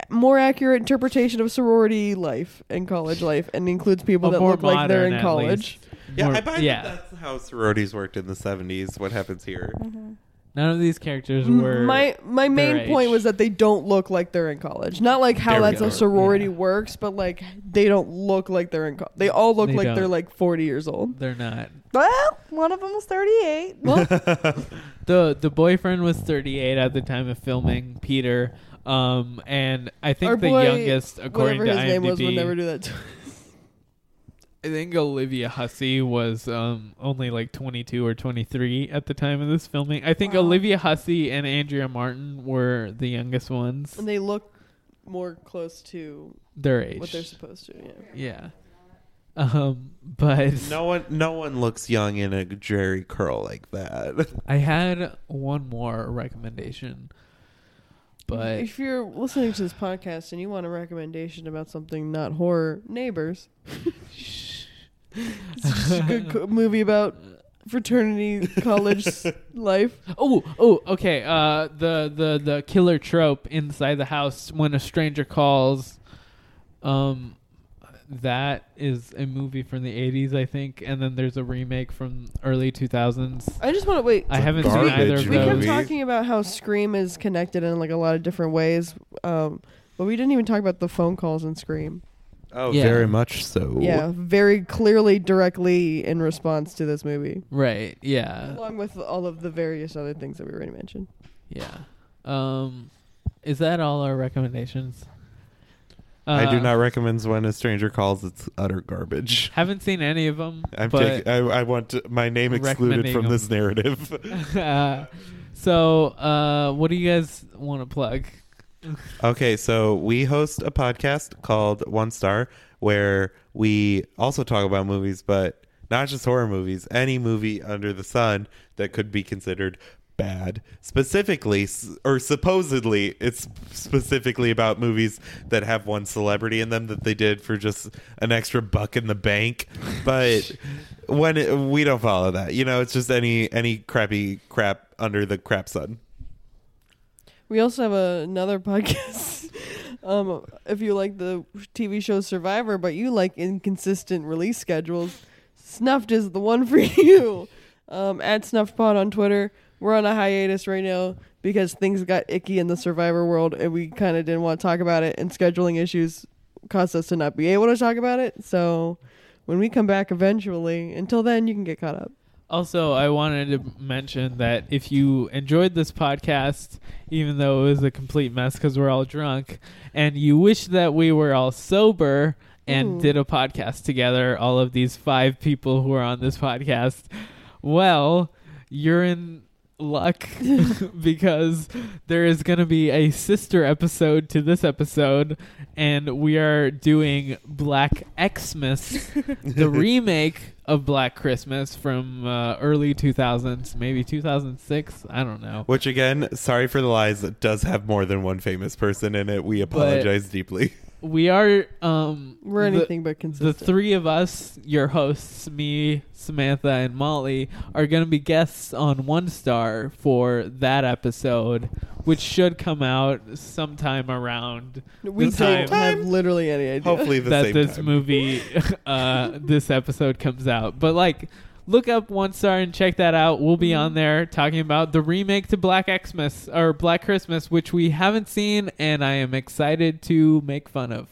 more accurate interpretation of sorority life and college life and includes people A that look like they're in at college. Least. Yeah, More- I buy yeah. that that's how sororities worked in the seventies. What happens here? None of these characters were. My my main their point age. was that they don't look like they're in college. Not like how There that's go. a sorority Yeah. works, but like they don't look like they're in college. They all look They like don't. they're like 40 years old. They're not. Well, one of them was 38. Well, <laughs> the The boyfriend was 38 at the time of filming. Peter. Um, and I think our the boy, youngest, according whatever to his name was, would never do that. to- I think Olivia Hussey was um, only like 22 or 23 at the time of this filming. I think Wow. Olivia Hussey and Andrea Martin were the youngest ones. and they look more close to Their age. what they're supposed to. Yeah. Yeah. Um, but No one, no one looks young in a Jerry curl like that. <laughs> I had one more recommendation. But if you're listening to this podcast and you want a recommendation about something not horror, Neighbors. <laughs> it's just a good co- movie about fraternity college s- <laughs> life. Oh, oh, okay. Uh, the the the killer trope inside the house when a stranger calls. Um, that is a movie from the '80s, I think, and then there's a remake from early 2000s. I just want to wait. I haven't seen either of We kept those. talking about how Scream is connected in like a lot of different ways, um, but we didn't even talk about the phone calls in Scream. Oh, Yeah. very much so. Yeah, very clearly, directly in response to this movie, Right? Yeah. along with all of the various other things that we already mentioned. Yeah. Um, is that all our recommendations? I do Uh, not recommend when a stranger calls. It's utter garbage. <laughs> Haven't seen any of them. I'm but taking. I, I want to, my name excluded recommending from 'em. this narrative. <laughs> uh, so, uh, what do you guys want to plug? Okay, so we host a podcast called One Star where we also talk about movies, but not just horror movies, any movie under the sun that could be considered bad. Specifically, or supposedly, it's specifically about movies that have one celebrity in them that they did for just an extra buck in the bank. But when it, we don't follow that, you know, it's just any any crappy crap under the crap sun. We also have a, another podcast. <laughs> um, if you like the TV show Survivor, but you like inconsistent release schedules, Snuffed is the one for <laughs> you. Um, at Snuffed on Twitter. We're on a hiatus right now because things got icky in the Survivor world, and we kind of didn't want to talk about it. And scheduling issues caused us to not be able to talk about it. So when we come back eventually, until then, you can get caught up. Also, I wanted to mention that if you enjoyed this podcast, even though it was a complete mess because we're all drunk, and you wish that we were all sober and Ooh. did a podcast together, all of these five people who are on this podcast, well, you're in luck <laughs> because there is going to be a sister episode to this episode and we are doing Black Xmas, <laughs> the remake of Black Christmas from uh, early 2000s, maybe 2006, I don't know. Which again, sorry for the lies, does have more than one famous person in it. We apologize deeply. We are um We're the- anything but consistent. The three of us, your hosts, me, Samantha, and Molly, are going to be guests on One Star for that episode, which should come out sometime around We the time don't have literally any idea. Hopefully the that same this time. movie, <laughs> uh, this episode comes out. But like, look up One Star and check that out. We'll be on there talking about the remake to Black Xmas or Black Christmas, which we haven't seen, and I am excited to make fun of.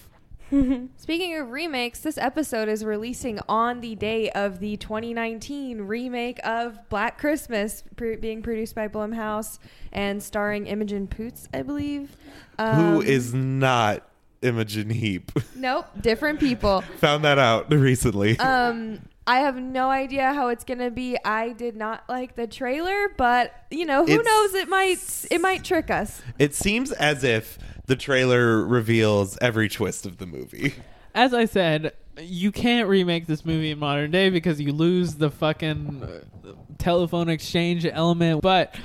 <laughs> Speaking of remakes, this episode is releasing on the day of the 2019 remake of Black Christmas, pr- being produced by Blumhouse and starring Imogen Poots, I believe. Who Um, is not Imogen Heap? Nope, different people. <laughs> Found that out recently. Um, I have no idea how it's gonna be. I did not like the trailer, but you know who It's- knows? It might it might trick us. it seems as if the trailer reveals every twist of the movie. As I said, you can't remake this movie in modern day because you lose the fucking uh, telephone exchange element. But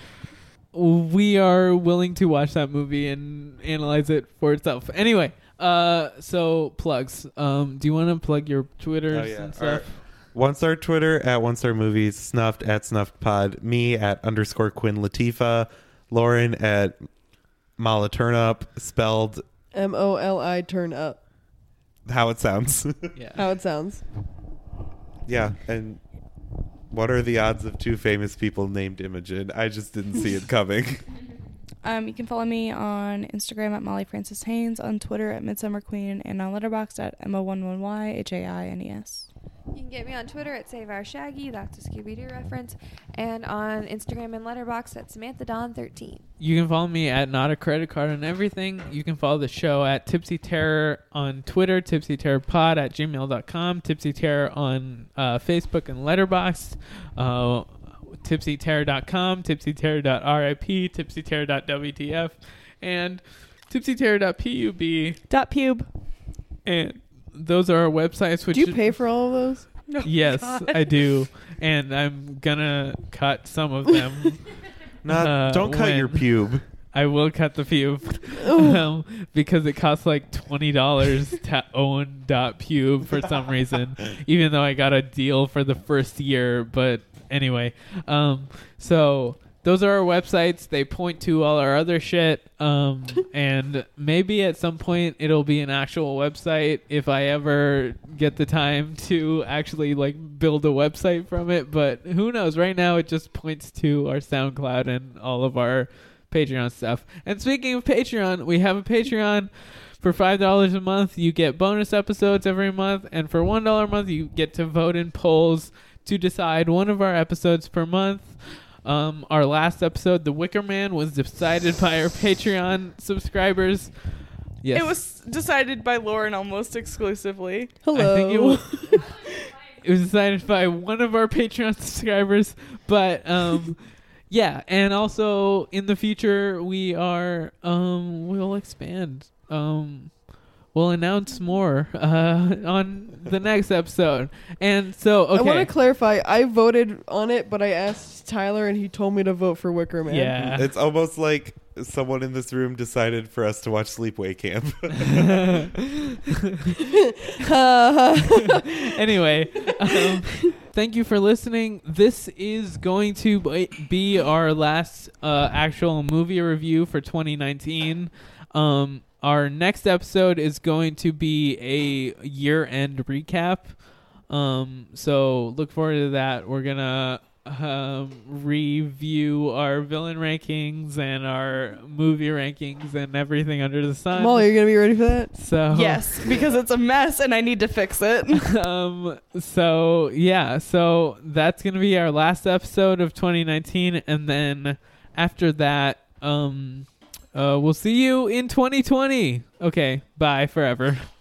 we are willing to watch that movie and analyze it for itself. Anyway, uh, so plugs. Um, do you want to plug your Twitter Oh, yeah. and stuff? One star Twitter at one star movies, snuffed at snuffed pod, me at underscore Quinn Latifa, Lauren at Mala Turnup, spelled M O L I turn up. how it sounds. <laughs> yeah. How it sounds. yeah, and what are the odds of two famous people named Imogen? I just didn't see it coming. <laughs> Um, you can follow me on Instagram at Molly Francis Haines, on Twitter at Midsummer Queen, and on Letterboxd at Emma11Y H A I N E S. You can get me on Twitter at Save Our Shaggy, that's a Scooby Doo reference, and on Instagram and Letterboxd at Samantha Dawn 13 You can follow me at not a credit card on everything. You can follow the show at Tipsy Terror on Twitter, Tipsy Terror Pod at gmail.com, Tipsy Terror on uh, Facebook and Letterboxd, uh, tipsyterror.com, tipsyterror.rip, tipsyterror.wtf, and tipsyterror.pub. Dot pube. And those are our websites. Which Do you pay for all of those? <laughs> Yes, God. I do, and I'm gonna cut some of them. <laughs> Not, uh, don't cut your when- pube. I will cut the pube <laughs> um, because it costs like twenty dollars to own dot pube for some reason, even though I got a deal for the first year. But anyway, um, so those are our websites. They point to all our other shit, um, <laughs> and maybe at some point it'll be an actual website if I ever get the time to actually like build a website from it. But who knows? Right now, it just points to our SoundCloud and all of our Patreon stuff. And speaking of Patreon, we have a Patreon. For five dollars a month, you get bonus episodes every month, and for one dollar a month, you get to vote in polls to decide one of our episodes per month. Um, our last episode, The Wicker Man, was decided by our Patreon subscribers. Yes, It was decided by Lauren almost exclusively. Hello. I think it was. <laughs> <laughs> it was decided by one of our Patreon <laughs> subscribers, but um, yeah, and also in the future we are um we'll expand um we'll announce more uh on the next episode, and so I want to clarify. I voted on it, but I asked Tyler, and he told me to vote for Wicker Man. yeah, It's almost like someone in this room decided for us to watch Sleepaway Camp. <laughs> <laughs> anyway, um, thank you for listening. This is going to be our last uh, actual movie review for 2019. Um, our next episode is going to be a year-end recap. Um, so look forward to that. We're gonna um, review our villain rankings and our movie rankings and everything under the sun. Molly, are you gonna be ready for that? So <laughs> Yes, because it's a mess and I need to fix it. <laughs> um so yeah so that's gonna be our last episode of 2019 and then after that um uh we'll see you in 2020 okay bye forever